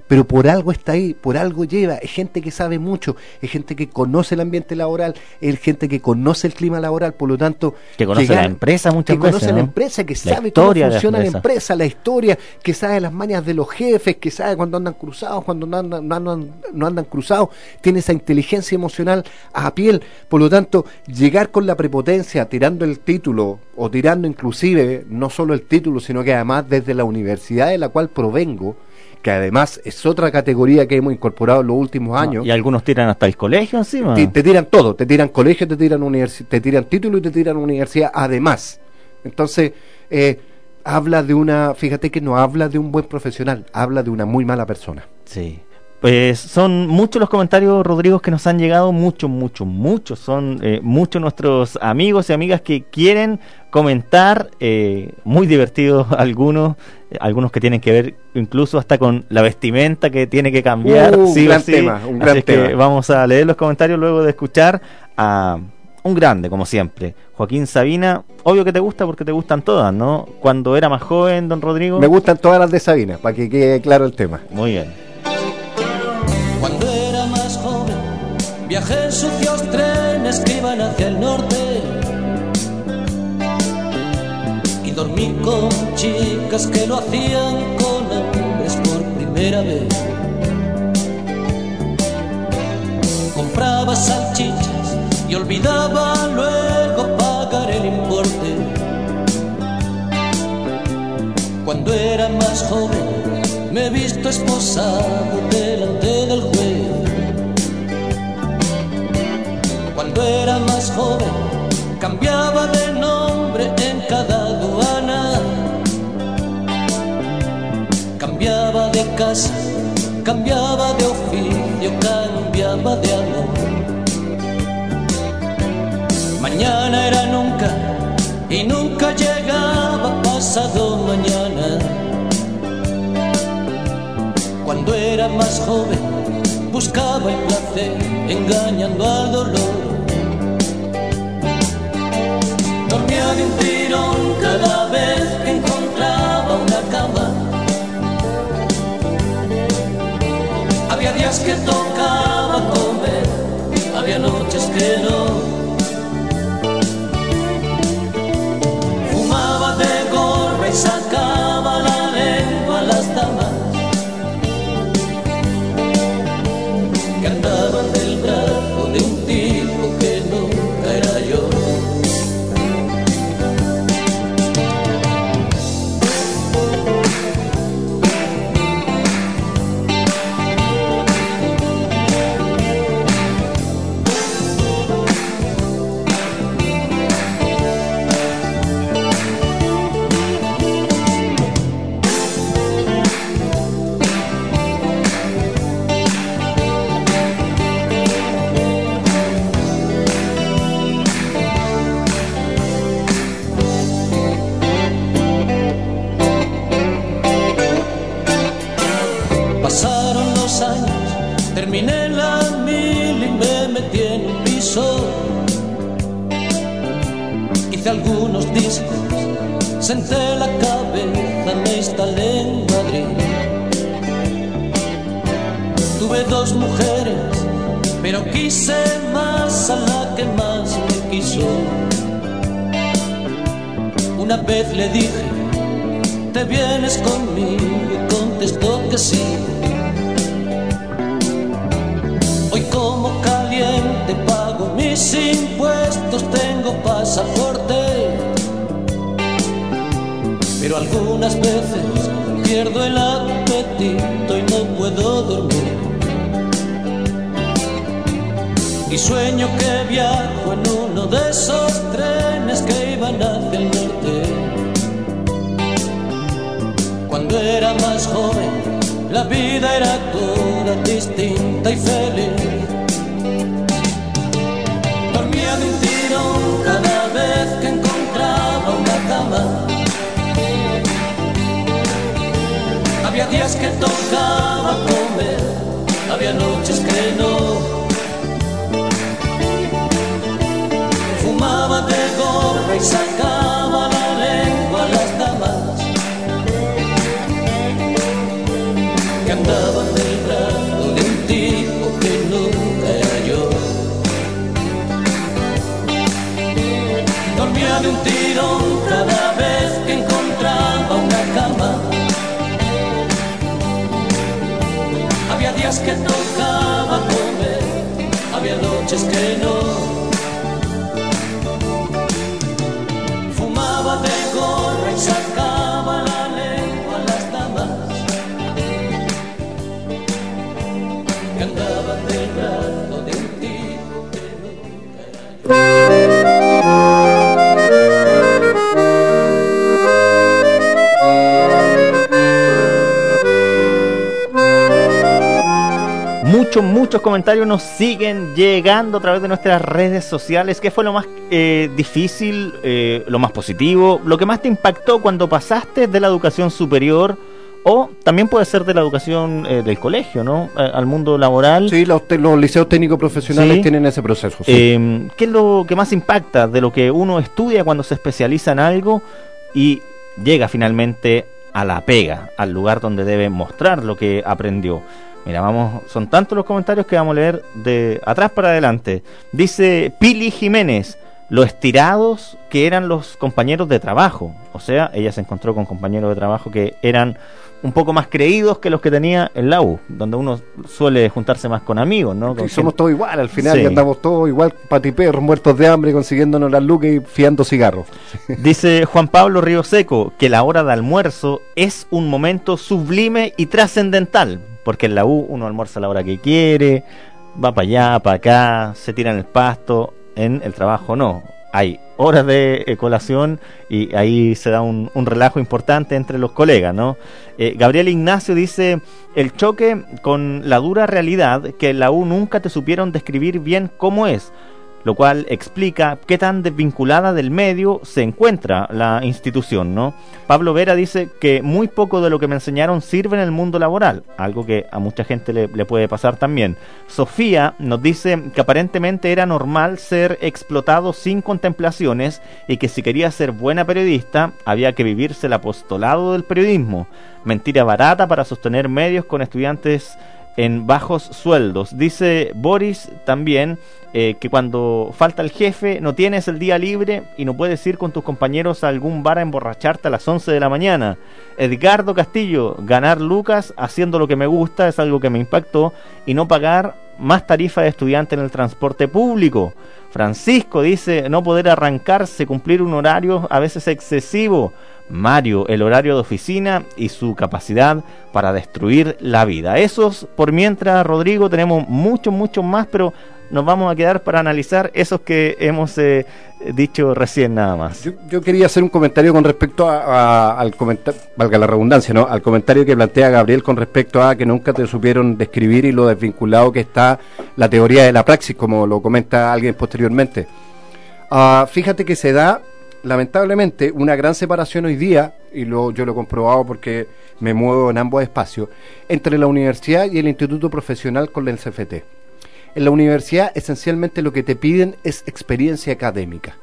[SPEAKER 27] Pero por algo está ahí, por algo lleva. Es gente que sabe mucho, es gente que conoce el ambiente laboral, es gente que conoce el clima laboral, por lo tanto...
[SPEAKER 3] Que conoce la empresa muchas
[SPEAKER 27] que conoce
[SPEAKER 3] veces,
[SPEAKER 27] la empresa, que
[SPEAKER 3] La
[SPEAKER 27] sabe cómo
[SPEAKER 3] la
[SPEAKER 27] funciona la
[SPEAKER 3] empresa.
[SPEAKER 27] empresa, la historia, que sabe las mañas de los jefes, que sabe cuando andan cruzados, cuando no andan, no andan, no andan cruzados, tiene esa inteligencia emocional a piel. Por lo tanto, llegar con la prepotencia, tirando el título o tirando inclusive no solo el título, sino que además desde la universidad de la cual provengo, que además es otra categoría que hemos incorporado en los últimos años.
[SPEAKER 3] Y algunos tiran hasta el colegio encima.
[SPEAKER 27] Te, te tiran todo, te tiran colegio, te tiran te tiran título y te tiran universidad además. Entonces, eh, habla de una, fíjate que no habla de un buen profesional, habla de una muy mala persona.
[SPEAKER 3] Sí. Pues son muchos los comentarios, Rodrigo, que nos han llegado, muchos, muchos, muchos. Son eh, muchos nuestros amigos y amigas que quieren comentar, eh, muy divertidos algunos, eh, algunos que tienen que ver incluso hasta con la vestimenta que tiene que cambiar.
[SPEAKER 27] Uh, un
[SPEAKER 3] sí o
[SPEAKER 27] gran
[SPEAKER 3] sí.
[SPEAKER 27] tema, un
[SPEAKER 3] Así
[SPEAKER 27] gran
[SPEAKER 3] que
[SPEAKER 27] tema.
[SPEAKER 3] vamos a leer los comentarios luego de escuchar a un grande, como siempre, Joaquín Sabina. Obvio que te gusta porque te gustan todas, ¿no? Cuando era más joven, don Rodrigo.
[SPEAKER 27] Me gustan todas las de Sabina, para que quede claro el tema.
[SPEAKER 3] Muy bien.
[SPEAKER 26] Viajé en sucios trenes que iban hacia el norte. Y dormí con chicas que lo hacían con hombres por primera vez. Compraba salchichas y olvidaba luego pagar el importe. Cuando era más joven, me he visto esposado delante Cuando era más joven, cambiaba de nombre en cada aduana. Cambiaba de casa, cambiaba de oficio, cambiaba de amor. Mañana era nunca y nunca llegaba pasado mañana. Cuando era más joven, buscaba el placer engañando al dolor. De un tirón cada vez que encontraba una cama. Había días que tocaba comer, había noches que no. Fumaba de gorra y sacaba Hice algunos discos, senté la cabeza, me instalé en Madrid. Tuve dos mujeres, pero quise más a la que más me quiso. Una vez le dije, te vienes conmigo y contestó que sí. Hoy como caliente pago mis impuestos, tengo pasaporte. Pero algunas veces pierdo el apetito y no puedo dormir. Y sueño que viajo en uno de esos trenes que iban hacia el norte. Cuando era más joven, la vida era toda distinta y feliz. Vez que encontraba una cama. Había días que tocaba comer, había noches que no. Fumaba de gorra y sacaba de un tiro cada vez que encontraba una cama. Había días que tocaba comer, había noches que no.
[SPEAKER 3] Muchos, muchos comentarios nos siguen llegando a través de nuestras redes sociales. ¿Qué fue lo más eh, difícil, eh, lo más positivo, lo que más te impactó cuando pasaste de la educación superior? O también puede ser de la educación eh, del colegio, ¿no? Eh, al mundo laboral.
[SPEAKER 27] Sí, los, los liceos técnicos profesionales
[SPEAKER 3] Sí.
[SPEAKER 27] tienen ese proceso. sí.
[SPEAKER 3] Eh, ¿Qué es lo que más impacta de lo que uno estudia cuando se especializa en algo y llega finalmente a la pega, al lugar donde debe mostrar lo que aprendió? Mira, vamos, son tantos los comentarios que vamos a leer de atrás para adelante. Dice Pili Jiménez, lo estirados que eran los compañeros de trabajo. O sea, ella se encontró con compañeros de trabajo que eran un poco más creídos que los que tenía en la U, donde uno suele juntarse más con amigos, ¿no? Con
[SPEAKER 27] Sí, somos todos igual, al final
[SPEAKER 3] Sí.
[SPEAKER 27] y andamos todos igual, patiperros, muertos de hambre, consiguiéndonos las lucas y fiando cigarros.
[SPEAKER 3] Dice Juan Pablo Río Seco que la hora de almuerzo es un momento sublime y trascendental, porque en la U uno almuerza a la hora que quiere, va para allá, para acá, se tira en el pasto, en el trabajo no. Hay horas de eh, colación y ahí se da un, relajo importante entre los colegas, ¿no? Eh, Gabriel Ignacio dice, el choque con la dura realidad que en la U nunca te supieron describir bien cómo es, lo cual explica qué tan desvinculada del medio se encuentra la institución, ¿no? Pablo Vera dice que muy poco de lo que me enseñaron sirve en el mundo laboral, algo que a mucha gente le, le puede pasar también. Sofía nos dice que aparentemente era normal ser explotado sin contemplaciones y que si quería ser buena periodista había que vivirse el apostolado del periodismo. Mentira barata para sostener medios con estudiantes en bajos sueldos. Dice Boris también eh, que cuando falta el jefe no tienes el día libre y no puedes ir con tus compañeros a algún bar a emborracharte a las 11 de la mañana. Edgardo Castillo, ganar lucas haciendo lo que me gusta es algo que me impactó y no pagar más tarifa de estudiante en el transporte público. Francisco dice no poder arrancarse, cumplir un horario a veces excesivo. Mario, el horario de oficina y su capacidad para destruir la vida. Esos, por mientras, Rodrigo, tenemos muchos, muchos más, pero nos vamos a quedar para analizar esos que hemos eh, dicho recién nada más.
[SPEAKER 27] Yo, quería hacer un comentario con respecto a- al comentario, valga la redundancia, ¿no? Al comentario que plantea Gabriel con respecto a que nunca te supieron describir y lo desvinculado que está la teoría de la praxis, como lo comenta alguien posteriormente. Ah, fíjate que se da, lamentablemente, una gran separación hoy día, y lo, yo lo he comprobado porque me muevo en ambos espacios, entre la universidad y el instituto profesional con el CFT. En la universidad, esencialmente, lo que te piden es experiencia académica.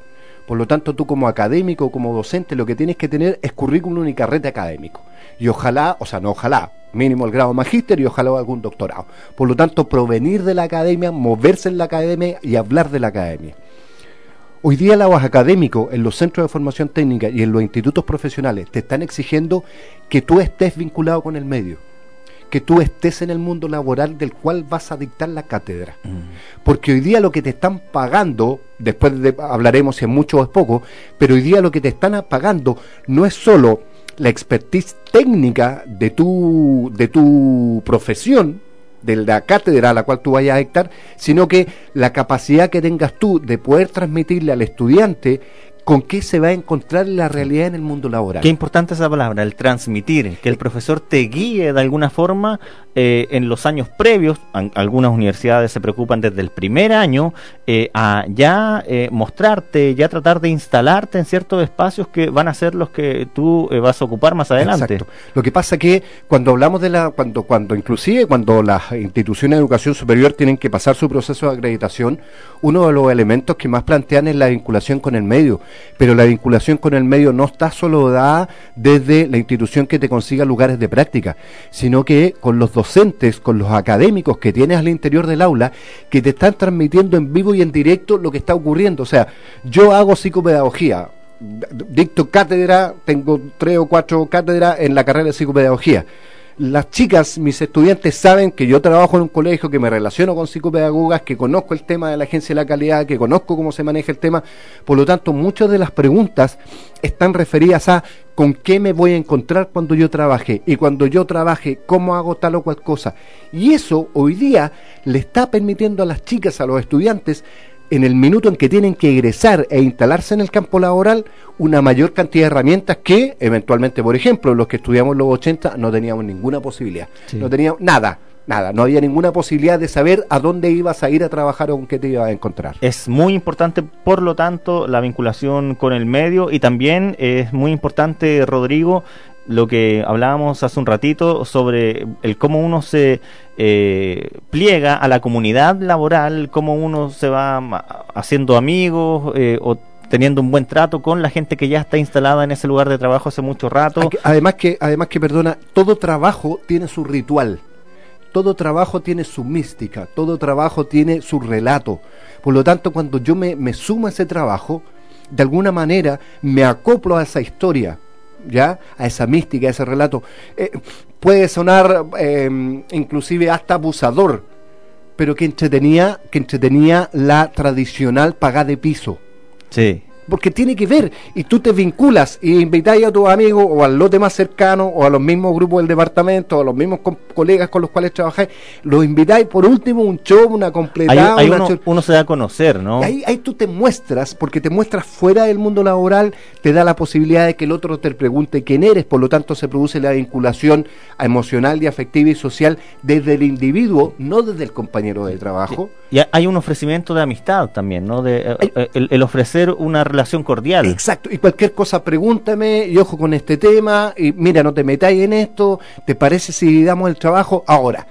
[SPEAKER 27] Por lo tanto, tú como académico, como docente, lo que tienes que tener es currículum y carrete académico. Y ojalá, o sea, no ojalá, mínimo el grado magíster y ojalá algún doctorado. Por lo tanto, provenir de la academia, moverse en la academia y hablar de la academia. Hoy día los académicos en los centros de formación técnica y en los institutos profesionales te están exigiendo que tú estés vinculado con el medio, que tú estés en el mundo laboral del cual vas a dictar la cátedra. Porque hoy día lo que te están pagando, después de, hablaremos si es mucho o es poco, pero hoy día lo que te están pagando no es solo la expertise técnica de tu, de tu profesión, de la cátedra a la cual tú vayas a dictar, sino que la capacidad que tengas tú de poder transmitirle al estudiante con qué se va a encontrar la realidad en el mundo laboral.
[SPEAKER 3] Qué importante esa palabra, el transmitir, que el profesor te guíe de alguna forma eh, en los años previos. An- algunas universidades se preocupan desde el primer año eh, a ya eh, mostrarte, ya tratar de instalarte en ciertos espacios que van a ser los que tú eh, vas a ocupar más adelante.
[SPEAKER 27] Exacto. Lo que pasa que cuando hablamos de la, cuando, cuando inclusive cuando las instituciones de educación superior tienen que pasar su proceso de acreditación, uno de los elementos que más plantean es la vinculación con el medio. Pero la vinculación con el medio no está solo dada desde la institución que te consiga lugares de práctica, sino que con los docentes, con los académicos que tienes al interior del aula, que te están transmitiendo en vivo y en directo lo que está ocurriendo. O sea, yo hago psicopedagogía, dicto cátedra, tengo tres o cuatro cátedras en la carrera de psicopedagogía. Las chicas, mis estudiantes, saben que yo trabajo en un colegio, que me relaciono con psicopedagogas, que conozco el tema de la agencia de la calidad, que conozco cómo se maneja el tema. Por lo tanto, muchas de las preguntas están referidas a con qué me voy a encontrar cuando yo trabaje y cuando yo trabaje, cómo hago tal o cual cosa. Y eso hoy día le está permitiendo a las chicas, a los estudiantes, en el minuto en que tienen que egresar e instalarse en el campo laboral, una mayor cantidad de herramientas que, eventualmente, por ejemplo, los que estudiamos en los 80 no teníamos ninguna posibilidad.
[SPEAKER 3] Sí.
[SPEAKER 27] No teníamos nada. Nada, no había ninguna posibilidad de saber a dónde ibas a ir a trabajar o con qué te ibas a encontrar.
[SPEAKER 3] Es muy importante, por lo tanto, la vinculación con el medio y también es muy importante, Rodrigo, lo que hablábamos hace un ratito sobre el cómo uno se eh, pliega a la comunidad laboral, cómo uno se va haciendo amigos eh, o teniendo un buen trato con la gente que ya está instalada en ese lugar de trabajo hace mucho rato.
[SPEAKER 27] Además que, además que, perdona, todo trabajo tiene su ritual, todo trabajo tiene su mística, todo trabajo tiene su relato. Por lo tanto, cuando yo me, me sumo a ese trabajo, de alguna manera me acoplo a esa historia, ¿ya? A esa mística, a ese relato. Eh, puede sonar eh, inclusive hasta abusador, pero que entretenía, que entretenía la tradicional pagada de piso
[SPEAKER 3] Sí.
[SPEAKER 27] Porque tiene que ver y tú te vinculas y invitáis a tus amigos o al lote más cercano o a los mismos grupos del departamento o a los mismos com- colegas con los cuales trabajáis, los invitáis por último un show, una completada,
[SPEAKER 3] ahí
[SPEAKER 27] una
[SPEAKER 3] uno, uno se da a conocer, ¿no?
[SPEAKER 27] y ahí, ahí tú te muestras, porque te muestras fuera del mundo laboral, te da la posibilidad de que el otro te pregunte quién eres, por lo tanto se produce la vinculación emocional y afectiva y social desde el individuo, no desde el compañero de trabajo.
[SPEAKER 3] Y ha- hay un ofrecimiento de amistad también, ¿no? De, eh, eh, el, el ofrecer una relación cordial.
[SPEAKER 27] Exacto, y cualquier cosa pregúntame, y ojo con este tema, y mira, no te metáis en esto, ¿te parece si damos el trabajo? Ahora,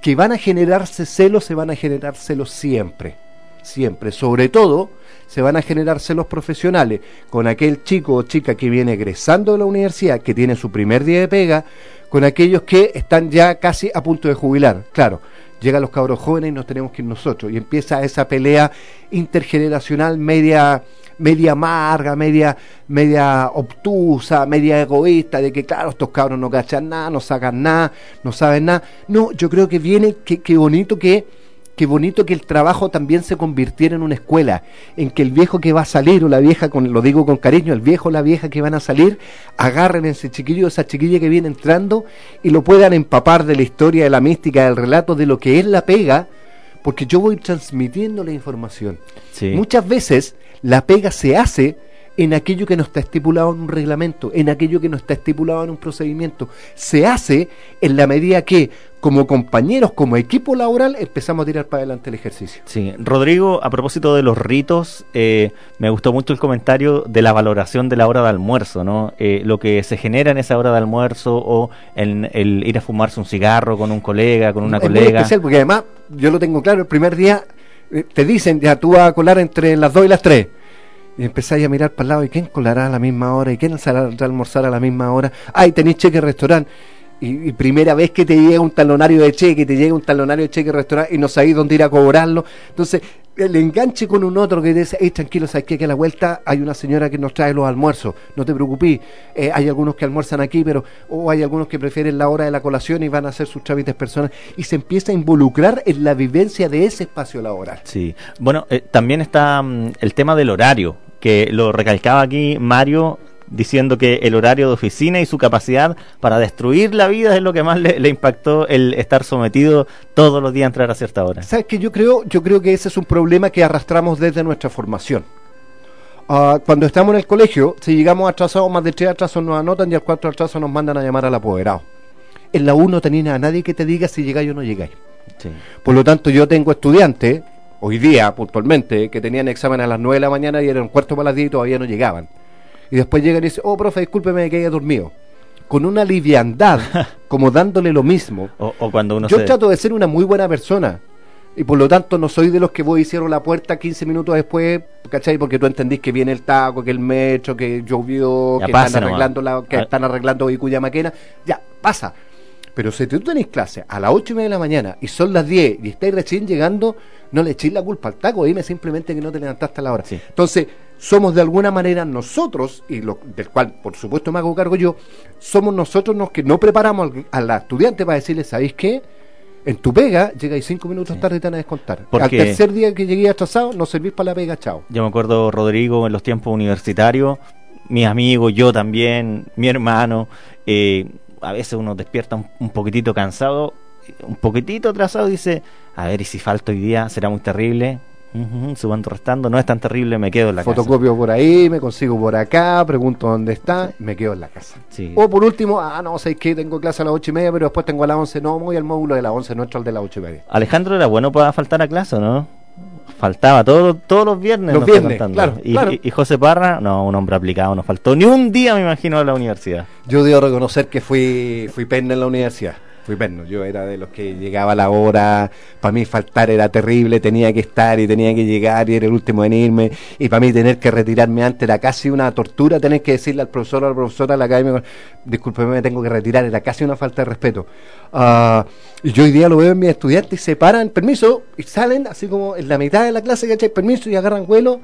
[SPEAKER 27] que van a generarse celos, se van a generar celos siempre, siempre, sobre todo se van a generar celos profesionales con aquel chico o chica que viene egresando de la universidad, que tiene su primer día de pega, con aquellos que están ya casi a punto de jubilar, claro. Llegan los cabros jóvenes y nos tenemos que ir nosotros. Y empieza esa pelea intergeneracional media, media amarga, media, media obtusa, media egoísta, de que claro, estos cabros no cachan nada, no sacan nada, no saben nada. No, yo creo que viene, que, que bonito que, qué bonito que el trabajo también se convirtiera en una escuela, en que el viejo que va a salir o la vieja, con, lo digo con cariño, el viejo o la vieja que van a salir, agarren a ese chiquillo o esa chiquilla que viene entrando y lo puedan empapar de la historia, de la mística, del relato, de lo que es la pega, porque yo voy transmitiendo la información.
[SPEAKER 3] Sí.
[SPEAKER 27] Muchas veces la pega se hace en aquello que no está estipulado en un reglamento, en aquello que no está estipulado en un procedimiento. Se hace en la medida que, como compañeros, como equipo laboral, empezamos a tirar para adelante el ejercicio.
[SPEAKER 3] Sí, Rodrigo, a propósito de los ritos, eh, me gustó mucho el comentario de la valoración de la hora de almuerzo, ¿no? Eh, lo que se genera en esa hora de almuerzo o en el ir a fumarse un cigarro con un colega, con una
[SPEAKER 27] es muy
[SPEAKER 3] colega.
[SPEAKER 27] especial porque además, yo lo tengo claro, el primer día eh, te dicen, ya tú vas a colar entre las 2 y las 3. Y empezáis a mirar para el lado, ¿y quién colará a la misma hora? ¿Y quién saldrá a almorzar a la misma hora? Ay, tenéis cheque restaurante. Y, primera vez que te llega un talonario de cheque, te llega un talonario de cheque restaurante y no sabéis dónde ir a cobrarlo. Entonces, el enganche con un otro que dice, hey, tranquilo, sabes que a la vuelta hay una señora que nos trae los almuerzos, no te preocupes, eh, hay algunos que almuerzan aquí, pero o hay algunos que prefieren la hora de la colación y van a hacer sus trámites personales y se empieza a involucrar en la vivencia de ese espacio laboral.
[SPEAKER 3] Sí. Bueno, eh, también está mm, el tema del horario, que lo recalcaba aquí Mario diciendo que el horario de oficina y su capacidad para destruir la vida es lo que más le, le impactó el estar sometido todos los días a entrar a cierta hora.
[SPEAKER 27] ¿Sabes que yo creo, yo creo que ese es un problema que arrastramos desde nuestra formación. Ah, cuando estamos en el colegio, si llegamos atrasados, más de tres atrasos nos anotan y al cuatro atrasos nos mandan a llamar al apoderado. En la U no tenéis a nadie que te diga si llegáis o no llegáis.
[SPEAKER 3] Sí.
[SPEAKER 27] Por lo tanto, yo tengo estudiantes, hoy día puntualmente, que tenían examen a las 9 de la mañana y eran cuarto para las 10 y todavía no llegaban. Y después llegan y dicen, oh, profe, discúlpeme me quedé dormido. Con una liviandad, como dándole lo mismo.
[SPEAKER 3] O, o cuando uno
[SPEAKER 27] Yo
[SPEAKER 3] se...
[SPEAKER 27] trato de ser una muy buena persona. Y por lo tanto no soy de los que voy y cierro la puerta 15 minutos después, ¿cachai? Porque tú entendís que viene el taco, que el metro, que llovió,
[SPEAKER 3] Ya
[SPEAKER 27] que
[SPEAKER 3] pasa
[SPEAKER 27] están arreglando la, que
[SPEAKER 3] Ah.
[SPEAKER 27] están arreglando Vicuña Maquena. Ya, pasa. Pero si tú tenés clase a las 8 y media de la mañana y son las 10 y estáis recién llegando, no le echéis la culpa al taco, dime simplemente que no te levantaste a la hora. Entonces, somos de alguna manera nosotros, y lo, del cual por supuesto me hago cargo yo, somos nosotros los que no preparamos al- a la estudiante para decirle, ¿sabéis qué? En tu pega llegáis cinco minutos tarde y te van a descontar.
[SPEAKER 3] Porque-
[SPEAKER 27] Al tercer día que llegué atrasado, no servís para la pega, chao.
[SPEAKER 3] Yo me acuerdo, Rodrigo, en los tiempos universitarios, mis amigos, yo también, mi hermano, eh, a veces uno despierta un, un poquitito cansado, un poquitito atrasado dice, a ver, y si falto hoy día será muy terrible. Ujú, sumando, restando, no es tan terrible, me quedo en la casa.
[SPEAKER 27] Fotocopio por ahí, me consigo por acá, pregunto dónde está, me quedo en la casa.
[SPEAKER 3] Sí.
[SPEAKER 27] O por último, ah, no, sé que tengo clase a las ocho y media, pero después tengo a las once, no, me voy al módulo de las once, no entro al de las ocho y media.
[SPEAKER 3] Alejandro era bueno para faltar a clase, ¿o ¿no? Faltaba todo, todos los viernes.
[SPEAKER 27] Los viernes, claro,
[SPEAKER 3] y,
[SPEAKER 27] claro.
[SPEAKER 3] y- José Parra, no, un hombre aplicado, no faltó ni un día, me imagino, a la universidad.
[SPEAKER 27] Yo debo reconocer que fui, fui perno en la universidad. Fui perno. Yo era de los que llegaba a la hora. Para mí faltar era terrible. Tenía que estar y tenía que llegar y era el último en irme. Y para mí tener que retirarme antes era casi una tortura. Tener que decirle al profesor o a la profesora a la academia, discúlpeme, me tengo que retirar. Era casi una falta de respeto. Y yo hoy día lo veo en mis estudiantes. Se paran, permiso, y salen así como en la mitad de la clase, ¿cachai? Permiso, y agarran vuelo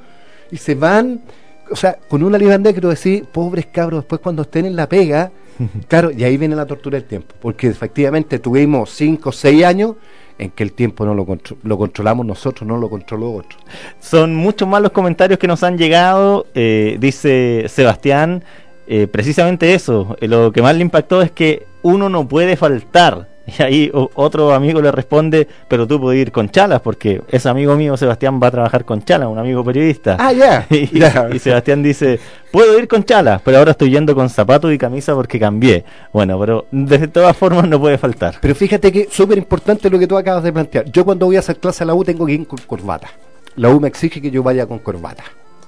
[SPEAKER 27] y se van o sea, con una libandera quiero decir, pobres cabros, después cuando estén en la pega, claro, y ahí viene la tortura del tiempo, porque efectivamente tuvimos 5 o 6 años en que el tiempo no lo, lo controlamos nosotros, no lo controló otro.
[SPEAKER 3] Son muchos más los comentarios que nos han llegado. eh, dice Sebastián, eh, precisamente eso. eh, lo que más le impactó es que uno no puede faltar. Y ahí otro amigo le responde, pero tú puedes ir con chalas, porque ese amigo mío, Sebastián, va a trabajar con chalas, un amigo periodista.
[SPEAKER 27] Ah, ya,
[SPEAKER 3] y,
[SPEAKER 27] ya.
[SPEAKER 3] y Sebastián dice, puedo ir con chalas, pero ahora estoy yendo con zapatos y camisa porque cambié. Bueno, pero de todas formas no puede faltar.
[SPEAKER 27] Pero fíjate que súper importante lo que tú acabas de plantear. Yo cuando voy a hacer clase a la U tengo que ir con corbata. La U me exige que yo vaya con corbata.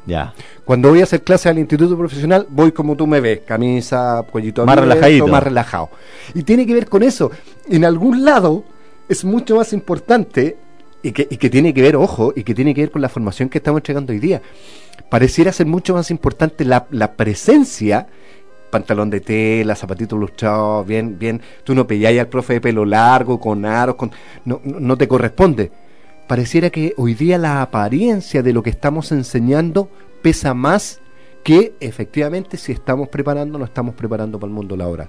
[SPEAKER 3] Ya.
[SPEAKER 27] Cuando voy a hacer clase al instituto profesional, voy como tú me ves, camisa, cuellito
[SPEAKER 3] Más relajadito.
[SPEAKER 27] más relajado. Y tiene que ver con eso. En algún lado es mucho más importante y que, y que tiene que ver, ojo, y que tiene que ver con la formación que estamos entregando hoy día. Pareciera ser mucho más importante la, la presencia pantalón de tela, zapatitos lustrados, bien, bien, tú no pilláis al profe de pelo largo, con aros, con, no, no no te corresponde. Pareciera que hoy día la apariencia de lo que estamos enseñando pesa más que efectivamente si estamos preparando o no estamos preparando para el mundo laboral.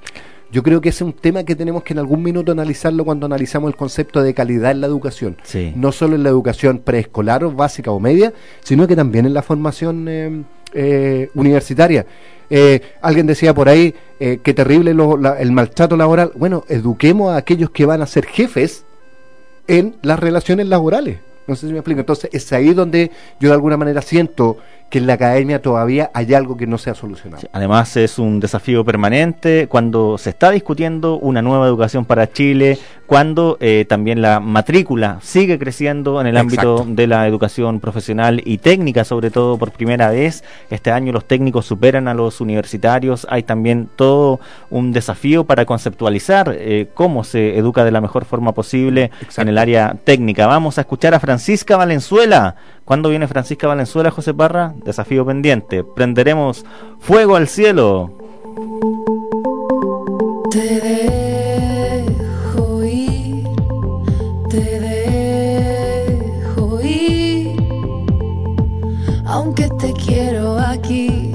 [SPEAKER 27] Yo creo que ese es un tema que tenemos que en algún minuto analizarlo cuando analizamos el concepto de calidad en la educación.
[SPEAKER 3] Sí.
[SPEAKER 27] No solo en la educación preescolar o básica o media, sino que también en la formación eh, eh, universitaria. Eh, alguien decía por ahí, eh, qué terrible lo- la- el maltrato laboral. Bueno, eduquemos a aquellos que van a ser jefes en las relaciones laborales. No sé si me explico. Entonces, es ahí donde yo de alguna manera siento que en la academia todavía hay algo que no se ha solucionado.
[SPEAKER 3] Además es un desafío permanente cuando se está discutiendo una nueva educación para Chile, cuando eh, también la matrícula sigue creciendo en el
[SPEAKER 27] Exacto.
[SPEAKER 3] ámbito de la educación profesional y técnica, sobre todo por primera vez. Este año los técnicos superan a los universitarios. Hay también todo un desafío para conceptualizar eh, cómo se educa de la mejor forma posible en el área técnica. Vamos a escuchar a Francisca Valenzuela. ¿Cuándo viene Francisca Valenzuela, José Parra? Desafío pendiente. Prenderemos fuego al cielo.
[SPEAKER 5] Te dejo te. Aunque te quiero aquí,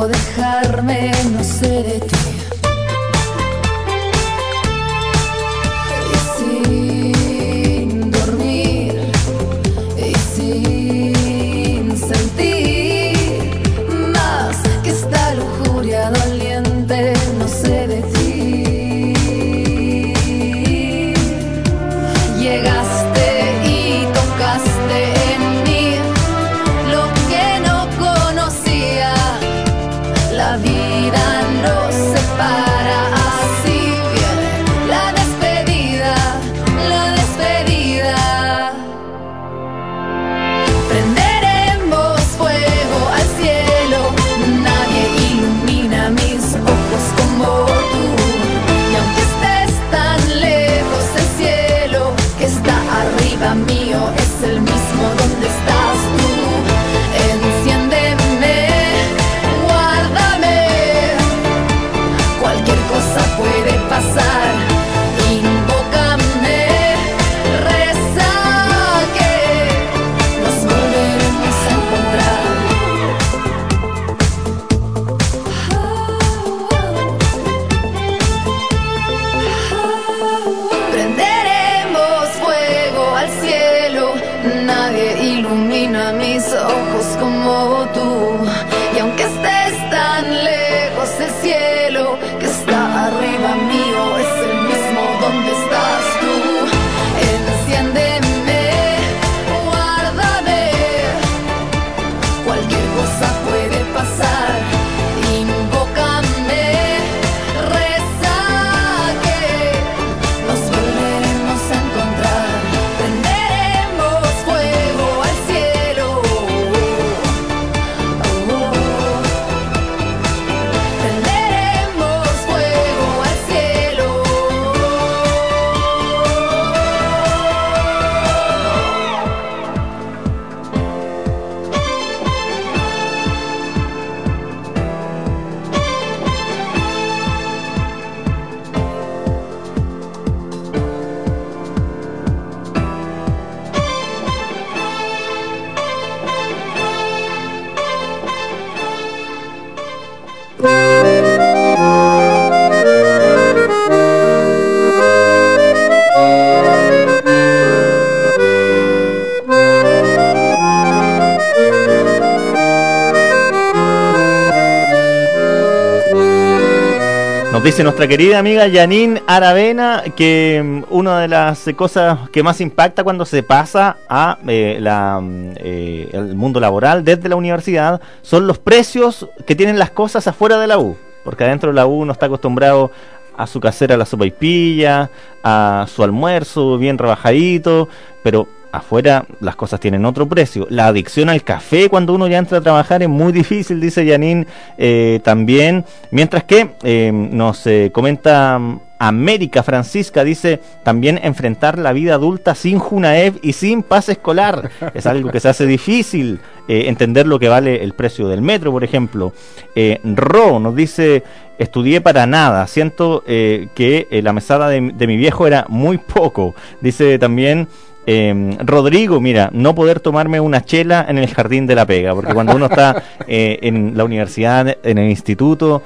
[SPEAKER 5] dejarme? No sé de ti.
[SPEAKER 3] Dice nuestra querida amiga Janine Aravena que mm, una de las cosas que más impacta cuando se pasa a eh, la, mm, eh, el mundo laboral desde la universidad son los precios que tienen las cosas afuera de la U. Porque adentro de la U uno está acostumbrado a su casera la sopa y pilla, a su almuerzo bien rebajadito, pero afuera las cosas tienen otro precio. La adicción al café cuando uno ya entra a trabajar es muy difícil, dice Janine eh, también. Mientras que eh, nos eh, comenta mm, América Francisca, dice también enfrentar la vida adulta sin Junaev y sin pase escolar. Es algo que se hace difícil. eh, entender lo que vale el precio del metro, por ejemplo. Ro nos dice, estudié para nada, siento eh, que eh, la mesada de, de mi viejo era muy poco. Dice también... Eh, Rodrigo, mira, no poder tomarme una chela en el jardín de la pega, porque cuando uno está eh, en la universidad, en el instituto,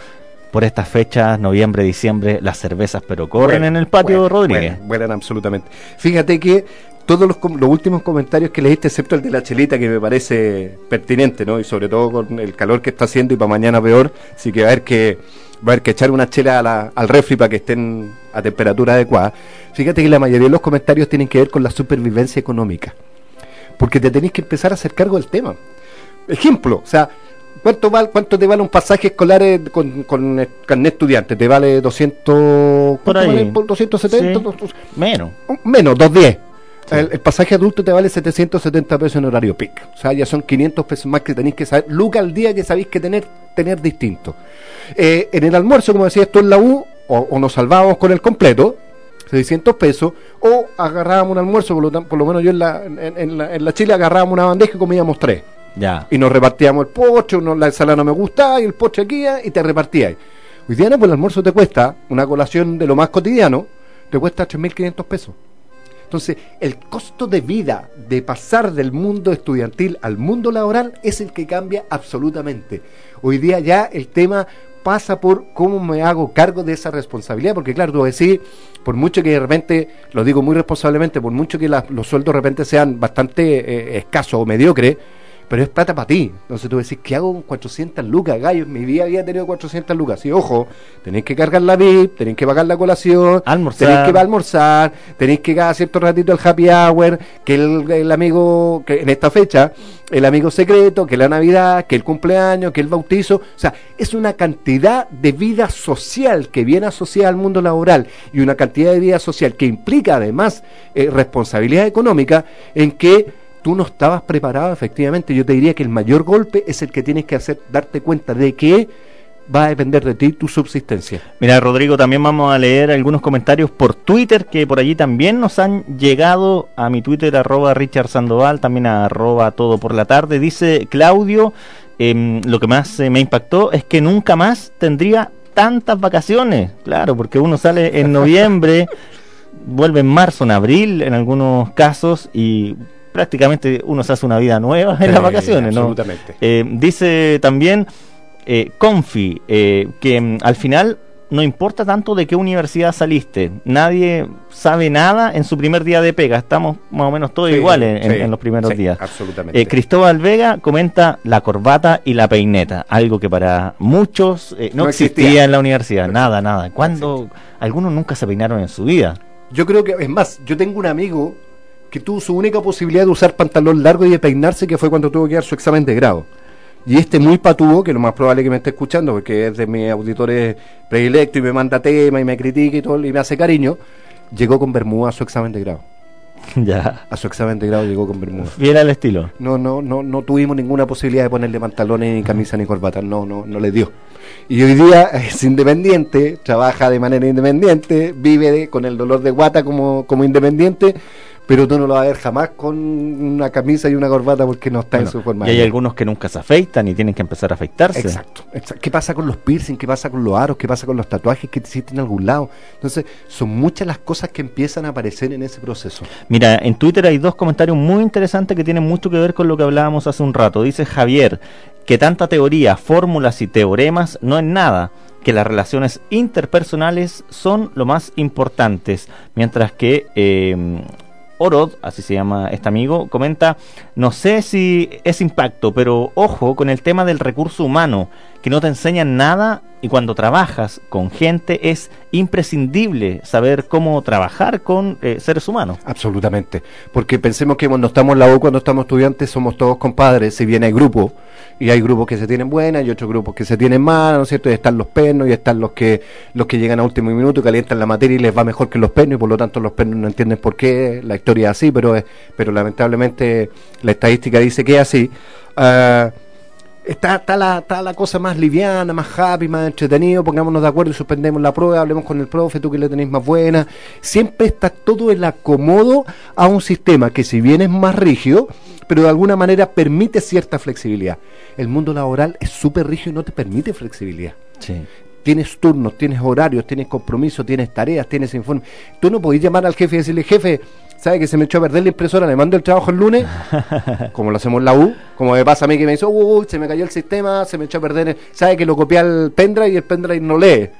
[SPEAKER 3] por estas fechas, noviembre, diciembre, las cervezas, pero corren
[SPEAKER 27] Bueno,
[SPEAKER 3] en el patio,
[SPEAKER 27] bueno,
[SPEAKER 3] Rodríguez.
[SPEAKER 27] bueno, vuelan absolutamente. Fíjate que todos los, los últimos comentarios que leíste, excepto el de la chelita, que me parece pertinente, ¿no? Y sobre todo con el calor que está haciendo y para mañana peor, así que va a haber que, va a haber que echar una chela a la- al refri para que estén a temperatura adecuada. Fíjate que la mayoría de los comentarios tienen que ver con la supervivencia económica, porque te tenés que empezar a hacer cargo del tema. Ejemplo, o sea, ¿cuánto, val- cuánto te vale un pasaje escolar eh, con, con carnet estudiante? ¿Te vale 200? ¿cuánto
[SPEAKER 3] ahí.
[SPEAKER 27] vale? ¿Por 270?
[SPEAKER 3] Sí.
[SPEAKER 27] Dos-
[SPEAKER 3] Menos.
[SPEAKER 27] Menos, 210. El, el pasaje adulto te vale 770 pesos en horario peak. O sea, ya son 500 pesos más que tenéis que saber. Lucas al día que sabéis que tener, tener distinto. Eh, en el almuerzo, como decías tú en la U, o, o nos salvábamos con el completo, 600 pesos, o agarrábamos un almuerzo, por lo, por lo menos yo en la, en, en la, en la Chile agarrábamos una bandeja y comíamos tres.
[SPEAKER 3] Ya.
[SPEAKER 27] Y nos repartíamos el postre, uno, la ensalada no me gustaba y el postre aquí y te repartíais. Hoy día no, pues el almuerzo te cuesta, una colación de lo más cotidiano, te cuesta 3.500 pesos. Entonces, el costo de vida de pasar del mundo estudiantil al mundo laboral es el que cambia absolutamente. Hoy día ya el tema pasa por cómo me hago cargo de esa responsabilidad, porque claro, tú decís, por mucho que de repente, lo digo muy responsablemente, por mucho que los sueldos de repente sean bastante eh, escasos o mediocres, pero es plata para ti. Entonces tú decís, ¿qué hago con 400 lucas? Gallo, en mi vida había tenido 400 lucas. Sí, ojo, tenéis que cargar la VIP, tenéis que pagar la colación,
[SPEAKER 3] Almorzar.
[SPEAKER 27] tenéis que ir a almorzar, tenéis que cada cierto ratito el happy hour, que el, el amigo, que en esta fecha, el amigo secreto, que la Navidad, que el cumpleaños, que el bautizo. O sea, es una cantidad de vida social que viene asociada al mundo laboral y una cantidad de vida social que implica además eh, responsabilidad económica en que tú no estabas preparado efectivamente. Yo te diría que el mayor golpe es el que tienes que hacer, darte cuenta de que va a depender de ti tu subsistencia.
[SPEAKER 3] Mira, Rodrigo, también vamos a leer algunos comentarios por Twitter que por allí también nos han llegado a mi Twitter, arroba Richard Sandoval, también a arroba todo por la tarde. Dice Claudio, em, lo que más eh, me impactó es que nunca más tendría tantas vacaciones. Claro, porque uno sale en noviembre, vuelve en marzo, en abril, en algunos casos, y prácticamente uno se hace una vida nueva en las vacaciones, ¿no?
[SPEAKER 27] absolutamente.
[SPEAKER 3] Eh, dice también eh, Confi eh, que mm, al final no importa tanto de qué universidad saliste, nadie sabe nada en su primer día de pega, estamos más o menos todos
[SPEAKER 27] Sí,
[SPEAKER 3] iguales en,
[SPEAKER 27] sí,
[SPEAKER 3] en los primeros
[SPEAKER 27] sí,
[SPEAKER 3] días.
[SPEAKER 27] absolutamente.
[SPEAKER 3] Eh, Cristóbal Vega comenta la corbata y la peineta, algo que para muchos eh, no,
[SPEAKER 27] No
[SPEAKER 3] existía.
[SPEAKER 27] existía.
[SPEAKER 3] en la universidad, nada, nada. Cuando algunos nunca se peinaron en su vida.
[SPEAKER 27] Yo creo que, es más, yo tengo un amigo que tuvo su única posibilidad de usar pantalón largo y de peinarse, que fue cuando tuvo que dar su examen de grado. Y este muy patudo, que lo más probable es que me esté escuchando, porque es de mis auditores predilectos y me manda tema y me critica y todo, y me hace cariño, llegó con Bermuda a su examen de grado.
[SPEAKER 3] ya.
[SPEAKER 27] A su examen de grado llegó con Bermuda.
[SPEAKER 3] Fiel al estilo.
[SPEAKER 27] No, no, no, no tuvimos ninguna posibilidad de ponerle pantalones, ni camisa, ni corbata. No, no, no le dio. Y hoy día es independiente, trabaja de manera independiente, vive de- con el dolor de guata como, como independiente, pero tú no lo vas a ver jamás con una camisa y una corbata porque no está en su forma.
[SPEAKER 3] y hay algunos que nunca se afeitan y tienen que empezar a afeitarse.
[SPEAKER 27] Exacto, exacto. ¿Qué pasa con los piercing? ¿Qué pasa con los aros? ¿Qué pasa con los tatuajes que te hiciste en algún lado? Entonces, son muchas las cosas que empiezan a aparecer en ese proceso.
[SPEAKER 3] Mira, en Twitter hay dos comentarios muy interesantes que tienen mucho que ver con lo que hablábamos hace un rato. Dice Javier que tanta teoría, fórmulas y teoremas no es nada, que las relaciones interpersonales son lo más importantes, mientras que eh, Orod, así se llama este amigo, comenta, no sé si es impacto, pero ojo con el tema del recurso humano, que no te enseñan nada y cuando trabajas con gente es imprescindible saber cómo trabajar con eh, seres humanos.
[SPEAKER 27] Absolutamente. Porque pensemos que cuando estamos en la U, cuando estamos estudiantes, somos todos compadres, si bien hay grupos, y hay grupos que se tienen buenas y otros grupos que se tienen malas, ¿no es cierto? Y están los pernos y están los que los que llegan a último minuto, calientan la materia y les va mejor que los pernos, y por lo tanto los pernos no entienden por qué, la historia es así, pero, es, pero lamentablemente la estadística dice que es así. Ah, Está, está, la, está la cosa más liviana, más happy, más entretenido, pongámonos de acuerdo y suspendemos la prueba, hablemos con el profe, tú que le tenéis más buena. Siempre está todo el acomodo a un sistema que si bien es más rígido, pero de alguna manera permite cierta flexibilidad. El mundo laboral es súper rígido y no te permite flexibilidad. Tienes turnos, tienes horarios, tienes compromisos, tienes tareas, tienes informes. Tú no podés llamar al jefe y decirle, jefe, ¿sabe que se me echó a perder la impresora? Le mando el trabajo el lunes, como lo hacemos en la U, como me pasa a mí que me dice, uy, se me cayó el sistema, se me echó a perder, el-". ¿sabe que lo copié al pendrive y el pendrive no lee?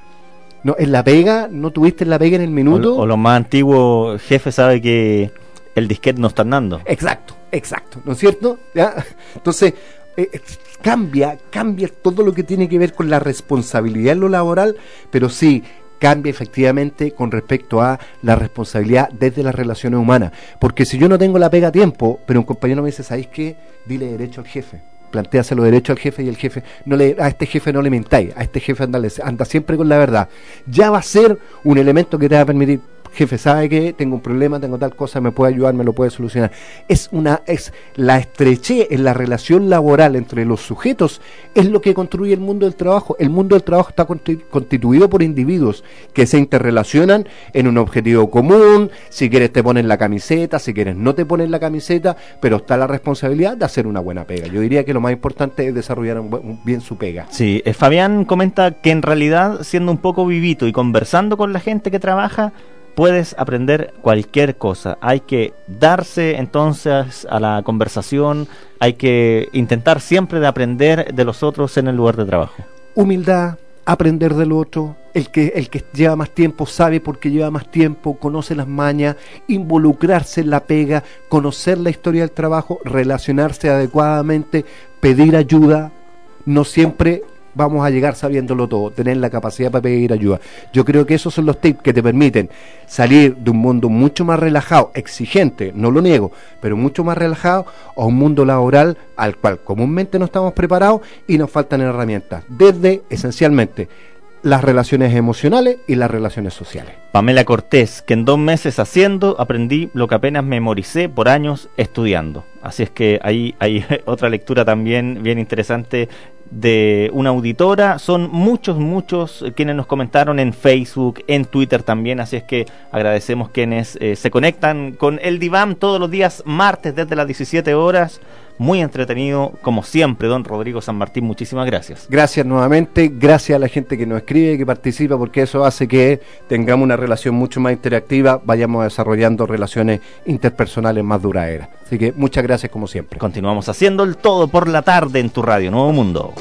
[SPEAKER 27] No, en la pega, no tuviste en la pega en el minuto.
[SPEAKER 3] O, o lo más antiguo, jefe sabe que el disquete no está andando.
[SPEAKER 27] Exacto, exacto, ¿no es cierto? ¿Ya? Entonces, eh, eh, cambia, cambia todo lo que tiene que ver con la responsabilidad en lo laboral, pero sí cambia efectivamente con respecto a la responsabilidad desde las relaciones humanas. Porque si yo no tengo la pega a tiempo, pero un compañero me dice, ¿sabéis qué? Dile derecho al jefe. Plantéaselo derecho al jefe y el jefe, no le, a este jefe no le mentáis, a este jefe anda, anda siempre con la verdad. Ya va a ser un elemento que te va a permitir, jefe, ¿sabe que Tengo un problema, tengo tal cosa, me puede ayudar, me lo puede solucionar. Es una, es la estrechez en la relación laboral entre los sujetos, es lo que construye el mundo del trabajo. El mundo del trabajo está consti- constituido por individuos que se interrelacionan en un objetivo común. Si quieres te ponen la camiseta, si quieres no te ponen la camiseta, pero está la responsabilidad de hacer una buena pega. Yo diría que lo más importante es desarrollar un un- bien su pega.
[SPEAKER 3] Sí, eh, Fabián comenta que en realidad, siendo un poco vivito y conversando con la gente que trabaja, puedes aprender cualquier cosa. Hay que darse entonces a la conversación, hay que intentar siempre de aprender de los otros en el lugar de trabajo.
[SPEAKER 27] humildad, aprender del otro. El que, el que lleva más tiempo sabe porque lleva más tiempo, conoce las mañas, involucrarse en la pega, conocer la historia del trabajo, relacionarse adecuadamente, pedir ayuda. No siempre vamos a llegar sabiéndolo todo, tener la capacidad para pedir ayuda. Yo creo que esos son los tips que te permiten salir de un mundo mucho más relajado, exigente, no lo niego, pero mucho más relajado a un mundo laboral al cual comúnmente no estamos preparados y nos faltan herramientas, desde esencialmente las relaciones emocionales y las relaciones sociales.
[SPEAKER 3] Pamela Cortés, que en dos meses haciendo aprendí lo que apenas memoricé por años estudiando. Así es que ahí hay otra lectura también bien interesante de una auditora. Son muchos, muchos quienes nos comentaron en Facebook, en Twitter también. Así es que agradecemos quienes eh, se conectan con el diván todos los días martes desde las 17 horas. Muy entretenido, como siempre, don Rodrigo San Martín. Muchísimas gracias.
[SPEAKER 27] Gracias nuevamente, gracias a la gente que nos escribe, que participa, porque eso hace que tengamos una relación mucho más interactiva, vayamos desarrollando relaciones interpersonales más duraderas. Así que muchas gracias como siempre.
[SPEAKER 3] Continuamos haciendo el todo por la tarde en tu radio Nuevo Mundo.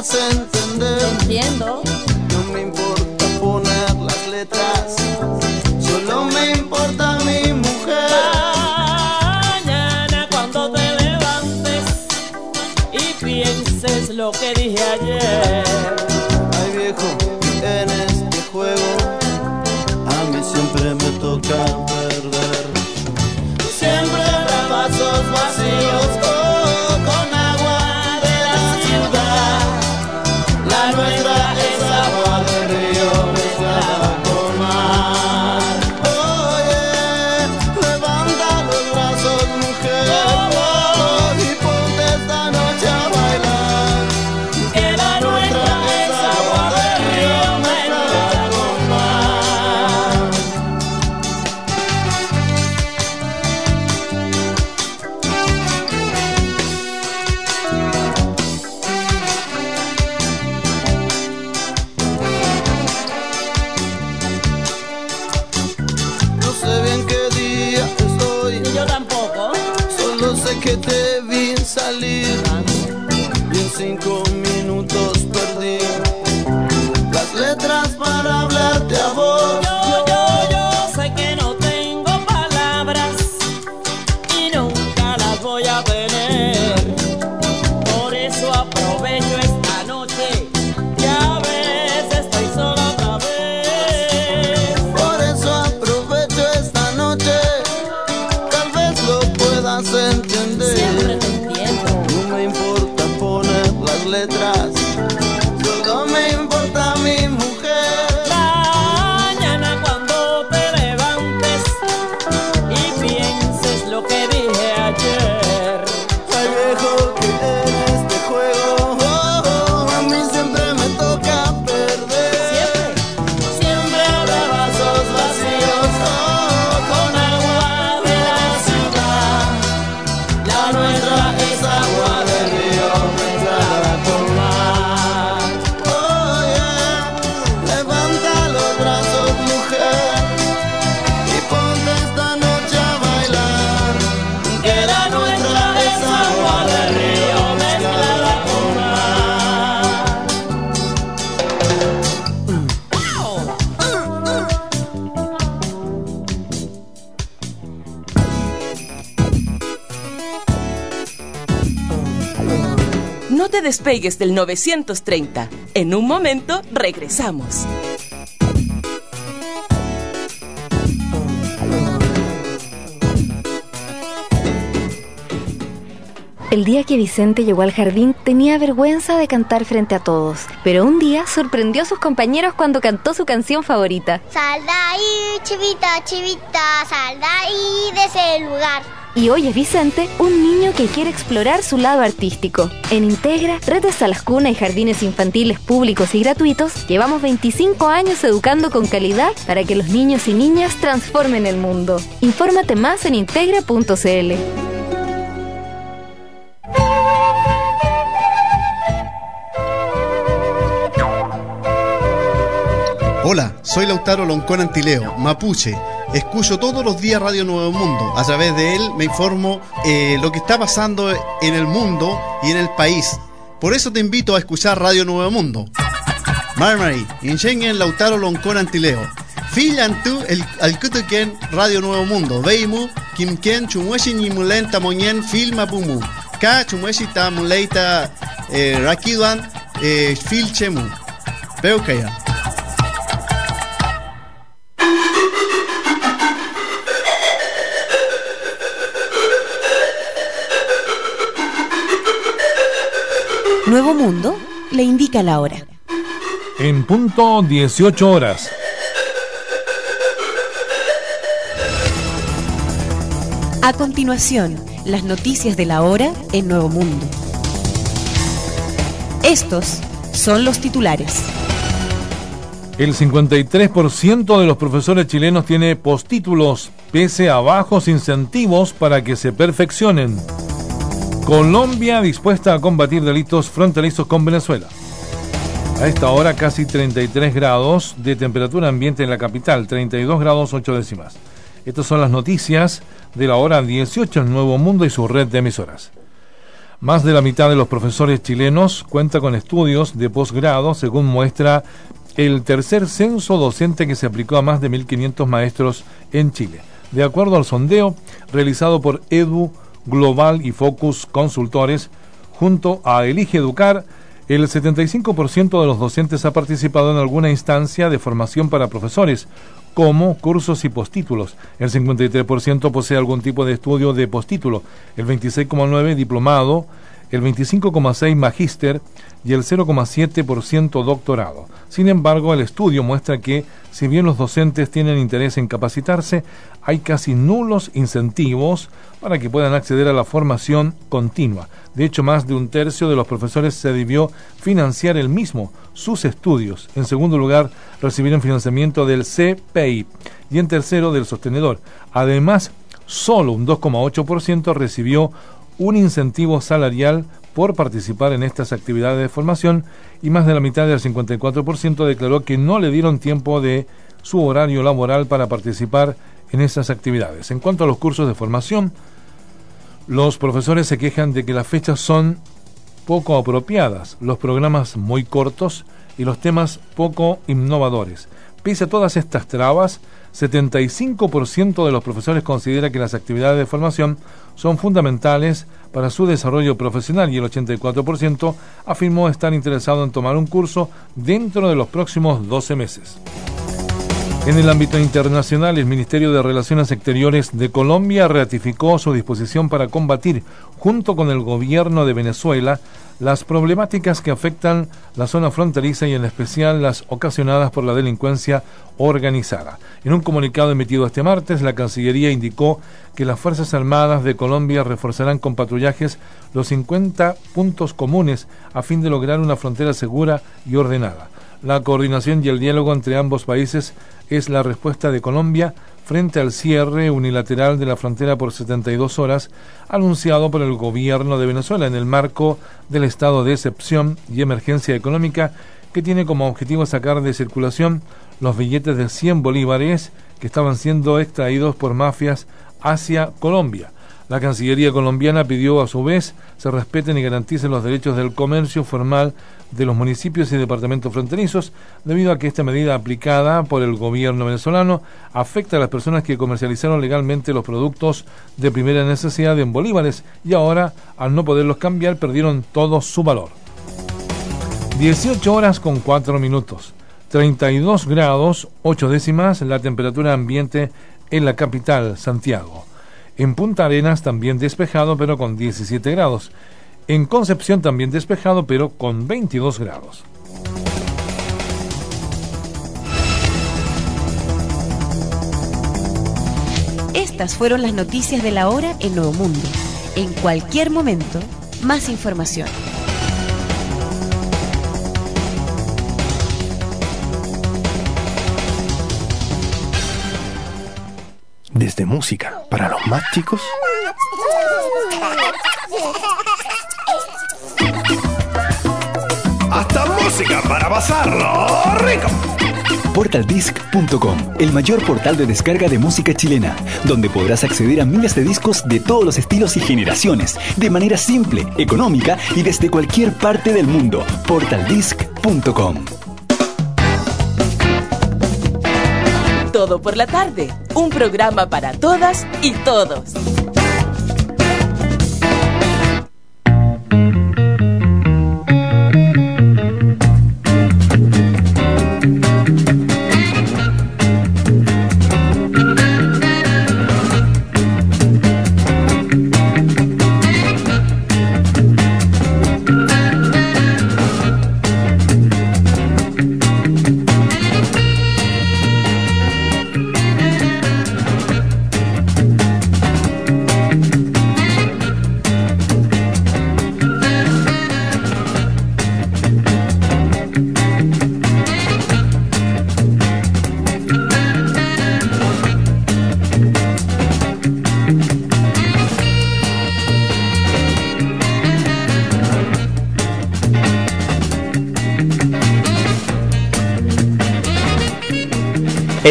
[SPEAKER 26] Entender.
[SPEAKER 28] Entiendo.
[SPEAKER 1] Despegues del 930. En un momento regresamos.
[SPEAKER 29] El día que Vicente llegó al jardín tenía vergüenza de cantar frente a todos, pero un día sorprendió a sus compañeros cuando cantó su canción favorita.
[SPEAKER 30] Sal de ahí, chivita, chivita, sal de ahí de ese lugar.
[SPEAKER 29] Y hoy es Vicente, un niño que quiere explorar su lado artístico. En Integra, redes a las cunas y jardines infantiles públicos y gratuitos, llevamos 25 años educando con calidad para que los niños y niñas transformen el mundo. Infórmate más en integra.cl.
[SPEAKER 31] Hola, soy Lautaro Loncón Antileo, mapuche. Escucho todos los días Radio Nuevo Mundo. A través de él me informo eh, lo que está pasando en el mundo y en el país. Por eso te invito a escuchar Radio Nuevo Mundo. Marmari, Ingengen Lautaro Loncón Antileo. Filantu el Alcutuken Radio Nuevo Mundo. Veimu, Kimken, Chumueshi Nimulen Tamoñen, Filma Pumu. Ka Chumueshi Tamuleita eh, Rakiduan, eh, Fil
[SPEAKER 25] Nuevo Mundo le indica la hora.
[SPEAKER 8] En punto 18 horas.
[SPEAKER 25] A continuación, las noticias de la hora en Nuevo Mundo. Estos son los titulares.
[SPEAKER 8] El 53% de los profesores chilenos tiene postítulos, pese a bajos incentivos para que se perfeccionen. Colombia dispuesta a combatir delitos fronterizos con Venezuela. A esta hora casi 33 grados de temperatura ambiente en la capital, 32 grados 8 décimas. Estas son las noticias de la hora 18 en Nuevo Mundo y su red de emisoras. Más de la mitad de los profesores chilenos cuenta con estudios de posgrado, según muestra el tercer censo docente que se aplicó a más de 1.500 maestros en Chile. De acuerdo al sondeo realizado por Edu Global y Focus Consultores, junto a Elige Educar, el 75% de los docentes ha participado en alguna instancia de formación para profesores, como cursos y postítulos. El 53% posee algún tipo de estudio de postítulo, el 26,9% diplomado, el 25,6% magíster y el 0,7% doctorado. Sin embargo, el estudio muestra que, si bien los docentes tienen interés en capacitarse, hay casi nulos incentivos para que puedan acceder a la formación continua. De hecho, más de un tercio de los profesores se debió financiar el mismo sus estudios. En segundo lugar, recibieron financiamiento del CPI y en tercero del sostenedor. Además, solo un 2,8% recibió un incentivo salarial por participar en estas actividades de formación y más de la mitad del 54% declaró que no le dieron tiempo de su horario laboral para participar en esas actividades. En cuanto a los cursos de formación, los profesores se quejan de que las fechas son poco apropiadas, los programas muy cortos y los temas poco innovadores. Pese a todas estas trabas, 75% de los profesores considera que las actividades de formación son fundamentales para su desarrollo profesional y el 84% afirmó estar interesado en tomar un curso dentro de los próximos 12 meses. En el ámbito internacional, el Ministerio de Relaciones Exteriores de Colombia ratificó su disposición para combatir, junto con el gobierno de Venezuela, las problemáticas que afectan la zona fronteriza y en especial las ocasionadas por la delincuencia organizada. En un comunicado emitido este martes, la Cancillería indicó que las Fuerzas Armadas de Colombia reforzarán con patrullajes los 50 puntos comunes a fin de lograr una frontera segura y ordenada. La coordinación y el diálogo entre ambos países es la respuesta de Colombia frente al cierre unilateral de la frontera por 72 horas anunciado por el gobierno de Venezuela en el marco del estado de excepción y emergencia económica que tiene como objetivo sacar de circulación los billetes de 100 bolívares que estaban siendo extraídos por mafias hacia Colombia. La Cancillería colombiana pidió a su vez se respeten y garanticen los derechos del comercio formal de los municipios y departamentos fronterizos, debido a que esta medida aplicada por el gobierno venezolano afecta a las personas que comercializaron legalmente los productos de primera necesidad en bolívares y ahora, al no poderlos cambiar, perdieron todo su valor. 18 horas con 4 minutos. 32 grados 8 décimas la temperatura ambiente en la capital, Santiago. En Punta Arenas también despejado, pero con 17 grados. En Concepción también despejado, pero con 22 grados.
[SPEAKER 25] Estas fueron las noticias de la hora en Nuevo Mundo. En cualquier momento, más información.
[SPEAKER 14] Desde música para los más chicos hasta música para pasarlo rico.
[SPEAKER 15] Portaldisc.com, el mayor portal de descarga de música chilena, donde podrás acceder a miles de discos de todos los estilos y generaciones, de manera simple, económica y desde cualquier parte del mundo. Portaldisc.com.
[SPEAKER 1] Todo por la tarde, un programa para todas y todos.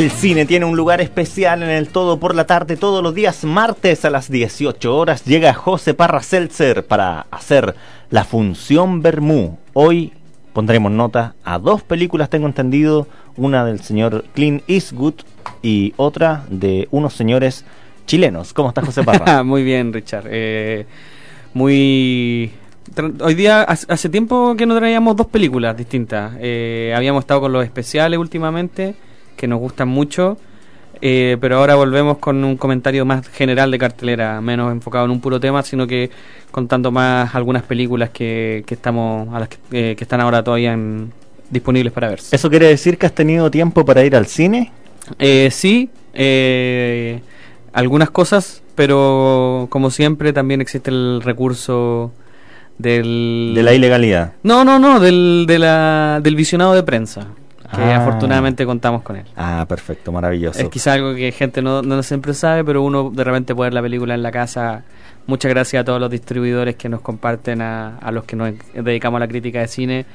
[SPEAKER 3] El cine tiene un lugar especial en el Todo por la tarde todos los días martes a las 18 horas llega José Parra Seltzer para hacer la función Bermú. Hoy pondremos nota a dos películas, tengo entendido, una del señor Clint Eastwood y otra de unos señores chilenos. ¿Cómo está José Parra?
[SPEAKER 32] Muy bien, Richard. Eh, muy... Hoy día, hace tiempo que no traíamos dos películas distintas. Eh, habíamos estado con los especiales últimamente, que nos gustan mucho, eh, pero ahora volvemos con un comentario más general de cartelera, menos enfocado en un puro tema, sino que contando más algunas películas que, que estamos a las que, eh, que están ahora todavía en- disponibles para verse.
[SPEAKER 3] ¿Eso quiere decir que has tenido tiempo para ir al cine?
[SPEAKER 32] Eh, sí, eh, algunas cosas, pero como siempre también existe el recurso del...
[SPEAKER 3] De la ilegalidad.
[SPEAKER 32] No, no, no, del, de la, del visionado de prensa, que
[SPEAKER 3] Ah.
[SPEAKER 32] afortunadamente contamos con él.
[SPEAKER 3] Ah, perfecto, maravilloso.
[SPEAKER 32] Es quizá algo que gente no, no siempre sabe, pero uno de repente puede ver la película en la casa. Muchas gracias a todos los distribuidores que nos comparten, a, a los que nos dedicamos a la crítica de cine,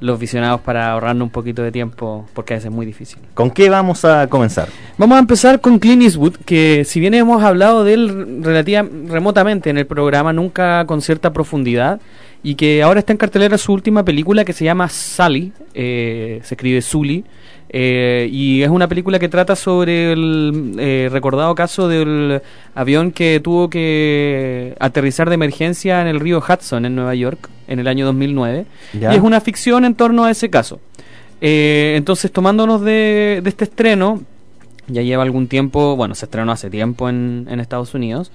[SPEAKER 32] los visionados para ahorrarnos un poquito de tiempo, porque a veces es muy difícil.
[SPEAKER 3] ¿Con qué vamos a comenzar?
[SPEAKER 32] Vamos a empezar con Clint Eastwood, que si bien hemos hablado de él relativa, remotamente en el programa, nunca con cierta profundidad, y que ahora está en cartelera su última película que se llama Sally, eh, se escribe Sully, eh, y es una película que trata sobre el eh, recordado caso del avión que tuvo que aterrizar de emergencia en el río Hudson en Nueva York en el año 2009,
[SPEAKER 3] Ya.
[SPEAKER 32] y es una ficción en torno a ese caso. Eh, entonces, tomándonos de, de este estreno, ya lleva algún tiempo, bueno, se estrenó hace tiempo en, en Estados Unidos.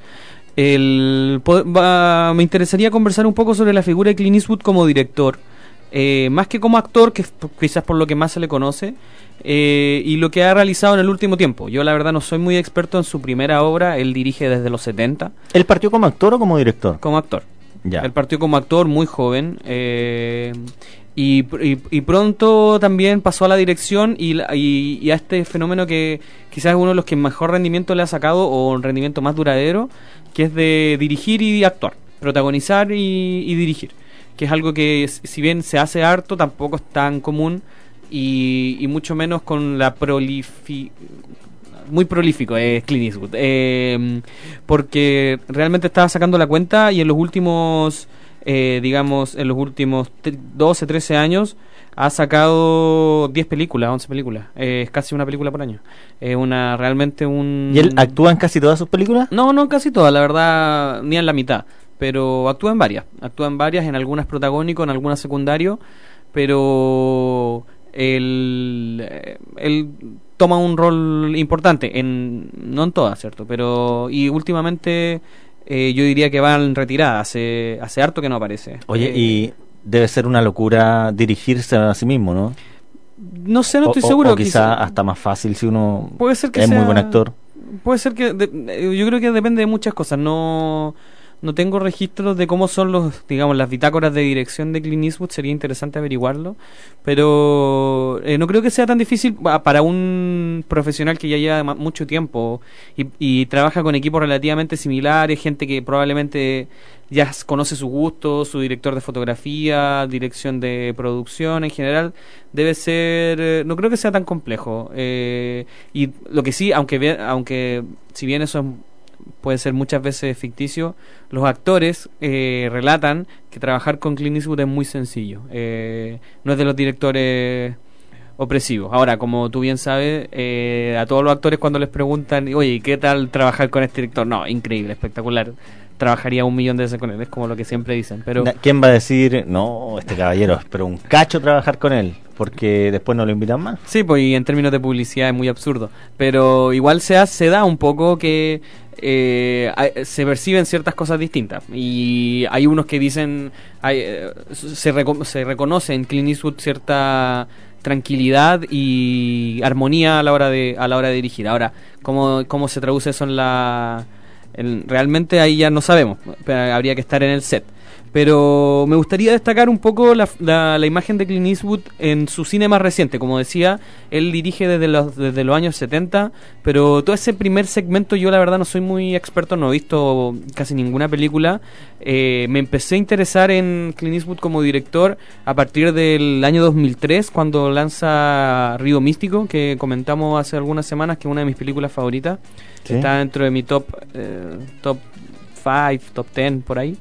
[SPEAKER 32] El, va- me interesaría conversar un poco sobre la figura de Clint Eastwood como director, eh, más que como actor, que quizás por lo que más se le conoce, eh, y lo que ha realizado en el último tiempo. Yo la verdad no soy muy experto en su primera obra, él dirige desde los 70.
[SPEAKER 3] ¿Él partió como actor o como director?
[SPEAKER 32] Como actor.
[SPEAKER 3] Ya.
[SPEAKER 32] Él partió como actor muy joven eh, y, pr- y- y pronto también pasó a la dirección y, y- y a este fenómeno que quizás es uno de los que mejor rendimiento le ha sacado o un rendimiento más duradero, que es de dirigir y actuar, protagonizar y, dirigir, que es algo que si bien se hace harto, tampoco es tan común y, y mucho menos con la prolifi muy prolífico es Clint Eastwood eh, porque realmente estaba sacando la cuenta y en los últimos eh, digamos en los últimos te- 12 13 años ha sacado 10 películas 11 películas Eh, es casi una película por año es una realmente un
[SPEAKER 3] ¿Y él actúa en casi todas sus películas?
[SPEAKER 32] no, no casi todas, la verdad, ni en la mitad. Pero actúa en varias. Actúa en varias, en algunas protagónico, en algunas secundario. Pero el, eh, el toma un rol importante, en no en todas, ¿cierto? Pero, y últimamente eh, yo diría que va en retirada, hace, hace harto que no aparece.
[SPEAKER 3] Oye,
[SPEAKER 32] Eh,
[SPEAKER 3] y debe ser una locura dirigirse a sí mismo, ¿no?
[SPEAKER 32] No sé, no estoy
[SPEAKER 3] o-
[SPEAKER 32] seguro.
[SPEAKER 3] O quizá hasta más fácil si uno
[SPEAKER 32] Puede ser que
[SPEAKER 3] es muy buen actor.
[SPEAKER 32] Puede ser que. de- eh, yo creo que depende de muchas cosas. No. No tengo registros de cómo son los, digamos, las bitácoras de dirección de Clint Eastwood. Sería interesante averiguarlo. Pero eh, no creo que sea tan difícil pa- para un profesional que ya lleva mucho tiempo y, y trabaja con equipos relativamente similares, gente que probablemente ya conoce su gusto, su director de fotografía, dirección de producción en general, debe ser, eh, no creo que sea tan complejo. Eh, y lo que sí, aunque, aunque si bien eso es- puede ser muchas veces ficticio, los actores eh, relatan que trabajar con Clint Eastwood es muy sencillo. Eh, no es de los directores opresivos. Ahora, como tú bien sabes, eh, a todos los actores cuando les preguntan, oye, ¿qué tal trabajar con este director? No, increíble, espectacular. Trabajaría un millón de veces con él, es como lo que siempre dicen. Pero
[SPEAKER 3] ¿Quién va a decir, no, este caballero, pero un cacho trabajar con él? Porque después no lo invitan más.
[SPEAKER 32] Sí, pues y en términos de publicidad es muy absurdo. Pero igual se, ha- se da un poco que eh, se perciben ciertas cosas distintas. Y hay unos que dicen, hay, eh, se, reco- se reconoce en Clint Eastwood cierta tranquilidad y armonía a la hora de a la hora de dirigir. Ahora, cómo, cómo se traduce eso en la en- realmente ahí ya no sabemos, pero habría que estar en el set. Pero me gustaría destacar un poco la, la- la imagen de Clint Eastwood en su cine más reciente. Como decía, él dirige desde los, desde los años 70, pero todo ese primer segmento yo la verdad no soy muy experto, no he visto casi ninguna película. Eh, me empecé a interesar en Clint Eastwood como director a partir del año 2003, cuando lanza Río Místico, que comentamos hace algunas semanas, que es una de mis películas favoritas.
[SPEAKER 3] Sí.
[SPEAKER 32] Está dentro de mi top eh, top 5, top 10 por ahí.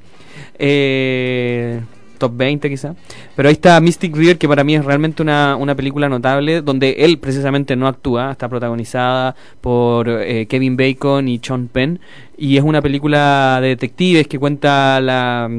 [SPEAKER 32] Eh, top 20 quizá. Pero ahí está Mystic River, que para mí es realmente una, una película notable, donde él precisamente no actúa, está protagonizada por eh, Kevin Bacon y Sean Penn, y es una película de detectives que cuenta la,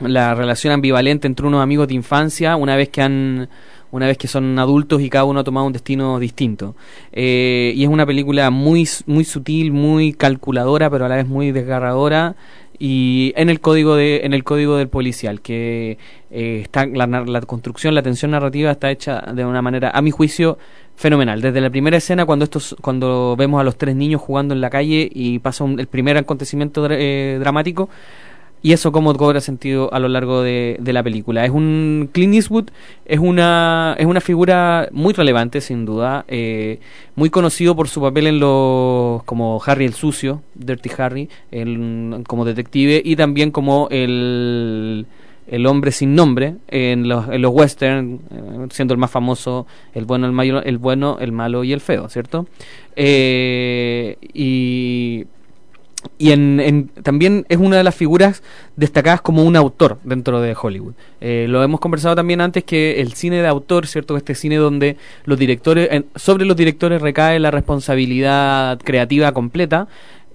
[SPEAKER 32] la relación ambivalente entre unos amigos de infancia, una vez que han una vez que son adultos y cada uno ha tomado un destino distinto. Eh, y es una película muy, muy sutil, muy calculadora, pero a la vez muy desgarradora. Y en el código de, en el código del policial, que eh, está la, la construcción, la tensión narrativa está hecha de una manera, a mi juicio, fenomenal. Desde la primera escena, cuando estos, cuando vemos a los tres niños jugando en la calle y pasa un- el primer acontecimiento eh, dramático, y eso cómo cobra sentido a lo largo de, la película. Es un Clint Eastwood es una es una figura muy relevante sin duda, eh, muy conocido por su papel en los como Harry el sucio, Dirty Harry, como detective y también como el el hombre sin nombre en los, en los western, eh, siendo el más famoso el bueno, el malo, el bueno, el malo y el feo, ¿cierto? Eh, y y en, en- también es una de las figuras destacadas como un autor dentro de Hollywood. Eh, lo hemos conversado también antes que el cine de autor, ¿cierto? Este cine donde los directores, en- sobre los directores recae la responsabilidad creativa completa.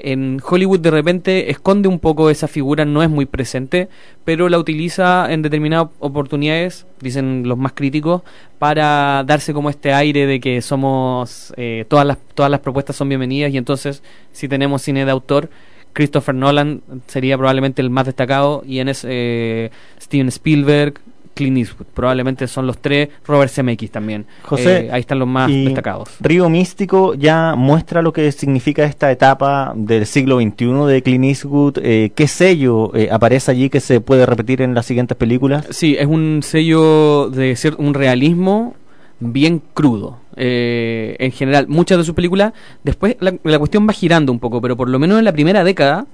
[SPEAKER 32] En Hollywood de repente esconde un poco esa figura, no es muy presente, pero la utiliza en determinadas oportunidades, dicen los más críticos, para darse como este aire de que somos eh, todas las todas las propuestas son bienvenidas y entonces si tenemos cine de autor Christopher Nolan sería probablemente el más destacado y en es eh, Steven Spielberg Clint Eastwood probablemente son los tres Robert Zemeckis también
[SPEAKER 3] José,
[SPEAKER 32] Eh, ahí están los más
[SPEAKER 3] y
[SPEAKER 32] destacados
[SPEAKER 3] Río Místico ya muestra lo que significa esta etapa del siglo XXI de Clint Eastwood. Eh, ¿Qué sello eh, aparece allí que se puede repetir en las siguientes películas?
[SPEAKER 32] Sí, es un sello de ser un realismo bien crudo. En general, muchas de sus películas, después la, la cuestión va girando un poco, pero por lo menos en la primera década,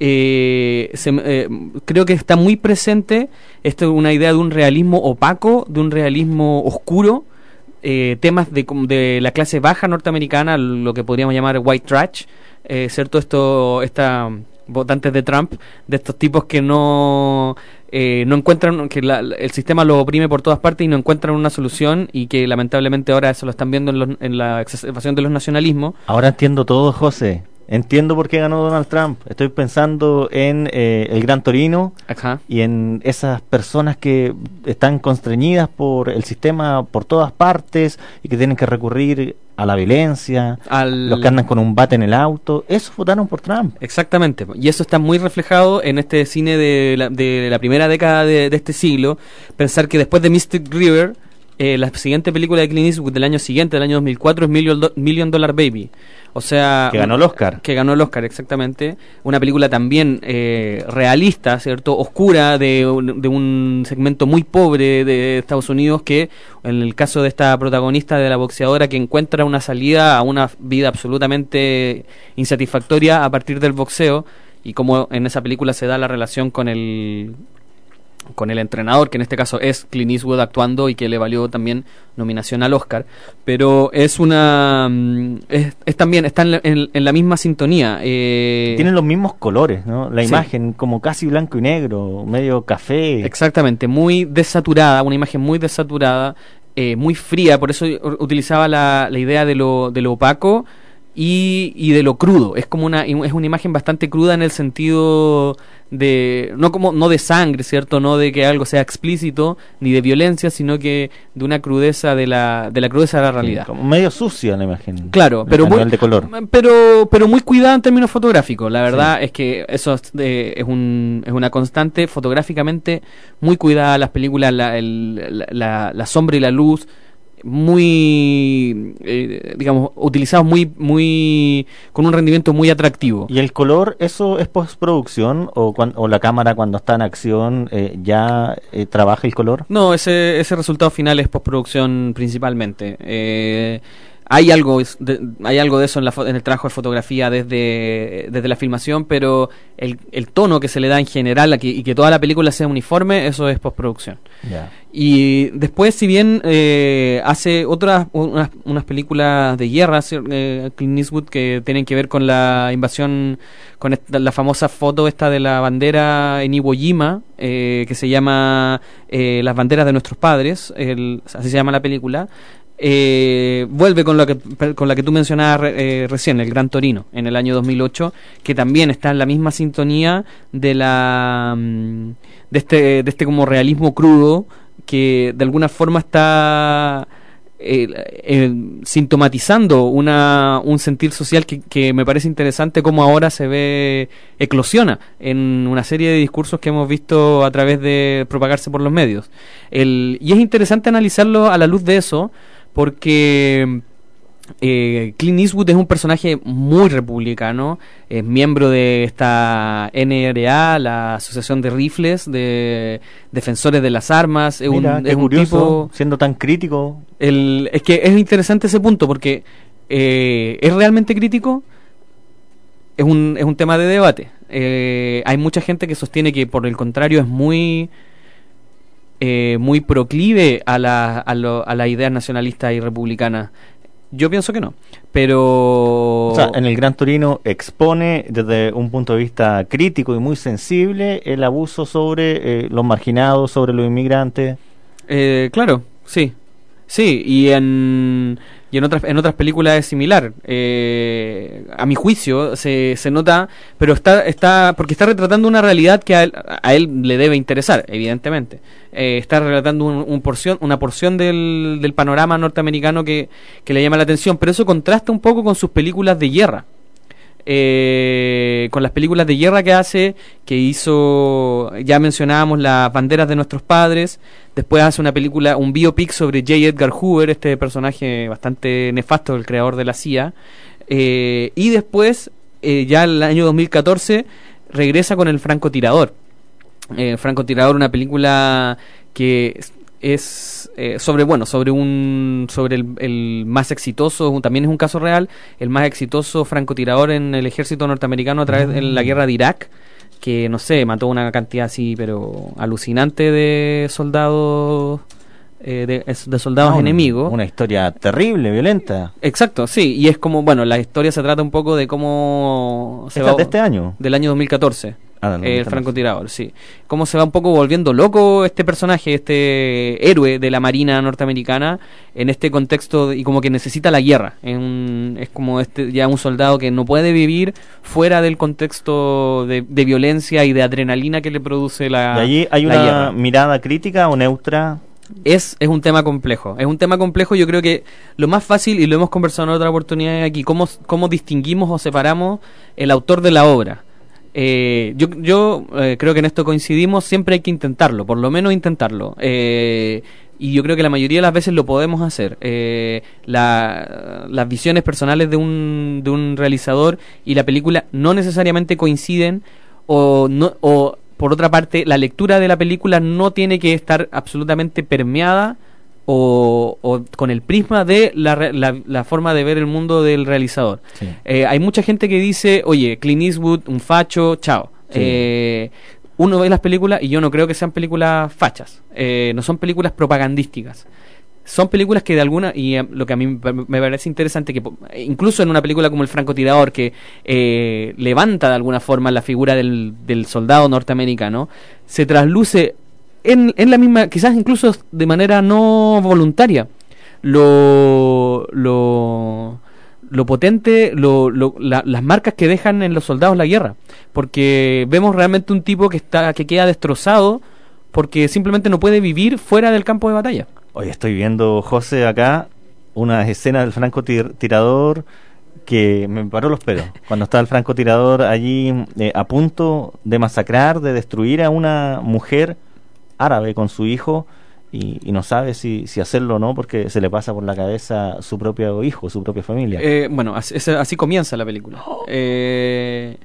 [SPEAKER 32] eh, se- eh, creo que está muy presente esto, una idea de un realismo opaco, de un realismo oscuro, eh, temas de, de la clase baja norteamericana, lo que podríamos llamar white trash, eh, ¿cierto? Esto, esta votantes de Trump, de estos tipos que no eh, no encuentran, que la- el sistema los oprime por todas partes y no encuentran una solución y que lamentablemente ahora eso lo están viendo en la exacerbación de los nacionalismos.
[SPEAKER 3] Ahora entiendo todo, José. Entiendo por qué ganó Donald Trump. Estoy pensando en eh, el Gran Torino y en esas personas que están constreñidas por el sistema por todas partes y que tienen que recurrir a la violencia, los que andan con un bate en el auto. Esos votaron por Trump.
[SPEAKER 32] Exactamente, y eso está muy reflejado en este cine de la, de la primera década de, de este siglo. Pensar que después de Mystic River, eh, la siguiente película de Clint Eastwood del año siguiente, del año 2004, es Million, Do- Million Dollar Baby. O sea...
[SPEAKER 3] Que ganó el Oscar.
[SPEAKER 32] Que ganó el Oscar, exactamente. Una película también eh, realista, ¿cierto? Oscura, de, un- de un segmento muy pobre de Estados Unidos que, en el caso de esta protagonista de la boxeadora, que encuentra una salida a una vida absolutamente insatisfactoria a partir del boxeo y como en esa película se da la relación con el con el entrenador, que en este caso es Clint Eastwood actuando y que le valió también nominación al Oscar. Pero es una. mm, Es, es también, está en la, en- en la misma sintonía. eh,
[SPEAKER 3] Tienen los mismos colores, ¿no? La
[SPEAKER 32] Sí.
[SPEAKER 3] imagen como casi blanco y negro, medio café.
[SPEAKER 32] Exactamente, muy desaturada, una imagen muy desaturada, eh, muy fría, por eso utilizaba la, la idea de lo, de lo opaco y, y de lo crudo. Es como una, es una imagen bastante cruda en el sentido de, no como, no de sangre, ¿cierto? No de que algo sea explícito, ni de violencia, sino que de una crudeza de la, de la crudeza de la realidad.
[SPEAKER 3] Como medio sucia la imagen.
[SPEAKER 32] Claro, pero muy,
[SPEAKER 3] de color.
[SPEAKER 32] pero pero muy cuidada en términos fotográficos. La verdad es que eso es, eh, es, un, es una constante fotográficamente muy cuidada las películas, la, el- la, la- la sombra y la luz muy eh, digamos utilizados muy muy con un rendimiento muy atractivo
[SPEAKER 3] ¿Y el color, eso es postproducción o, cuan- o la cámara cuando está en acción eh, ya eh, trabaja el color?
[SPEAKER 32] No, ese, ese resultado final es postproducción principalmente. Hay algo de, hay algo de eso en, la, en el trabajo de fotografía desde, desde la filmación, pero el, el tono que se le da en general y que toda la película sea uniforme, eso es postproducción. Y después, si bien eh, hace otras unas, unas películas de guerra, eh, Clint Eastwood, que tienen que ver con la invasión, con esta- la famosa foto esta de la bandera en Iwo Jima, eh, que se llama eh, Las banderas de nuestros padres, el- así se llama la película. Eh, vuelve con, lo que, con la que tú mencionabas eh, recién, el Gran Torino, en el año 2008, que también está en la misma sintonía de la mm, de este, de este como realismo crudo que de alguna forma está eh, eh, sintomatizando una, un sentir social que, que me parece interesante como ahora se ve eclosiona en una serie de discursos que hemos visto a través de propagarse por los medios. El, y es interesante analizarlo a la luz de eso porque eh, Clint Eastwood es un personaje muy republicano, es miembro de esta NRA, la Asociación de Rifles, de Defensores de las Armas, es
[SPEAKER 3] Mira,
[SPEAKER 32] un, es un
[SPEAKER 3] curioso,
[SPEAKER 32] tipo...
[SPEAKER 3] siendo tan crítico.
[SPEAKER 32] El, es que es interesante ese punto porque eh, es realmente crítico, es un, es un tema de debate. Eh, hay mucha gente que sostiene que por el contrario es muy eh, muy proclive a la, a, lo- a la idea nacionalista y republicana. Yo pienso que no, pero...
[SPEAKER 3] O sea, en el Gran Torino expone desde un punto de vista crítico y muy sensible el abuso sobre eh, los marginados, sobre los inmigrantes.
[SPEAKER 32] Eh, claro, sí. Sí, y en, y en otras en otras películas es similar. Eh, a mi juicio se, se nota, pero está está porque está retratando una realidad que a él, a él le debe interesar, evidentemente. Eh, está relatando un, un porción, una porción del, del panorama norteamericano que, que le llama la atención, pero eso contrasta un poco con sus películas de guerra. Eh, con las películas de guerra que hace, que hizo, ya mencionábamos las banderas de nuestros padres, después hace una película, un biopic sobre J. Edgar Hoover, este personaje bastante nefasto, el creador de la CIA, eh, y después, eh, ya en el año 2014, regresa con el francotirador. Eh, francotirador, una película que es- eh, sobre bueno sobre un sobre el, el más exitoso un- también es un caso real el más exitoso francotirador en el ejército norteamericano a través de la guerra de Irak que no sé mató una cantidad así pero alucinante de soldados eh, de, de soldados
[SPEAKER 3] No,
[SPEAKER 32] enemigos
[SPEAKER 3] Una historia terrible, violenta.
[SPEAKER 32] Exacto, sí, y es como, bueno, la historia se trata un poco de cómo se
[SPEAKER 3] ¿Esta
[SPEAKER 32] va...
[SPEAKER 3] de este año?
[SPEAKER 32] Del año 2014.
[SPEAKER 3] Ah, no,
[SPEAKER 32] el francotirador, sí. Cómo se va un poco volviendo loco este personaje, este héroe de la Marina norteamericana en este contexto y como que necesita la guerra. En un- es como este ya un soldado que no puede vivir fuera del contexto de, de violencia y de adrenalina que le produce la
[SPEAKER 3] ¿Y allí hay una
[SPEAKER 32] guerra.
[SPEAKER 3] mirada crítica o neutra?
[SPEAKER 32] Es, es un tema complejo. Es un tema complejo. Yo creo que lo más fácil, y lo hemos conversado en otra oportunidad aquí, cómo, cómo distinguimos o separamos el autor de la obra. Eh, yo yo eh, creo que en esto coincidimos, siempre hay que intentarlo, por lo menos intentarlo. Eh, y yo creo que la mayoría de las veces lo podemos hacer. Eh, la- las visiones personales de un, de un realizador y la película no necesariamente coinciden o, no, o por otra parte la lectura de la película no tiene que estar absolutamente permeada o, o con el prisma de la, la, la forma de ver el mundo del realizador. Eh, hay mucha gente que dice, oye, Clint Eastwood, un facho, chao.
[SPEAKER 3] Sí.
[SPEAKER 32] Eh, uno ve las películas y yo no creo que sean películas fachas, Eh, no son películas propagandísticas. Son películas que de alguna, y lo que a mí me parece interesante, que incluso en una película como El francotirador, que levanta de alguna forma la figura del, del soldado norteamericano, se trasluce en, en la misma, quizás incluso de manera no voluntaria, lo, lo, lo potente, lo, lo- la- las marcas que dejan en los soldados la guerra. Porque vemos realmente un tipo que, está, que queda destrozado porque simplemente no puede vivir fuera del campo de batalla.
[SPEAKER 3] Hoy estoy viendo, José, acá una escena del francotirador que me paró los pelos. Cuando está el francotirador allí eh, a punto de masacrar, de destruir a una mujer árabe con su hijo y, no sabe si, hacerlo o no porque se le pasa por la cabeza su propio hijo, su propia familia.
[SPEAKER 32] Eh, bueno, así, comienza la película. Eh,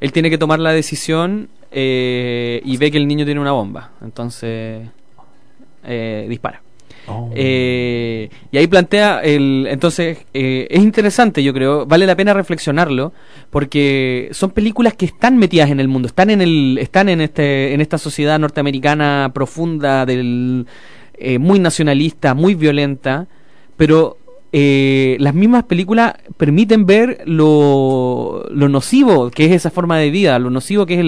[SPEAKER 32] él tiene que tomar la decisión eh, y ve que el niño tiene una bomba. Entonces, eh, dispara. Eh, y ahí plantea el entonces eh, es interesante yo creo vale la pena reflexionarlo porque son películas que están metidas en el mundo están en el están en este en esta sociedad norteamericana profunda del eh, muy nacionalista muy violenta pero eh, las mismas películas permiten ver lo, nocivo que es esa forma de vida, lo nocivo que es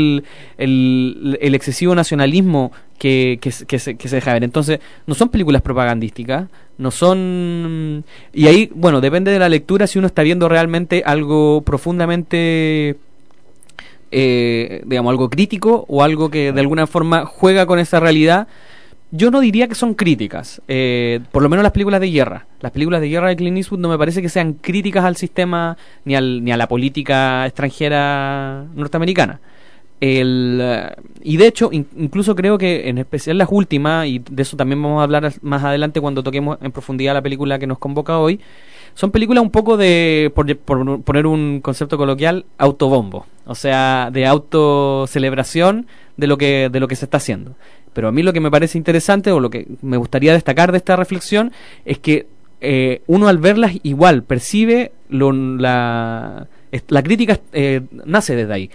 [SPEAKER 32] el, excesivo nacionalismo que, que, que se, que se deja ver. Entonces, no son películas propagandísticas, no son... Y ahí, bueno, depende de la lectura si uno está viendo realmente algo profundamente eh, digamos, algo crítico o algo que de alguna forma juega con esa realidad. Yo no diría que son críticas, eh, por lo menos las películas de guerra. Las películas de guerra de Clint Eastwood no me parece que sean críticas al sistema ni, al, ni a la política extranjera norteamericana. El, y de hecho, in- incluso creo que en especial las últimas, y de eso también vamos a hablar más adelante cuando toquemos en profundidad la película que nos convoca hoy, son películas un poco de, por, por poner un concepto coloquial, autobombo. O sea, de autocelebración de lo que, de lo que se está haciendo. Pero a mí lo que me parece interesante o lo que me gustaría destacar de esta reflexión es que eh, uno al verlas igual percibe lo, la, la crítica eh, nace desde ahí.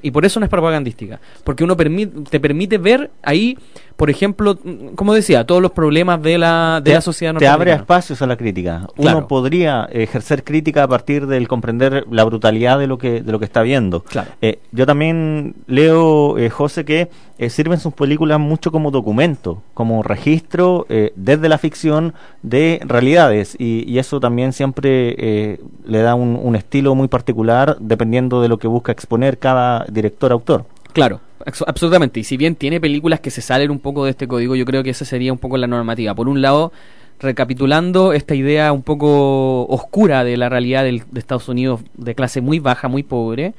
[SPEAKER 32] Y por eso no es propagandística. Porque uno te permite ver ahí, por ejemplo, como decía, todos los problemas de la, de
[SPEAKER 3] Te-
[SPEAKER 32] la sociedad
[SPEAKER 3] te abre espacios a la crítica. Uno podría ejercer crítica a partir del comprender la brutalidad de lo que de lo que está viendo.
[SPEAKER 32] Claro.
[SPEAKER 3] Eh, yo también leo, eh, José, que eh, sirven sus películas mucho como documento, como registro eh, desde la ficción de realidades y, y eso también siempre eh, le da un, un estilo muy particular dependiendo de lo que busca exponer cada director-autor.
[SPEAKER 32] Claro, abso- absolutamente. Y si bien tiene películas que se salen un poco de este código, yo creo que esa sería un poco la normativa. Por un lado, recapitulando esta idea un poco oscura de la realidad del- de Estados Unidos de clase muy baja, muy pobre.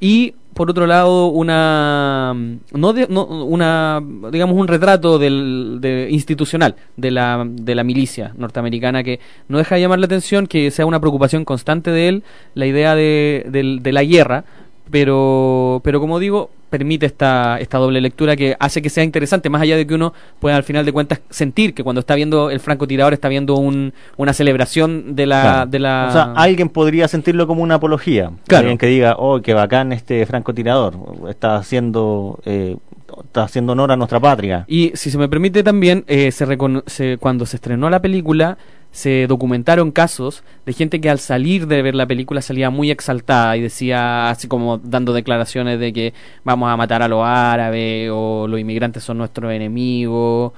[SPEAKER 32] Y por otro lado, una no, de- no una digamos un retrato del, de- institucional de la, de la milicia norteamericana que no deja de llamar la atención, que sea una preocupación constante de él, la idea de, de la guerra, pero, pero como digo, permite esta, esta doble lectura que hace que sea interesante, más allá de que uno pueda al final de cuentas sentir que cuando está viendo el francotirador está viendo un, una celebración de la...
[SPEAKER 3] Claro.
[SPEAKER 32] De la
[SPEAKER 3] O sea, alguien podría sentirlo como una apología.
[SPEAKER 32] Claro.
[SPEAKER 3] Alguien que diga, oh, qué bacán este francotirador, está haciendo, eh, está haciendo honor a nuestra patria.
[SPEAKER 32] Y si se me permite también, eh, se se- cuando se estrenó la película, se documentaron casos de gente que al salir de ver la película salía muy exaltada y decía así como dando declaraciones de que vamos a matar a los árabes o los inmigrantes son nuestros enemigos.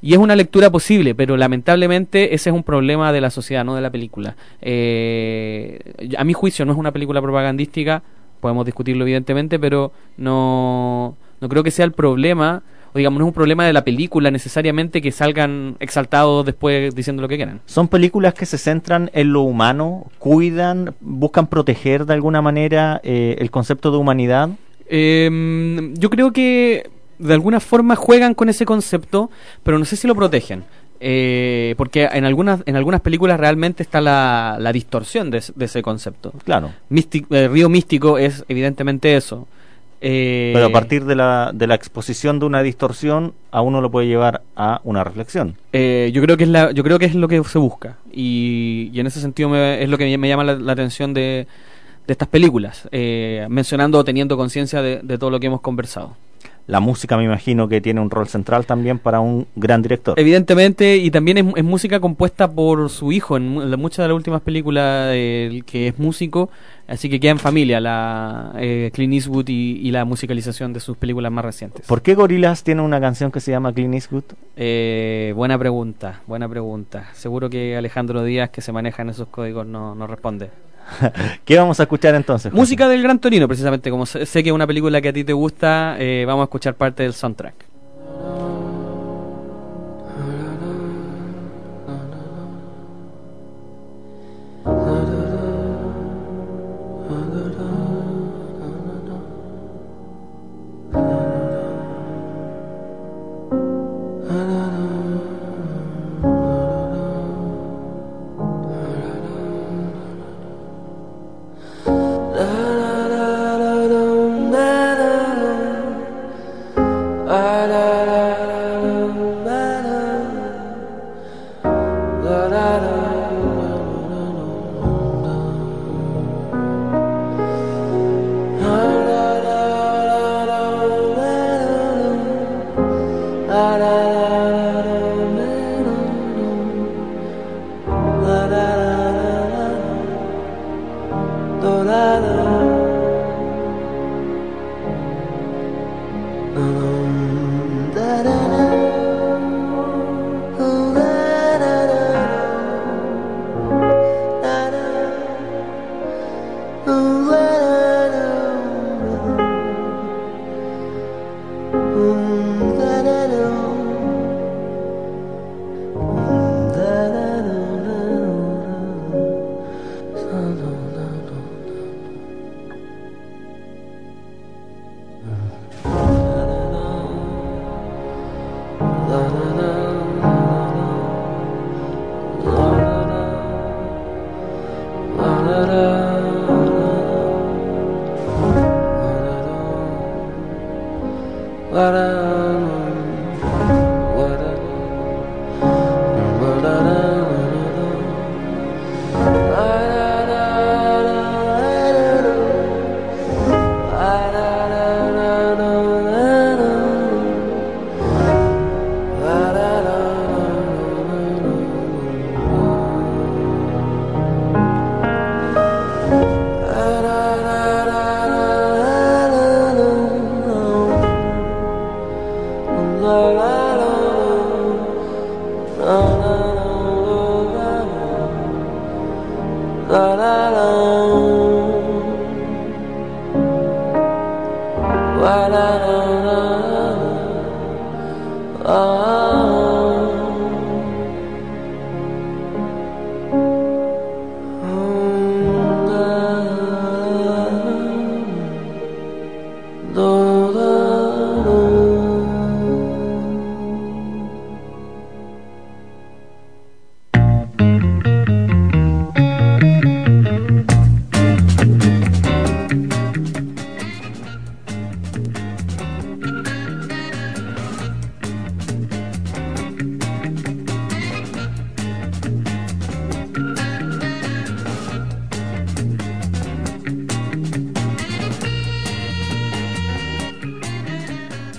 [SPEAKER 32] Y es una lectura posible, pero lamentablemente ese es un problema de la sociedad, no de la película. Eh, a mi juicio no es una película propagandística, podemos discutirlo evidentemente, pero no, no creo que sea el problema, digamos, no es un problema de la película necesariamente que salgan exaltados después diciendo lo que quieran.
[SPEAKER 3] Son películas que se centran en lo humano, cuidan, buscan proteger de alguna manera eh, el concepto de humanidad.
[SPEAKER 32] Eh, yo creo que de alguna forma juegan con ese concepto, pero no sé si lo protegen. Eh, porque en algunas en algunas películas realmente está la, la distorsión de, ese- de ese concepto.
[SPEAKER 3] Claro.
[SPEAKER 32] Místi- eh, Río Místico es evidentemente eso. Eh,
[SPEAKER 3] Pero a partir de la, de la exposición de una distorsión, a uno lo puede llevar a una reflexión.
[SPEAKER 32] Eh, yo creo que es la, yo creo que es lo que se busca y, y en ese sentido me- es lo que me llama la, la atención de, de estas películas, eh, mencionando o teniendo conciencia de, de todo lo que hemos conversado.
[SPEAKER 3] La música me imagino que tiene un rol central también para un gran director.
[SPEAKER 32] Evidentemente, y también es, es música compuesta por su hijo en, mu- en muchas de las últimas películas, eh, que es músico, así que queda en familia la eh, Clint Eastwood y, y la musicalización de sus películas más recientes.
[SPEAKER 3] ¿Por qué Gorillaz tiene una canción que se llama Clint Eastwood?
[SPEAKER 32] Eh, buena pregunta, buena pregunta. Seguro que Alejandro Díaz, que se maneja en esos códigos, no, no responde.
[SPEAKER 3] ¿Qué vamos a escuchar entonces?
[SPEAKER 32] Música del Gran Torino, precisamente. Como sé, sé que es una película que a ti te gusta, eh, vamos a escuchar parte del soundtrack.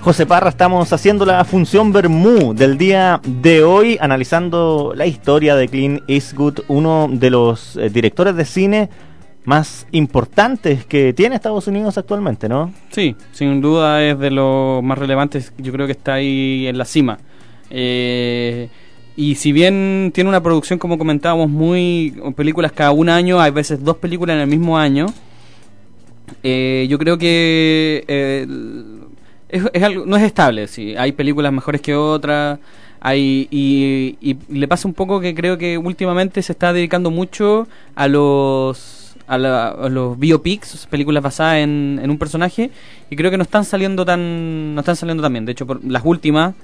[SPEAKER 3] José Parra estamos haciendo la función Bermú del día de hoy, analizando la historia de Clint Eastwood, uno de los eh, directores de cine más importantes que tiene Estados Unidos actualmente, ¿no?
[SPEAKER 32] Sí, sin duda es de los más relevantes, yo creo que está ahí en la cima. Eh, y si bien tiene una producción, como comentábamos, muy películas cada un año, hay veces dos películas en el mismo año, eh, yo creo que eh, es, es algo, no es estable, sí. Hay películas mejores que otras. Hay, y, y le pasa un poco que creo que últimamente se está dedicando mucho a los a, la- a los biopics, películas basadas en, en un personaje, y creo que no están saliendo tan no están saliendo tan bien. De hecho, por, las últimas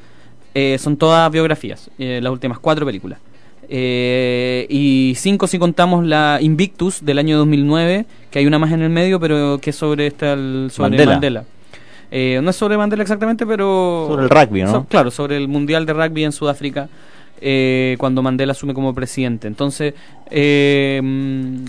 [SPEAKER 32] eh, son todas biografías, eh, las últimas cuatro películas. Eh, y cinco si contamos la Invictus del año 2009, que hay una más en el medio, pero que es sobre, esta, el- sobre
[SPEAKER 3] Mandela.
[SPEAKER 32] Mandela. Eh, no es sobre Mandela exactamente, pero...
[SPEAKER 3] Sobre el rugby, ¿no?
[SPEAKER 32] So- claro, sobre el Mundial de Rugby en Sudáfrica, eh, cuando Mandela asume como presidente. Entonces, eh, mm,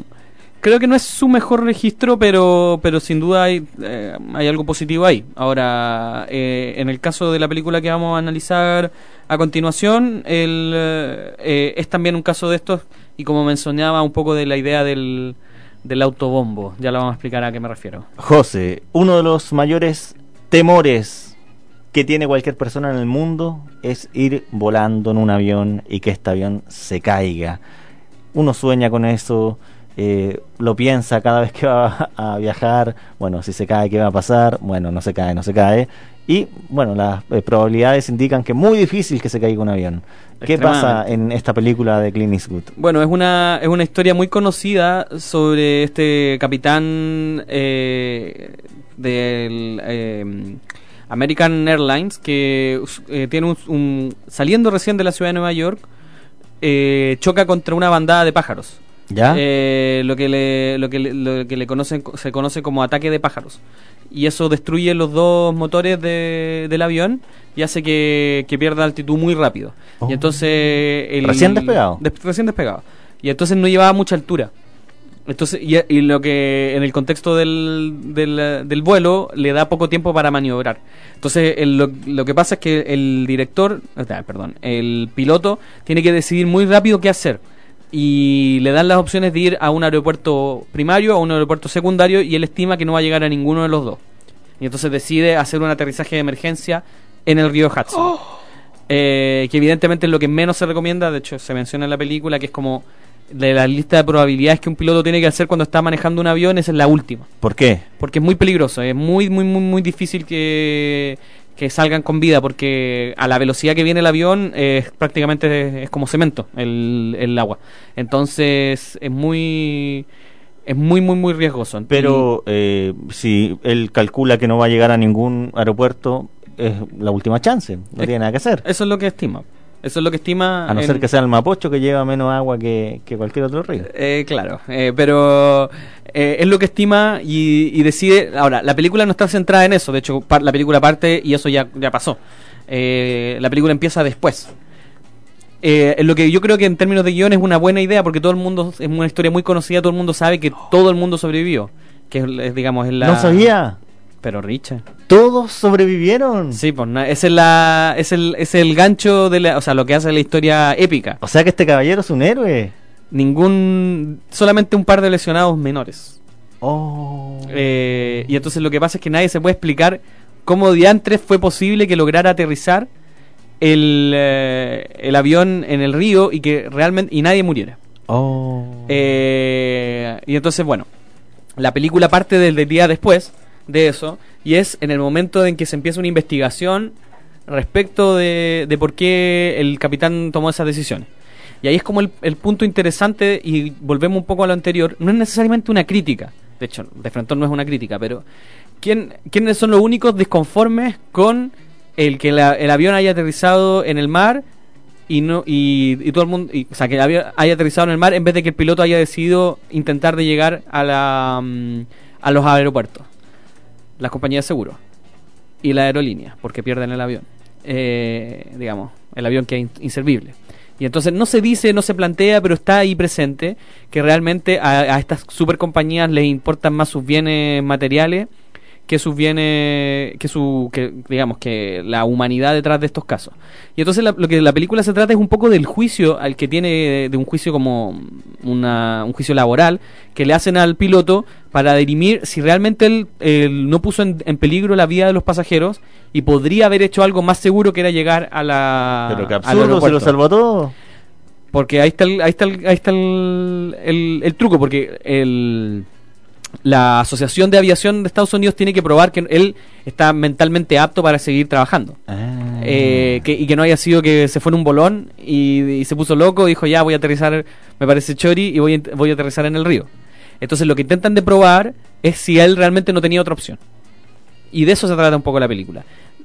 [SPEAKER 32] creo que no es su mejor registro, pero, pero sin duda hay, eh, hay algo positivo ahí. Ahora, eh, en el caso de la película que vamos a analizar a continuación, el, eh, es también un caso de estos, y como mencionaba un poco de la idea del, del autobombo. Ya lo vamos a explicar a qué me refiero.
[SPEAKER 3] José, uno de los mayores temores que tiene cualquier persona en el mundo es ir volando en un avión y que este avión se caiga. Uno sueña con eso, eh, lo piensa cada vez que va a viajar, bueno, si se cae, ¿qué va a pasar? Bueno, no se cae, no se cae. Y bueno, las eh, probabilidades indican que es muy difícil que se caiga un avión. ¿Qué pasa en esta película de Clint Eastwood?
[SPEAKER 32] Bueno, es una, es una historia muy conocida sobre este capitán eh, del eh, American Airlines que eh, tiene un, un- saliendo recién de la ciudad de Nueva York eh, choca contra una bandada de pájaros.
[SPEAKER 3] ¿Ya?
[SPEAKER 32] Eh, lo que le, lo que le, lo que le conocen, se conoce como ataque de pájaros. Y eso destruye los dos motores de- del avión y hace que, que pierda altitud muy rápido.
[SPEAKER 3] Oh.
[SPEAKER 32] Y entonces... el-
[SPEAKER 3] Recién despegado.
[SPEAKER 32] Des- recién despegado. Y entonces no llevaba mucha altura. Entonces, y, y lo que en el contexto del, del, del vuelo le da poco tiempo para maniobrar. Entonces, el- lo, lo que pasa es que el director, perdón, el piloto tiene que decidir muy rápido qué hacer. Y le dan las opciones de ir a un aeropuerto primario, a un aeropuerto secundario, y él estima que no va a llegar a ninguno de los dos. Y entonces decide hacer un aterrizaje de emergencia en el río Hudson. Eh, que evidentemente es lo que menos se recomienda, de hecho se menciona en la película, que es como de la lista de probabilidades que un piloto tiene que hacer cuando está manejando un avión, esa es la última.
[SPEAKER 3] ¿Por qué?
[SPEAKER 32] Porque es muy peligroso, es muy, muy, muy, muy difícil que, que salgan con vida, porque a la velocidad que viene el avión eh, es prácticamente es como cemento el, el agua. Entonces es muy... Es muy, muy, muy riesgoso.
[SPEAKER 3] Pero eh, si él calcula que no va a llegar a ningún aeropuerto, es la última chance. No
[SPEAKER 32] Es-
[SPEAKER 3] tiene nada que hacer.
[SPEAKER 32] Eso es lo que estima. Eso es lo que estima.
[SPEAKER 3] A no
[SPEAKER 32] en-
[SPEAKER 3] ser que sea el Mapocho que lleva menos agua que, que cualquier otro río.
[SPEAKER 32] Eh, claro, eh, pero eh, es lo que estima y, y decide. Ahora, la película no está centrada en eso, de hecho, par- la película parte y eso ya, ya pasó. Eh, la película empieza después. Eh, lo que yo creo que en términos de guion es una buena idea porque todo el mundo es una historia muy conocida, todo el mundo sabe que todo el mundo sobrevivió. Que es, digamos, es la.
[SPEAKER 3] No sabía.
[SPEAKER 32] Pero Richard.
[SPEAKER 3] Todos sobrevivieron.
[SPEAKER 32] Sí, pues na- ese es, la, es, el, es el gancho de la, o sea, lo que hace la historia épica.
[SPEAKER 3] O sea que este caballero es un héroe.
[SPEAKER 32] Ningún, solamente un par de lesionados menores.
[SPEAKER 3] Oh.
[SPEAKER 32] Eh, y entonces lo que pasa es que nadie se puede explicar cómo diantres fue posible que lograra aterrizar el, eh, el avión en el río y que realmente y nadie muriera.
[SPEAKER 3] Oh.
[SPEAKER 32] Eh, y entonces, bueno, la película parte del día después de eso y es en el momento en que se empieza una investigación respecto de, de por qué el capitán tomó esas decisiones. Y ahí es como el, el punto interesante y volvemos un poco a lo anterior. No es necesariamente una crítica. De hecho, de frente no es una crítica, pero ¿quién, ¿quiénes son los únicos disconformes con el que la- el avión haya aterrizado en el mar y no y, y todo el mundo y- o sea que el avión haya aterrizado en el mar en vez de que el piloto haya decidido intentar de llegar a la mm, a los aeropuertos las compañías de seguro. Y la aerolínea porque pierden el avión. Eh, digamos el avión que es in- inservible. Y entonces no se dice no se plantea pero está ahí presente que realmente a, a estas super compañías les importan más sus bienes materiales que sus bienes, que su, que digamos que la humanidad detrás de estos casos. Y entonces la- lo que la película se trata es un poco del juicio al que tiene, de un juicio como una, un juicio laboral que le hacen al piloto para dirimir si realmente él, él no puso en, en peligro la vida de los pasajeros y podría haber hecho algo más seguro que era llegar a la
[SPEAKER 3] Pero que absurdo, se lo salvó todo.
[SPEAKER 32] Porque ahí está el, ahí está el, ahí está el, el- el truco, porque el, la Asociación de Aviación de Estados Unidos tiene que probar que él está mentalmente apto para seguir trabajando.
[SPEAKER 3] Ah.
[SPEAKER 32] Eh, que, y que no haya sido que se fue en un bolón y, y se puso loco y dijo ya voy a aterrizar, me parece chori y voy voy a aterrizar en el río. Entonces lo que intentan de probar es si él realmente no tenía otra opción. Y de eso se trata un poco la película.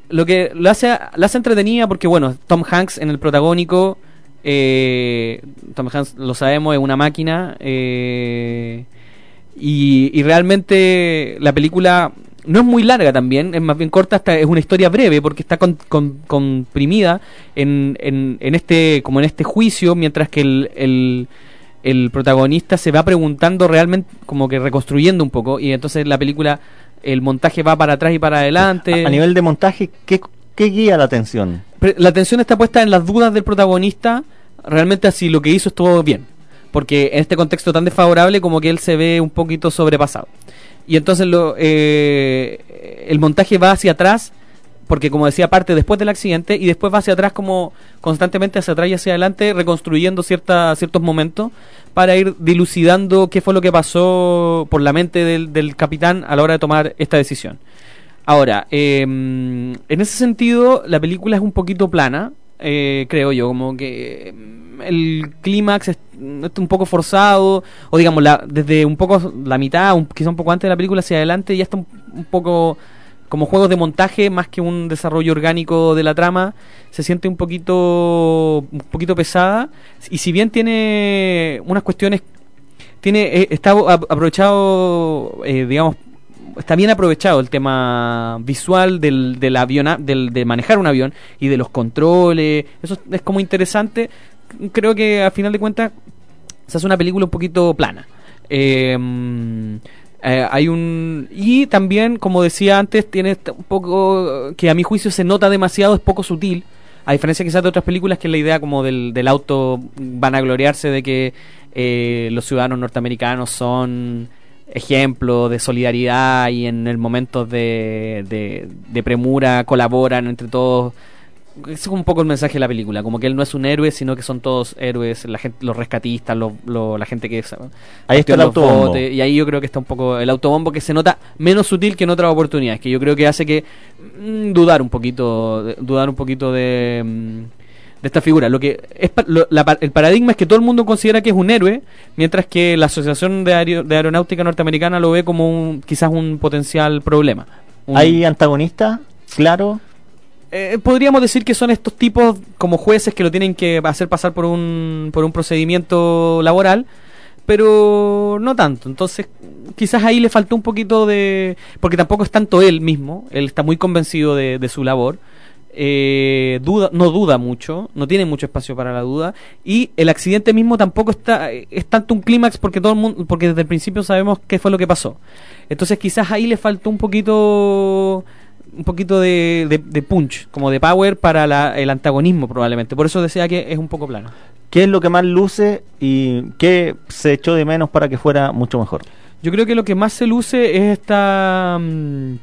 [SPEAKER 32] Lo que lo hace, la hace entretenida porque, bueno, Tom Hanks en el protagónico, eh, Tom Hanks, lo sabemos, es una máquina. eh, y, y realmente la película no es muy larga también, es más bien corta, hasta es una historia breve porque está con- con- comprimida en, en, en este como en este juicio, mientras que el, el, el protagonista se va preguntando realmente, como que reconstruyendo un poco, y entonces la película, el montaje va para atrás y para adelante.
[SPEAKER 3] A nivel de montaje, ¿qué, qué guía la atención?
[SPEAKER 32] La atención está puesta en las dudas del protagonista, realmente así lo que hizo estuvo bien, porque en este contexto tan desfavorable como que él se ve un poquito sobrepasado. Y entonces lo, eh, el montaje va hacia atrás, porque como decía, parte después del accidente y después va hacia atrás como constantemente hacia atrás y hacia adelante, reconstruyendo cierta, ciertos momentos para ir dilucidando qué fue lo que pasó por la mente del, del capitán a la hora de tomar esta decisión. Ahora, eh, en ese sentido, la película es un poquito plana, eh, creo yo, como que mm, el clímax es, mm, está un poco forzado, o digamos, la, desde un poco la mitad, un, quizá un poco antes de la película hacia adelante, ya está un, un poco como juegos de montaje más que un desarrollo orgánico de la trama, se siente un poquito, un poquito pesada, y si bien tiene unas cuestiones tiene eh, está ap- aprovechado eh, digamos está bien aprovechado el tema visual del, del avión del, de manejar un avión y de los controles. Eso es como interesante. Creo que a final de cuentas se hace una película un poquito plana. Mm, eh, hay un y también como decía antes tiene un poco que a mi juicio se nota demasiado es poco sutil a diferencia quizás de otras películas que es la idea como del, del auto van a gloriarse de que eh, los ciudadanos norteamericanos son ejemplo de solidaridad y en el momento de, de, de premura colaboran entre todos es un poco el mensaje de la película, como que él no es un héroe, sino que son todos héroes, la gente, los rescatistas, los- lo- la gente que
[SPEAKER 3] Ahí está el
[SPEAKER 32] los
[SPEAKER 3] autobombo.
[SPEAKER 32] botes, y ahí yo creo que está un poco el autobombo que se nota menos sutil que en otras oportunidades, que yo creo que hace que mm, dudar un poquito, dudar un poquito de, mm, de esta figura. Lo que es lo- la el paradigma es que todo el mundo considera que es un héroe, mientras que la Asociación de, Aero- de Aeronáutica Norteamericana lo ve como un, quizás un potencial problema. Un-
[SPEAKER 3] ¿Hay antagonistas? Claro.
[SPEAKER 32] eh, podríamos decir que son estos tipos como jueces que lo tienen que hacer pasar por un, por un procedimiento laboral, pero no tanto. Entonces, quizás ahí le faltó un poquito de... Porque tampoco es tanto él mismo, él está muy convencido de, de su labor. Eh, duda, no duda mucho, no tiene mucho espacio para la duda y el accidente mismo tampoco está es tanto un clímax porque todo el mundo porque desde el principio sabemos qué fue lo que pasó. Entonces quizás ahí le faltó un poquito un poquito de, de- de punch, como de power para la- el antagonismo probablemente. Por eso decía que es un poco plano.
[SPEAKER 3] ¿Qué es lo que más luce y qué se echó de menos para que fuera mucho mejor?
[SPEAKER 32] Yo creo que lo que más se luce es esta... mm,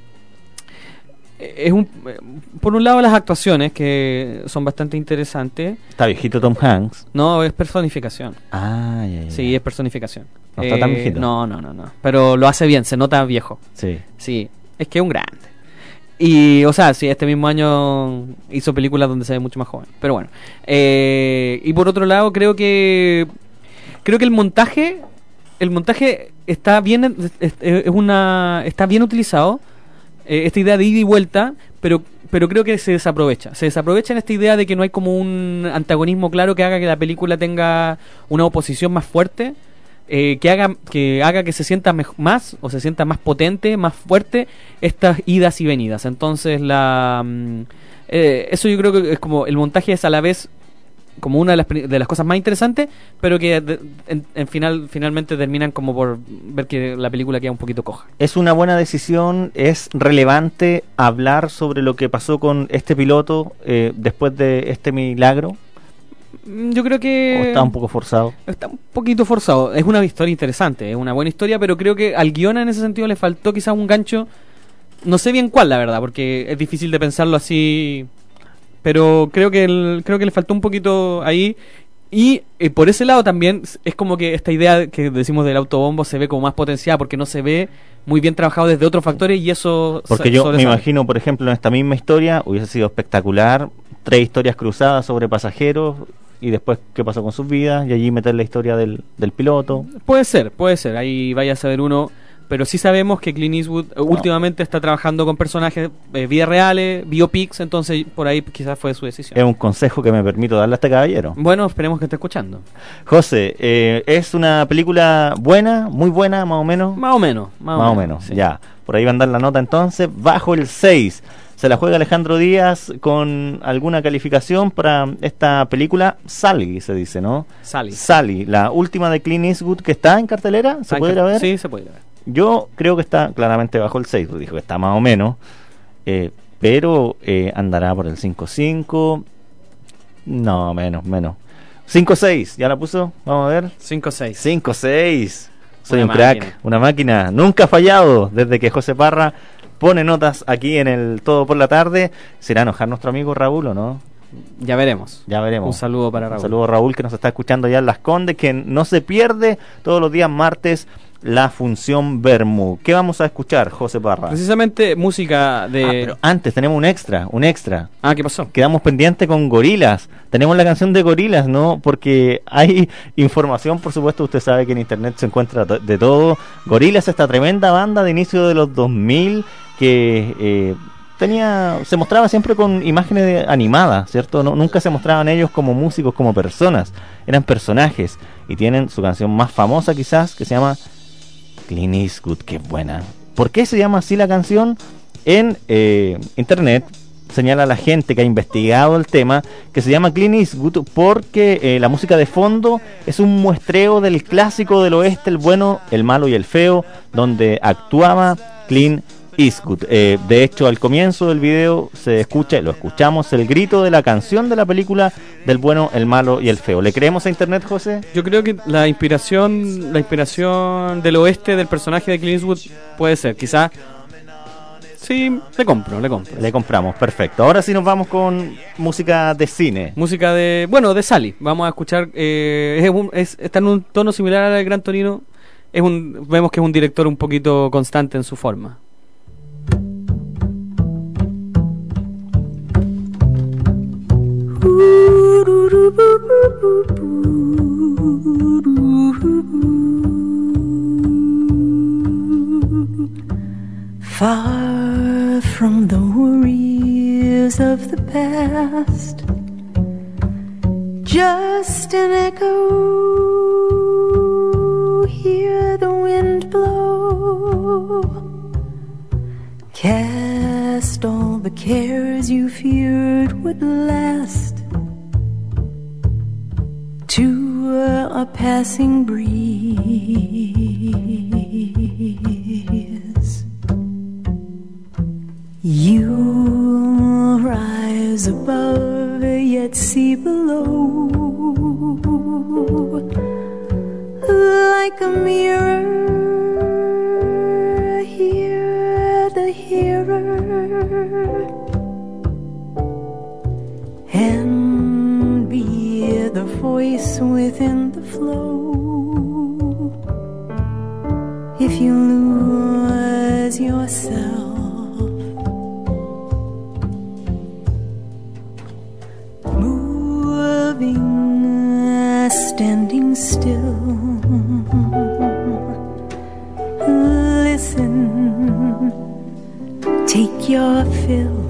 [SPEAKER 32] es un, por un lado las actuaciones que son bastante interesantes.
[SPEAKER 3] Está viejito Tom Hanks.
[SPEAKER 32] No, es personificación.
[SPEAKER 3] Ah, ya, ya.
[SPEAKER 32] Sí, es personificación.
[SPEAKER 3] No está tan
[SPEAKER 32] Eh,
[SPEAKER 3] viejito.
[SPEAKER 32] No, no, no, no. Pero lo hace bien, se nota viejo.
[SPEAKER 3] Sí.
[SPEAKER 32] Sí, es que es un grande. Y, o sea, sí, este mismo año hizo películas donde se ve mucho más joven. Pero bueno. Eh, y por otro lado, creo que. Creo que el montaje. El montaje está bien. Es, es una. Está bien utilizado. Eh, esta idea de ida y vuelta. Pero. Pero creo que se desaprovecha. Se desaprovecha en esta idea de que no hay como un antagonismo claro que haga que la película tenga una oposición más fuerte eh, que haga que haga que se sienta más o se sienta más potente, más fuerte estas idas y venidas. Entonces la mm, eh, eso yo creo que es como el montaje es a la vez como una de las, de las cosas más interesantes, pero que de- en, en final finalmente terminan como por ver que la película queda un poquito coja.
[SPEAKER 3] ¿Es una buena decisión? ¿Es relevante hablar sobre lo que pasó con este piloto eh, después de este milagro?
[SPEAKER 32] Mm, Yo creo que
[SPEAKER 3] ¿O está un poco forzado?
[SPEAKER 32] Está un poquito forzado. Es una historia interesante, es una buena historia, pero creo que al guion en ese sentido le faltó quizás un gancho. No sé bien cuál, la verdad, porque es difícil de pensarlo así. Pero creo que el- creo que le faltó un poquito ahí. Y eh, por ese lado también es como que esta idea que decimos del autobombo se ve como más potenciada porque no se ve muy bien trabajado desde otros factores y eso
[SPEAKER 3] Porque yo me imagino, por ejemplo, en esta misma historia hubiese sido espectacular, tres historias cruzadas sobre pasajeros y después qué pasó con sus vidas y allí meter la historia del, del piloto.
[SPEAKER 32] Puede ser, puede ser. Ahí vaya a saber uno. Pero sí sabemos que Clint Eastwood eh, últimamente está trabajando con personajes, eh, vidas reales, biopics, entonces por ahí quizás fue su decisión.
[SPEAKER 3] Es un consejo que me permito darle a este caballero.
[SPEAKER 32] Bueno, esperemos que esté escuchando.
[SPEAKER 3] José, eh, ¿es una película buena, muy buena, más o menos?
[SPEAKER 32] Más o menos, más,
[SPEAKER 3] Más o menos,
[SPEAKER 32] sí.
[SPEAKER 3] ya. Por ahí va a andar la nota entonces, bajo el 6. Se la juega Alejandro Díaz con alguna calificación para esta película, Sally se dice, ¿no?
[SPEAKER 32] Sally.
[SPEAKER 3] Sally, la última de Clint Eastwood que está en cartelera, ¿se puede ir a ver?
[SPEAKER 32] Sí, se puede ir a ver.
[SPEAKER 3] Yo creo que está claramente bajo el 6, dijo que está más o menos, eh, pero eh, andará por el 5-5, no, menos, menos. 5-6, ¿ya la puso? Vamos a ver.
[SPEAKER 32] 5-6.
[SPEAKER 3] 5-6. Soy
[SPEAKER 32] Una
[SPEAKER 3] un crack,
[SPEAKER 32] máquina.
[SPEAKER 3] una máquina. Nunca ha fallado desde que José Parra pone notas aquí en el Todo por la Tarde. ¿Será enojar nuestro amigo Raúl o no?
[SPEAKER 32] Ya veremos.
[SPEAKER 3] Ya veremos.
[SPEAKER 32] Un saludo para
[SPEAKER 3] Un
[SPEAKER 32] Raúl.
[SPEAKER 3] saludo a Raúl que nos está escuchando ya en Las Condes, que no se pierde todos los días martes la función Bermú. ¿Qué vamos a escuchar, José Parra?
[SPEAKER 32] Precisamente música de...
[SPEAKER 3] Ah, pero antes tenemos un extra, un extra.
[SPEAKER 32] Ah, ¿qué pasó?
[SPEAKER 3] Quedamos pendientes con Gorilas. Tenemos la canción de Gorilas, ¿no? Porque hay información, por supuesto, usted sabe que en internet se encuentra de todo. Gorilas, esta tremenda banda de inicio de los 2000 que eh, tenía se mostraba siempre con imágenes de- animadas, ¿cierto? No, nunca se mostraban ellos como músicos, como personas. Eran personajes. Y tienen su canción más famosa quizás, que se llama Clint Eastwood, qué buena. ¿Por qué se llama así la canción? En eh, internet señala la gente que ha investigado el tema que se llama Clint Eastwood porque eh, la música de fondo es un muestreo del clásico del oeste, el bueno, el malo y el feo, donde actuaba Clint Eastwood. Eh, de hecho, al comienzo del video se escucha, lo escuchamos, el grito de la canción de la película del bueno, el malo y el feo. ¿Le creemos a internet, José?
[SPEAKER 32] Yo creo que la inspiración, la inspiración del oeste del personaje de Clint Eastwood puede ser, quizás. Sí, le compro, le compro.
[SPEAKER 3] Le compramos, perfecto. Ahora sí nos vamos con música de cine.
[SPEAKER 32] Música de, bueno, de Sally. Vamos a escuchar, eh, es un- es- está en un tono similar al Gran Torino. Es un, vemos que es un director un poquito constante en su forma.
[SPEAKER 33] Far from the worries of the past, just an echo. Hear the wind blow. Cast all the cares you feared would last to a, passing breeze. You'll rise above, yet see below, like a mirror. Hear the hearer, voice within the flow. If you lose yourself. moving, standing still. Listen, take your fill.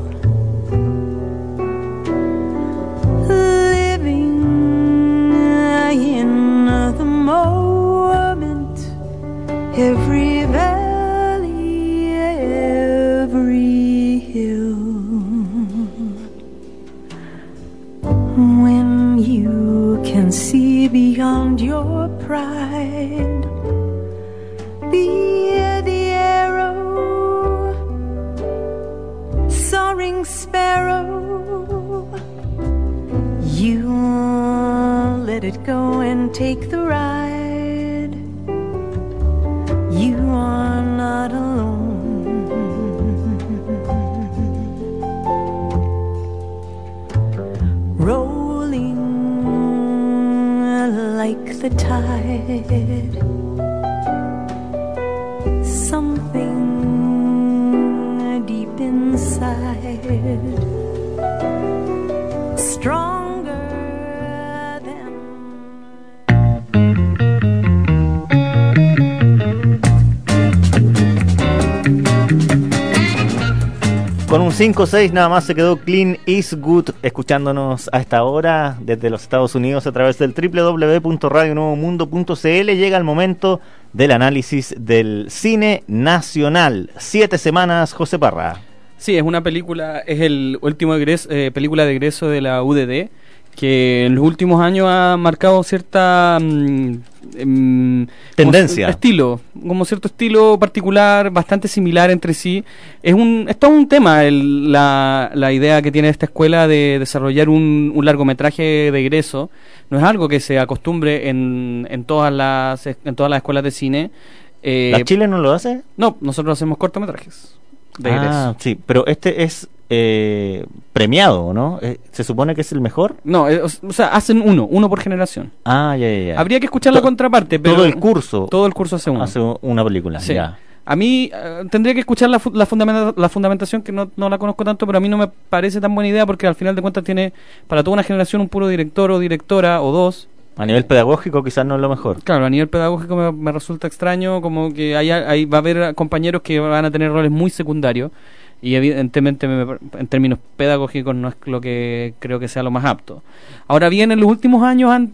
[SPEAKER 3] 5-6 nada más se quedó Clean Eastwood escuchándonos a esta hora desde los Estados Unidos a través del www.radionuevomundo.cl. Llega el momento del análisis del cine nacional. Siete semanas, José Parra.
[SPEAKER 32] Sí, es una película, es el último eh, película de egreso de la UDD que en los últimos años ha marcado cierta mm, em,
[SPEAKER 3] Tendencia.
[SPEAKER 32] como- estilo, como cierto estilo particular, bastante similar entre sí. Es un, es todo un tema el- la, la idea que tiene esta escuela de desarrollar un, un largometraje de egreso. No es algo que se acostumbre en, en todas las en todas las escuelas de cine. Eh,
[SPEAKER 3] ¿La Chile no lo hace?
[SPEAKER 32] No, nosotros hacemos cortometrajes de egreso.
[SPEAKER 3] Ah, sí, pero este es eh, premiado, ¿no? Eh, ¿Se supone que es el mejor?
[SPEAKER 32] No, eh, o sea, hacen uno, uno por generación.
[SPEAKER 3] Ah, ya, ya, ya.
[SPEAKER 32] Habría que escuchar la contraparte, pero
[SPEAKER 3] Todo el curso
[SPEAKER 32] todo el curso hace uno.
[SPEAKER 3] hace una película,
[SPEAKER 32] Sí.
[SPEAKER 3] ya.
[SPEAKER 32] A mí eh, tendría que escuchar la, fu- la, fundamenta- la fundamentación, que no, no la conozco tanto, pero a mí no me parece tan buena idea porque al final de cuentas tiene para toda una generación un puro director o directora o dos.
[SPEAKER 3] A nivel pedagógico quizás no es lo mejor.
[SPEAKER 32] Claro, a nivel pedagógico me, me resulta extraño como que hay, hay- va a haber compañeros que van a tener roles muy secundarios y evidentemente me- en términos pedagógicos no es lo que creo que sea lo más apto. Ahora bien, en los últimos años han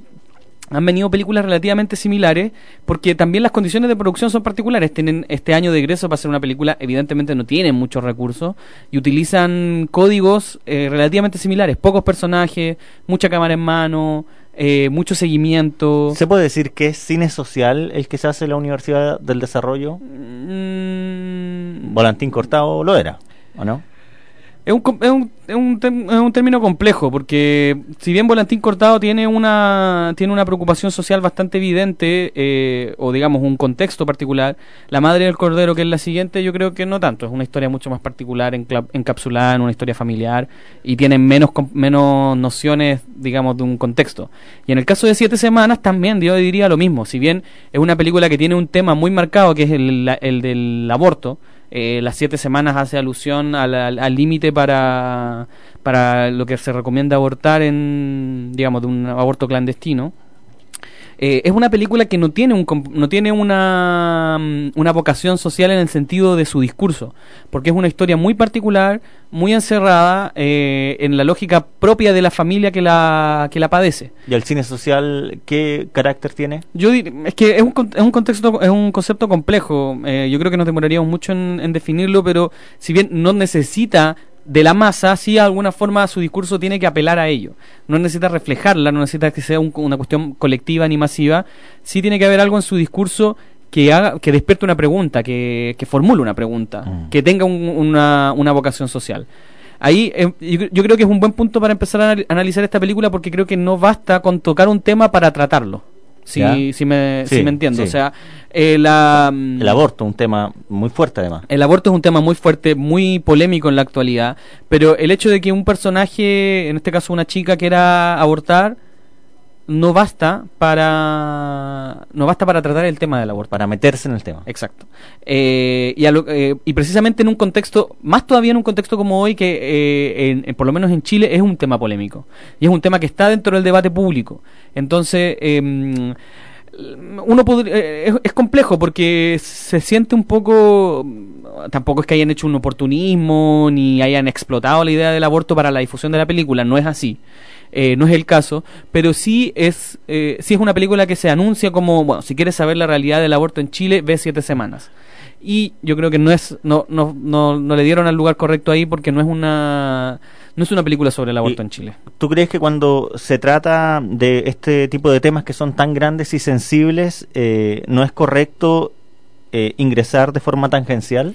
[SPEAKER 32] han venido películas relativamente similares porque también las condiciones de producción son particulares. Tienen este año de egreso para hacer una película, evidentemente no tienen muchos recursos y utilizan códigos eh, relativamente similares. Pocos personajes, mucha cámara en mano, eh, mucho seguimiento.
[SPEAKER 3] ¿Se puede decir que es cine social el que se hace en la Universidad del Desarrollo?
[SPEAKER 32] Mm,
[SPEAKER 3] Volantín Cortado lo era, ¿o no?
[SPEAKER 32] Es un, es, un, es, un es un término complejo porque si bien Volantín Cortado tiene una tiene una preocupación social bastante evidente eh, o digamos un contexto particular, La Madre del Cordero que es la siguiente yo creo que no tanto, es una historia mucho más particular encapsulada en una historia familiar y tiene menos menos nociones digamos de un contexto. Y en el caso de Siete Semanas también yo diría lo mismo, si bien es una película que tiene un tema muy marcado que es el, el del aborto, eh, las siete semanas hace alusión al límite para, para lo que se recomienda abortar en, digamos, de un aborto clandestino. Eh, es una película que no tiene un no tiene una, mm, una vocación social en el sentido de su discurso, porque es una historia muy particular, muy encerrada eh, en la lógica propia de la familia que la que la padece.
[SPEAKER 3] ¿Y el cine social qué carácter tiene?
[SPEAKER 32] Yo dir- es que es un, es un contexto es un concepto complejo. eh, yo creo que nos demoraríamos mucho en, en definirlo, pero si bien no necesita de la masa, sí de alguna forma su discurso tiene que apelar a ello. No necesita reflejarla, no necesita que sea un- una cuestión colectiva ni masiva. Sí tiene que haber algo en su discurso que haga, que despierte una pregunta, que, que formule una pregunta, que tenga un- una, una vocación social. Ahí eh, yo, yo creo que es un buen punto para empezar a anal- analizar esta película porque creo que no basta con tocar un tema para tratarlo. Si,
[SPEAKER 3] ¿Ya?
[SPEAKER 32] si, me,
[SPEAKER 3] Sí,
[SPEAKER 32] si me entiendo.
[SPEAKER 3] sí.
[SPEAKER 32] O sea, eh, la, mm,
[SPEAKER 3] El aborto, un tema muy fuerte además.
[SPEAKER 32] el aborto es un tema muy fuerte, muy polémico en la actualidad, pero el hecho de que un personaje, en este caso una chica, quiera abortar, no basta para no basta para tratar el tema del aborto.
[SPEAKER 3] Para meterse en el tema.
[SPEAKER 32] Exacto. Eh, y, a lo- eh, y precisamente en un contexto, más todavía en un contexto como hoy, que eh, en- en- por lo menos en Chile es un tema polémico. Y es un tema que está dentro del debate público. Entonces, em, uno podría, eh, es, es complejo porque se siente un poco tampoco es que hayan hecho un oportunismo ni hayan explotado la idea del aborto para la difusión de la película no es así eh, no es el caso, pero sí es, eh, sí es una película que se anuncia como, bueno, si quieres saber la realidad del aborto en Chile, ve siete semanas. Y yo creo que no es, no, no, no, no le dieron al lugar correcto ahí porque no es una, no es una película sobre el aborto en Chile.
[SPEAKER 3] ¿Tú crees que cuando se trata de este tipo de temas que son tan grandes y sensibles, eh, no es correcto eh, ingresar de forma tangencial?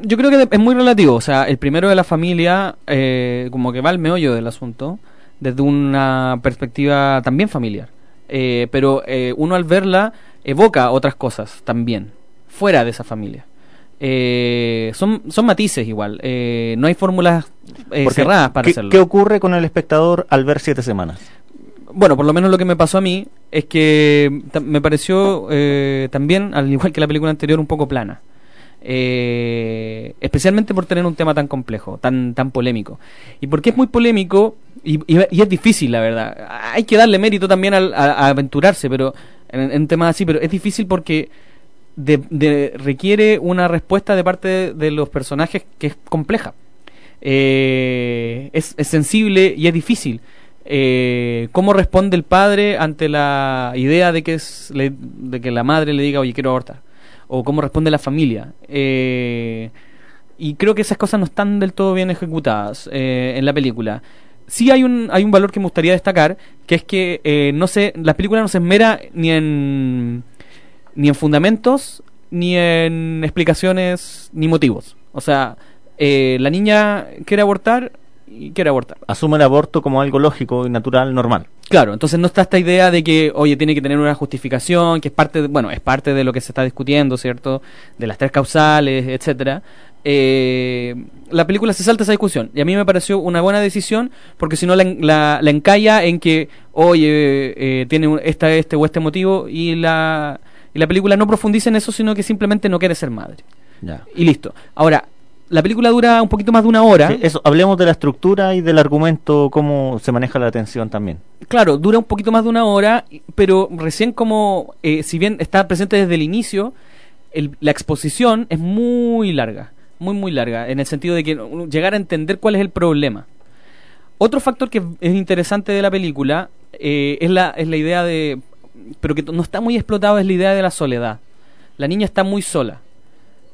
[SPEAKER 32] Yo creo que es muy relativo. O sea, el primero de la familia, eh, como que va al meollo del asunto, desde una perspectiva también familiar. Eh, pero eh, uno al verla evoca otras cosas también, fuera de esa familia. Eh, son, son matices igual. Eh, no hay fórmulas eh, cerradas para
[SPEAKER 3] ¿qué,
[SPEAKER 32] hacerlo.
[SPEAKER 3] ¿Qué ocurre con el espectador al ver siete semanas?
[SPEAKER 32] Bueno, por lo menos lo que me pasó a mí es que me pareció también, al igual que la película anterior, un poco plana. Eh, especialmente por tener un tema tan complejo, tan, tan polémico. Y porque es muy polémico y, es difícil, la verdad. Hay que darle mérito también al- a, aventurarse pero en, temas así, pero es difícil porque de- de- requiere una respuesta de parte de, los personajes que es compleja. Eh, es, sensible y es difícil. Eh, ¿Cómo responde el padre ante la idea de que, es, de que la madre le diga, oye, quiero abortar? O cómo responde la familia. Eh, y creo que esas cosas no están del todo bien ejecutadas eh, en la película. Sí hay un, hay un valor que me gustaría destacar, que es que eh, no se, la película no se esmera ni en, ni en fundamentos, ni en explicaciones, ni motivos. O sea, eh, la niña quiere abortar y quiere abortar.
[SPEAKER 3] Asume el aborto como algo lógico y natural, normal.
[SPEAKER 32] Claro, entonces no está esta idea de que, oye, tiene que tener una justificación, que es parte, de, bueno, es parte de lo que se está discutiendo, ¿cierto? De las tres causales, etcétera. Eh, la película se salta esa discusión y a mí me pareció una buena decisión porque si no la, la, la encalla en que, oye, eh, tiene esta, este o este motivo y la, y la película no profundiza en eso, sino que simplemente no quiere ser madre.
[SPEAKER 3] Ya.
[SPEAKER 32] Y listo. Ahora, la película dura un poquito más de una hora.
[SPEAKER 3] Sí, eso, hablemos de la estructura y del argumento, cómo se maneja la atención también.
[SPEAKER 32] Claro, dura un poquito más de una hora, pero recién como, eh, si bien está presente desde el inicio, el- la exposición es muy larga, muy, muy larga, en el sentido de que llegar a entender cuál es el problema. Otro factor que es interesante de la película eh, es, la, es la idea de, pero que no está muy explotado, es la idea de la soledad. La niña está muy sola,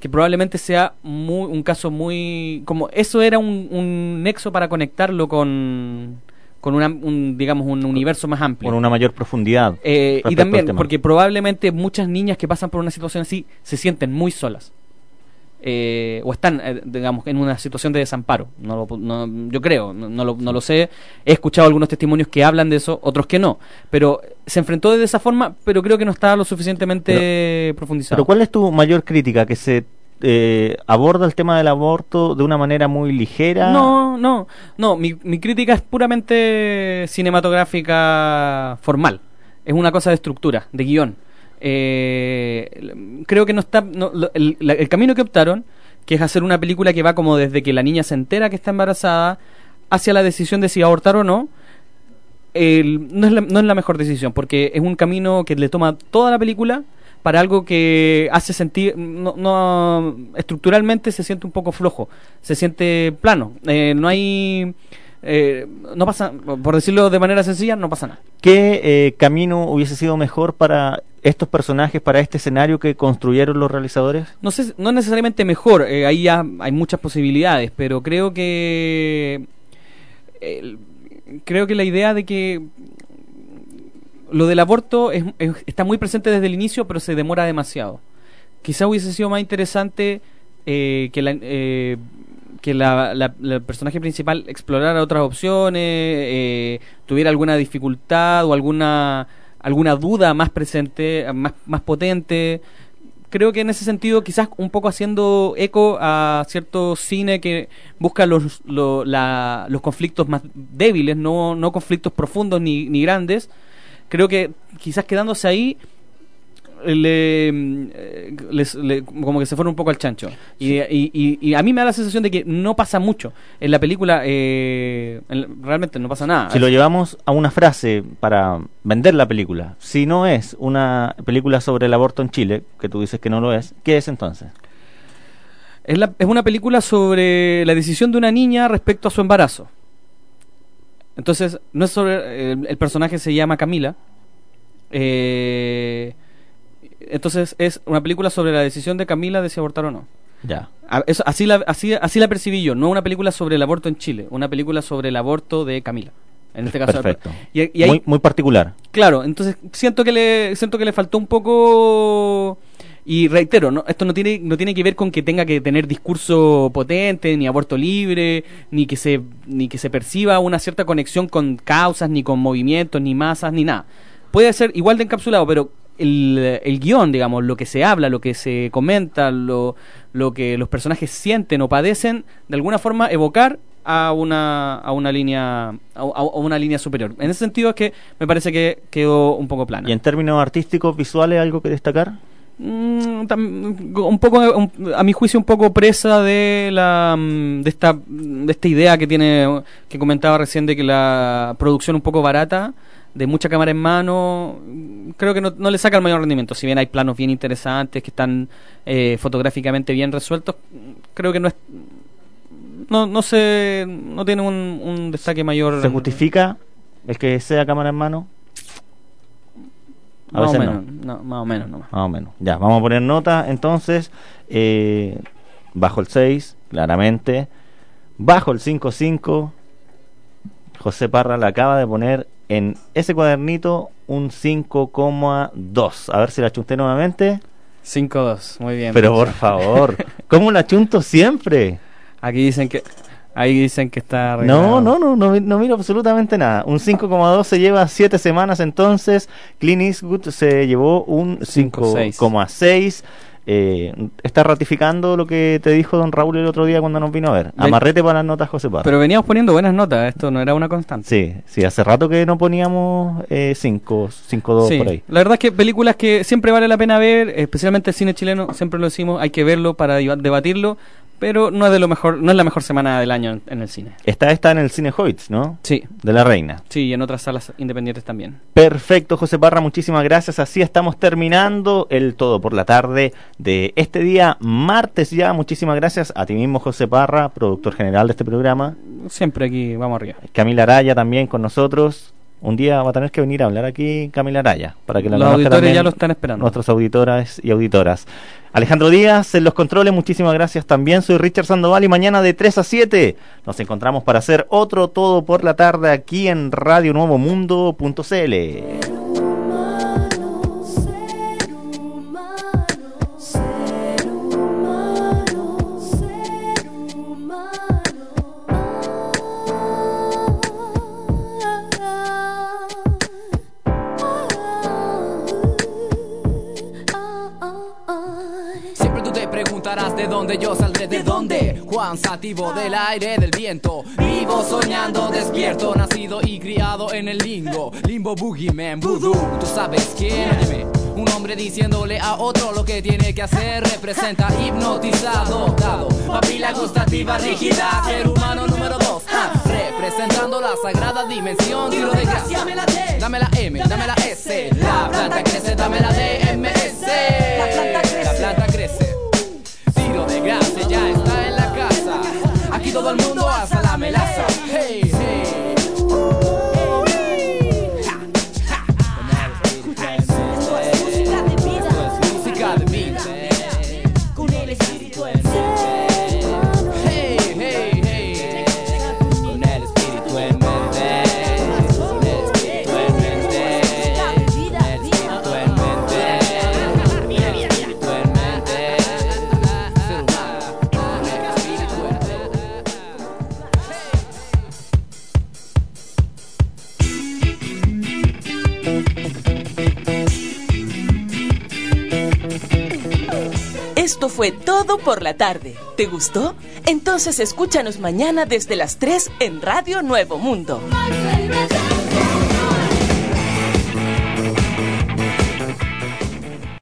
[SPEAKER 32] que probablemente sea muy, un caso muy... como Eso era un, un nexo para conectarlo con, con una, un, digamos, un universo más amplio.
[SPEAKER 3] Con una mayor profundidad.
[SPEAKER 32] Eh, y también, porque probablemente muchas niñas que pasan por una situación así se sienten muy solas. Eh, o están, eh, digamos, en una situación de desamparo. No lo- no- yo creo, no, no lo, no lo sé. He escuchado algunos testimonios que hablan de eso, otros que no. Pero se enfrentó de esa forma, pero creo que no estaba lo suficientemente profundizado.
[SPEAKER 3] Pero ¿cuál es tu mayor crítica? ¿Que se eh, aborda el tema del aborto de una manera muy ligera?
[SPEAKER 32] No, no, no. Mi, mi crítica es puramente cinematográfica formal. Es una cosa de estructura, de guion. Eh, creo que no está. no, el, la- el camino que optaron, que es hacer una película que va como desde que la niña se entera que está embarazada hacia la decisión de si abortar o no, no, es la, no es la mejor decisión, porque es un camino que le toma toda la película para algo que hace sentir, no, no estructuralmente se siente un poco flojo, se siente plano, eh, no hay, eh, no pasa, por decirlo de manera sencilla, no pasa nada.
[SPEAKER 3] ¿Qué eh, camino hubiese sido mejor para estos personajes, para este escenario que construyeron los realizadores?
[SPEAKER 32] No sé, no necesariamente mejor, eh, ahí ya hay muchas posibilidades, pero creo que creo que la idea de que lo del aborto es- es- está muy presente desde el inicio, pero se demora demasiado. Quizá hubiese sido más interesante que la, que la, personaje principal explorara otras opciones, eh, tuviera alguna dificultad o alguna alguna duda más presente, más, más potente. Creo que en ese sentido, quizás un poco haciendo eco a cierto cine que busca los, lo- la- los conflictos más débiles, no, no conflictos profundos ni, ni grandes. Creo que quizás quedándose ahí, le, mm, eh, les- le- como que se fueron un poco al chancho. Y, y- y- y a mí me da la sensación de que no pasa mucho. En la película eh, en- realmente no pasa nada.
[SPEAKER 3] Si lo llevamos a una frase para vender la película, si no es una película sobre el aborto en Chile, que tú dices que no lo es, ¿qué es entonces?
[SPEAKER 32] Es, la- es una película sobre la decisión de una niña respecto a su embarazo. Entonces, no es sobre. El, el personaje se llama Camila. Eh, entonces, es una película sobre la decisión de Camila de si abortar o no.
[SPEAKER 3] Ya.
[SPEAKER 32] A- eso- así, la, así, así la percibí yo. No una película sobre el aborto en Chile. Una película sobre el aborto de Camila. En este caso.
[SPEAKER 3] Perfecto.
[SPEAKER 32] Y, y ahí-
[SPEAKER 3] muy, muy particular.
[SPEAKER 32] Claro, entonces siento que le siento que le faltó un poco y reitero, no, esto no tiene no tiene que ver con que tenga que tener discurso potente, ni aborto libre, ni que se ni que se perciba una cierta conexión con causas, ni con movimientos, ni masas, ni nada. Puede ser igual de encapsulado, pero el, el guion, digamos, lo que se habla, lo que se comenta, lo, lo que los personajes sienten o padecen, de alguna forma evocar a una, a una línea a, una línea superior. En ese sentido es que me parece que quedó un poco plana.
[SPEAKER 3] ¿Y en términos artísticos, visuales, algo que destacar?
[SPEAKER 32] Mm, tam- un poco un- a mi juicio un poco presa de la mm, de esta de esta idea que tiene que comentaba recién de que la producción un poco barata de mucha cámara en mano creo que no, no le saca el mayor rendimiento si bien hay planos bien interesantes que están eh, fotográficamente bien resueltos creo que no es no no se no tiene un, un destaque mayor
[SPEAKER 3] ¿Se justifica el que sea cámara en mano? A
[SPEAKER 32] más o
[SPEAKER 3] veces no.
[SPEAKER 32] menos no, más o menos nomás.
[SPEAKER 3] Más o menos. Ya, vamos a poner nota entonces. eh, bajo el 6, claramente. Bajo el 5-5. José Parra le acaba de poner en ese cuadernito un 5,2. A ver si la chunté nuevamente.
[SPEAKER 32] 5-2, muy bien.
[SPEAKER 3] Pero por favor, ¿cómo la chunto siempre?
[SPEAKER 32] Aquí dicen que ahí dicen que está
[SPEAKER 3] No, no, no, no, no miro absolutamente nada. Un 5,2 se lleva 7 semanas entonces. Clint Eastwood se llevó un 5,6. Eh, está ratificando lo que te dijo don Raúl el otro día cuando nos vino a ver. Amarrete para las notas, José Parra.
[SPEAKER 32] Pero veníamos poniendo buenas notas, esto no era una constante.
[SPEAKER 3] Sí, sí, hace rato que no poníamos 5, 5,2
[SPEAKER 32] Sí,
[SPEAKER 3] por ahí.
[SPEAKER 32] la verdad es que películas que siempre vale la pena ver, especialmente el cine chileno, siempre lo decimos, hay que verlo para deba- debatirlo, pero no es de lo mejor, no es la mejor semana del año en, en el cine.
[SPEAKER 3] Está esta en el Cine Hoyts, ¿no?
[SPEAKER 32] Sí.
[SPEAKER 3] De la Reina.
[SPEAKER 32] Sí, y en otras salas independientes también.
[SPEAKER 3] Perfecto, José Parra, muchísimas gracias. Así estamos terminando el todo por la tarde de este día, martes ya. Muchísimas gracias a ti mismo, José Parra, productor general de este programa.
[SPEAKER 32] Siempre aquí vamos arriba.
[SPEAKER 3] Camila Araya también con nosotros. Un día va a tener que venir a hablar aquí Camila Araya para que la
[SPEAKER 32] Los auditores ya lo están esperando.
[SPEAKER 3] Nuestras auditoras y auditoras. Alejandro Díaz en los controles, muchísimas gracias también. Soy Richard Sandoval y mañana de 3 a 7 nos encontramos para hacer otro todo por la tarde aquí en Radio Nuevo Mundo.cl.
[SPEAKER 34] de dónde yo saldré, de dónde. Juan Sativo del aire, del viento. Vivo soñando, despierto, nacido y criado en el limbo. Limbo Boogeyman, Voodoo. Tú sabes quién. Un hombre diciéndole a otro lo que tiene que hacer representa hipnotizado, dado papila gustativa rígida, ser humano número dos, ah, representando la sagrada dimensión. Tiro de gracia, dame la M, dame la S, la planta crece, dame la DMS. La planta todo el mundo alza la melaza. Hey.
[SPEAKER 1] Esto fue todo por la tarde. ¿Te gustó? Entonces escúchanos mañana desde las 3 en Radio Nuevo Mundo.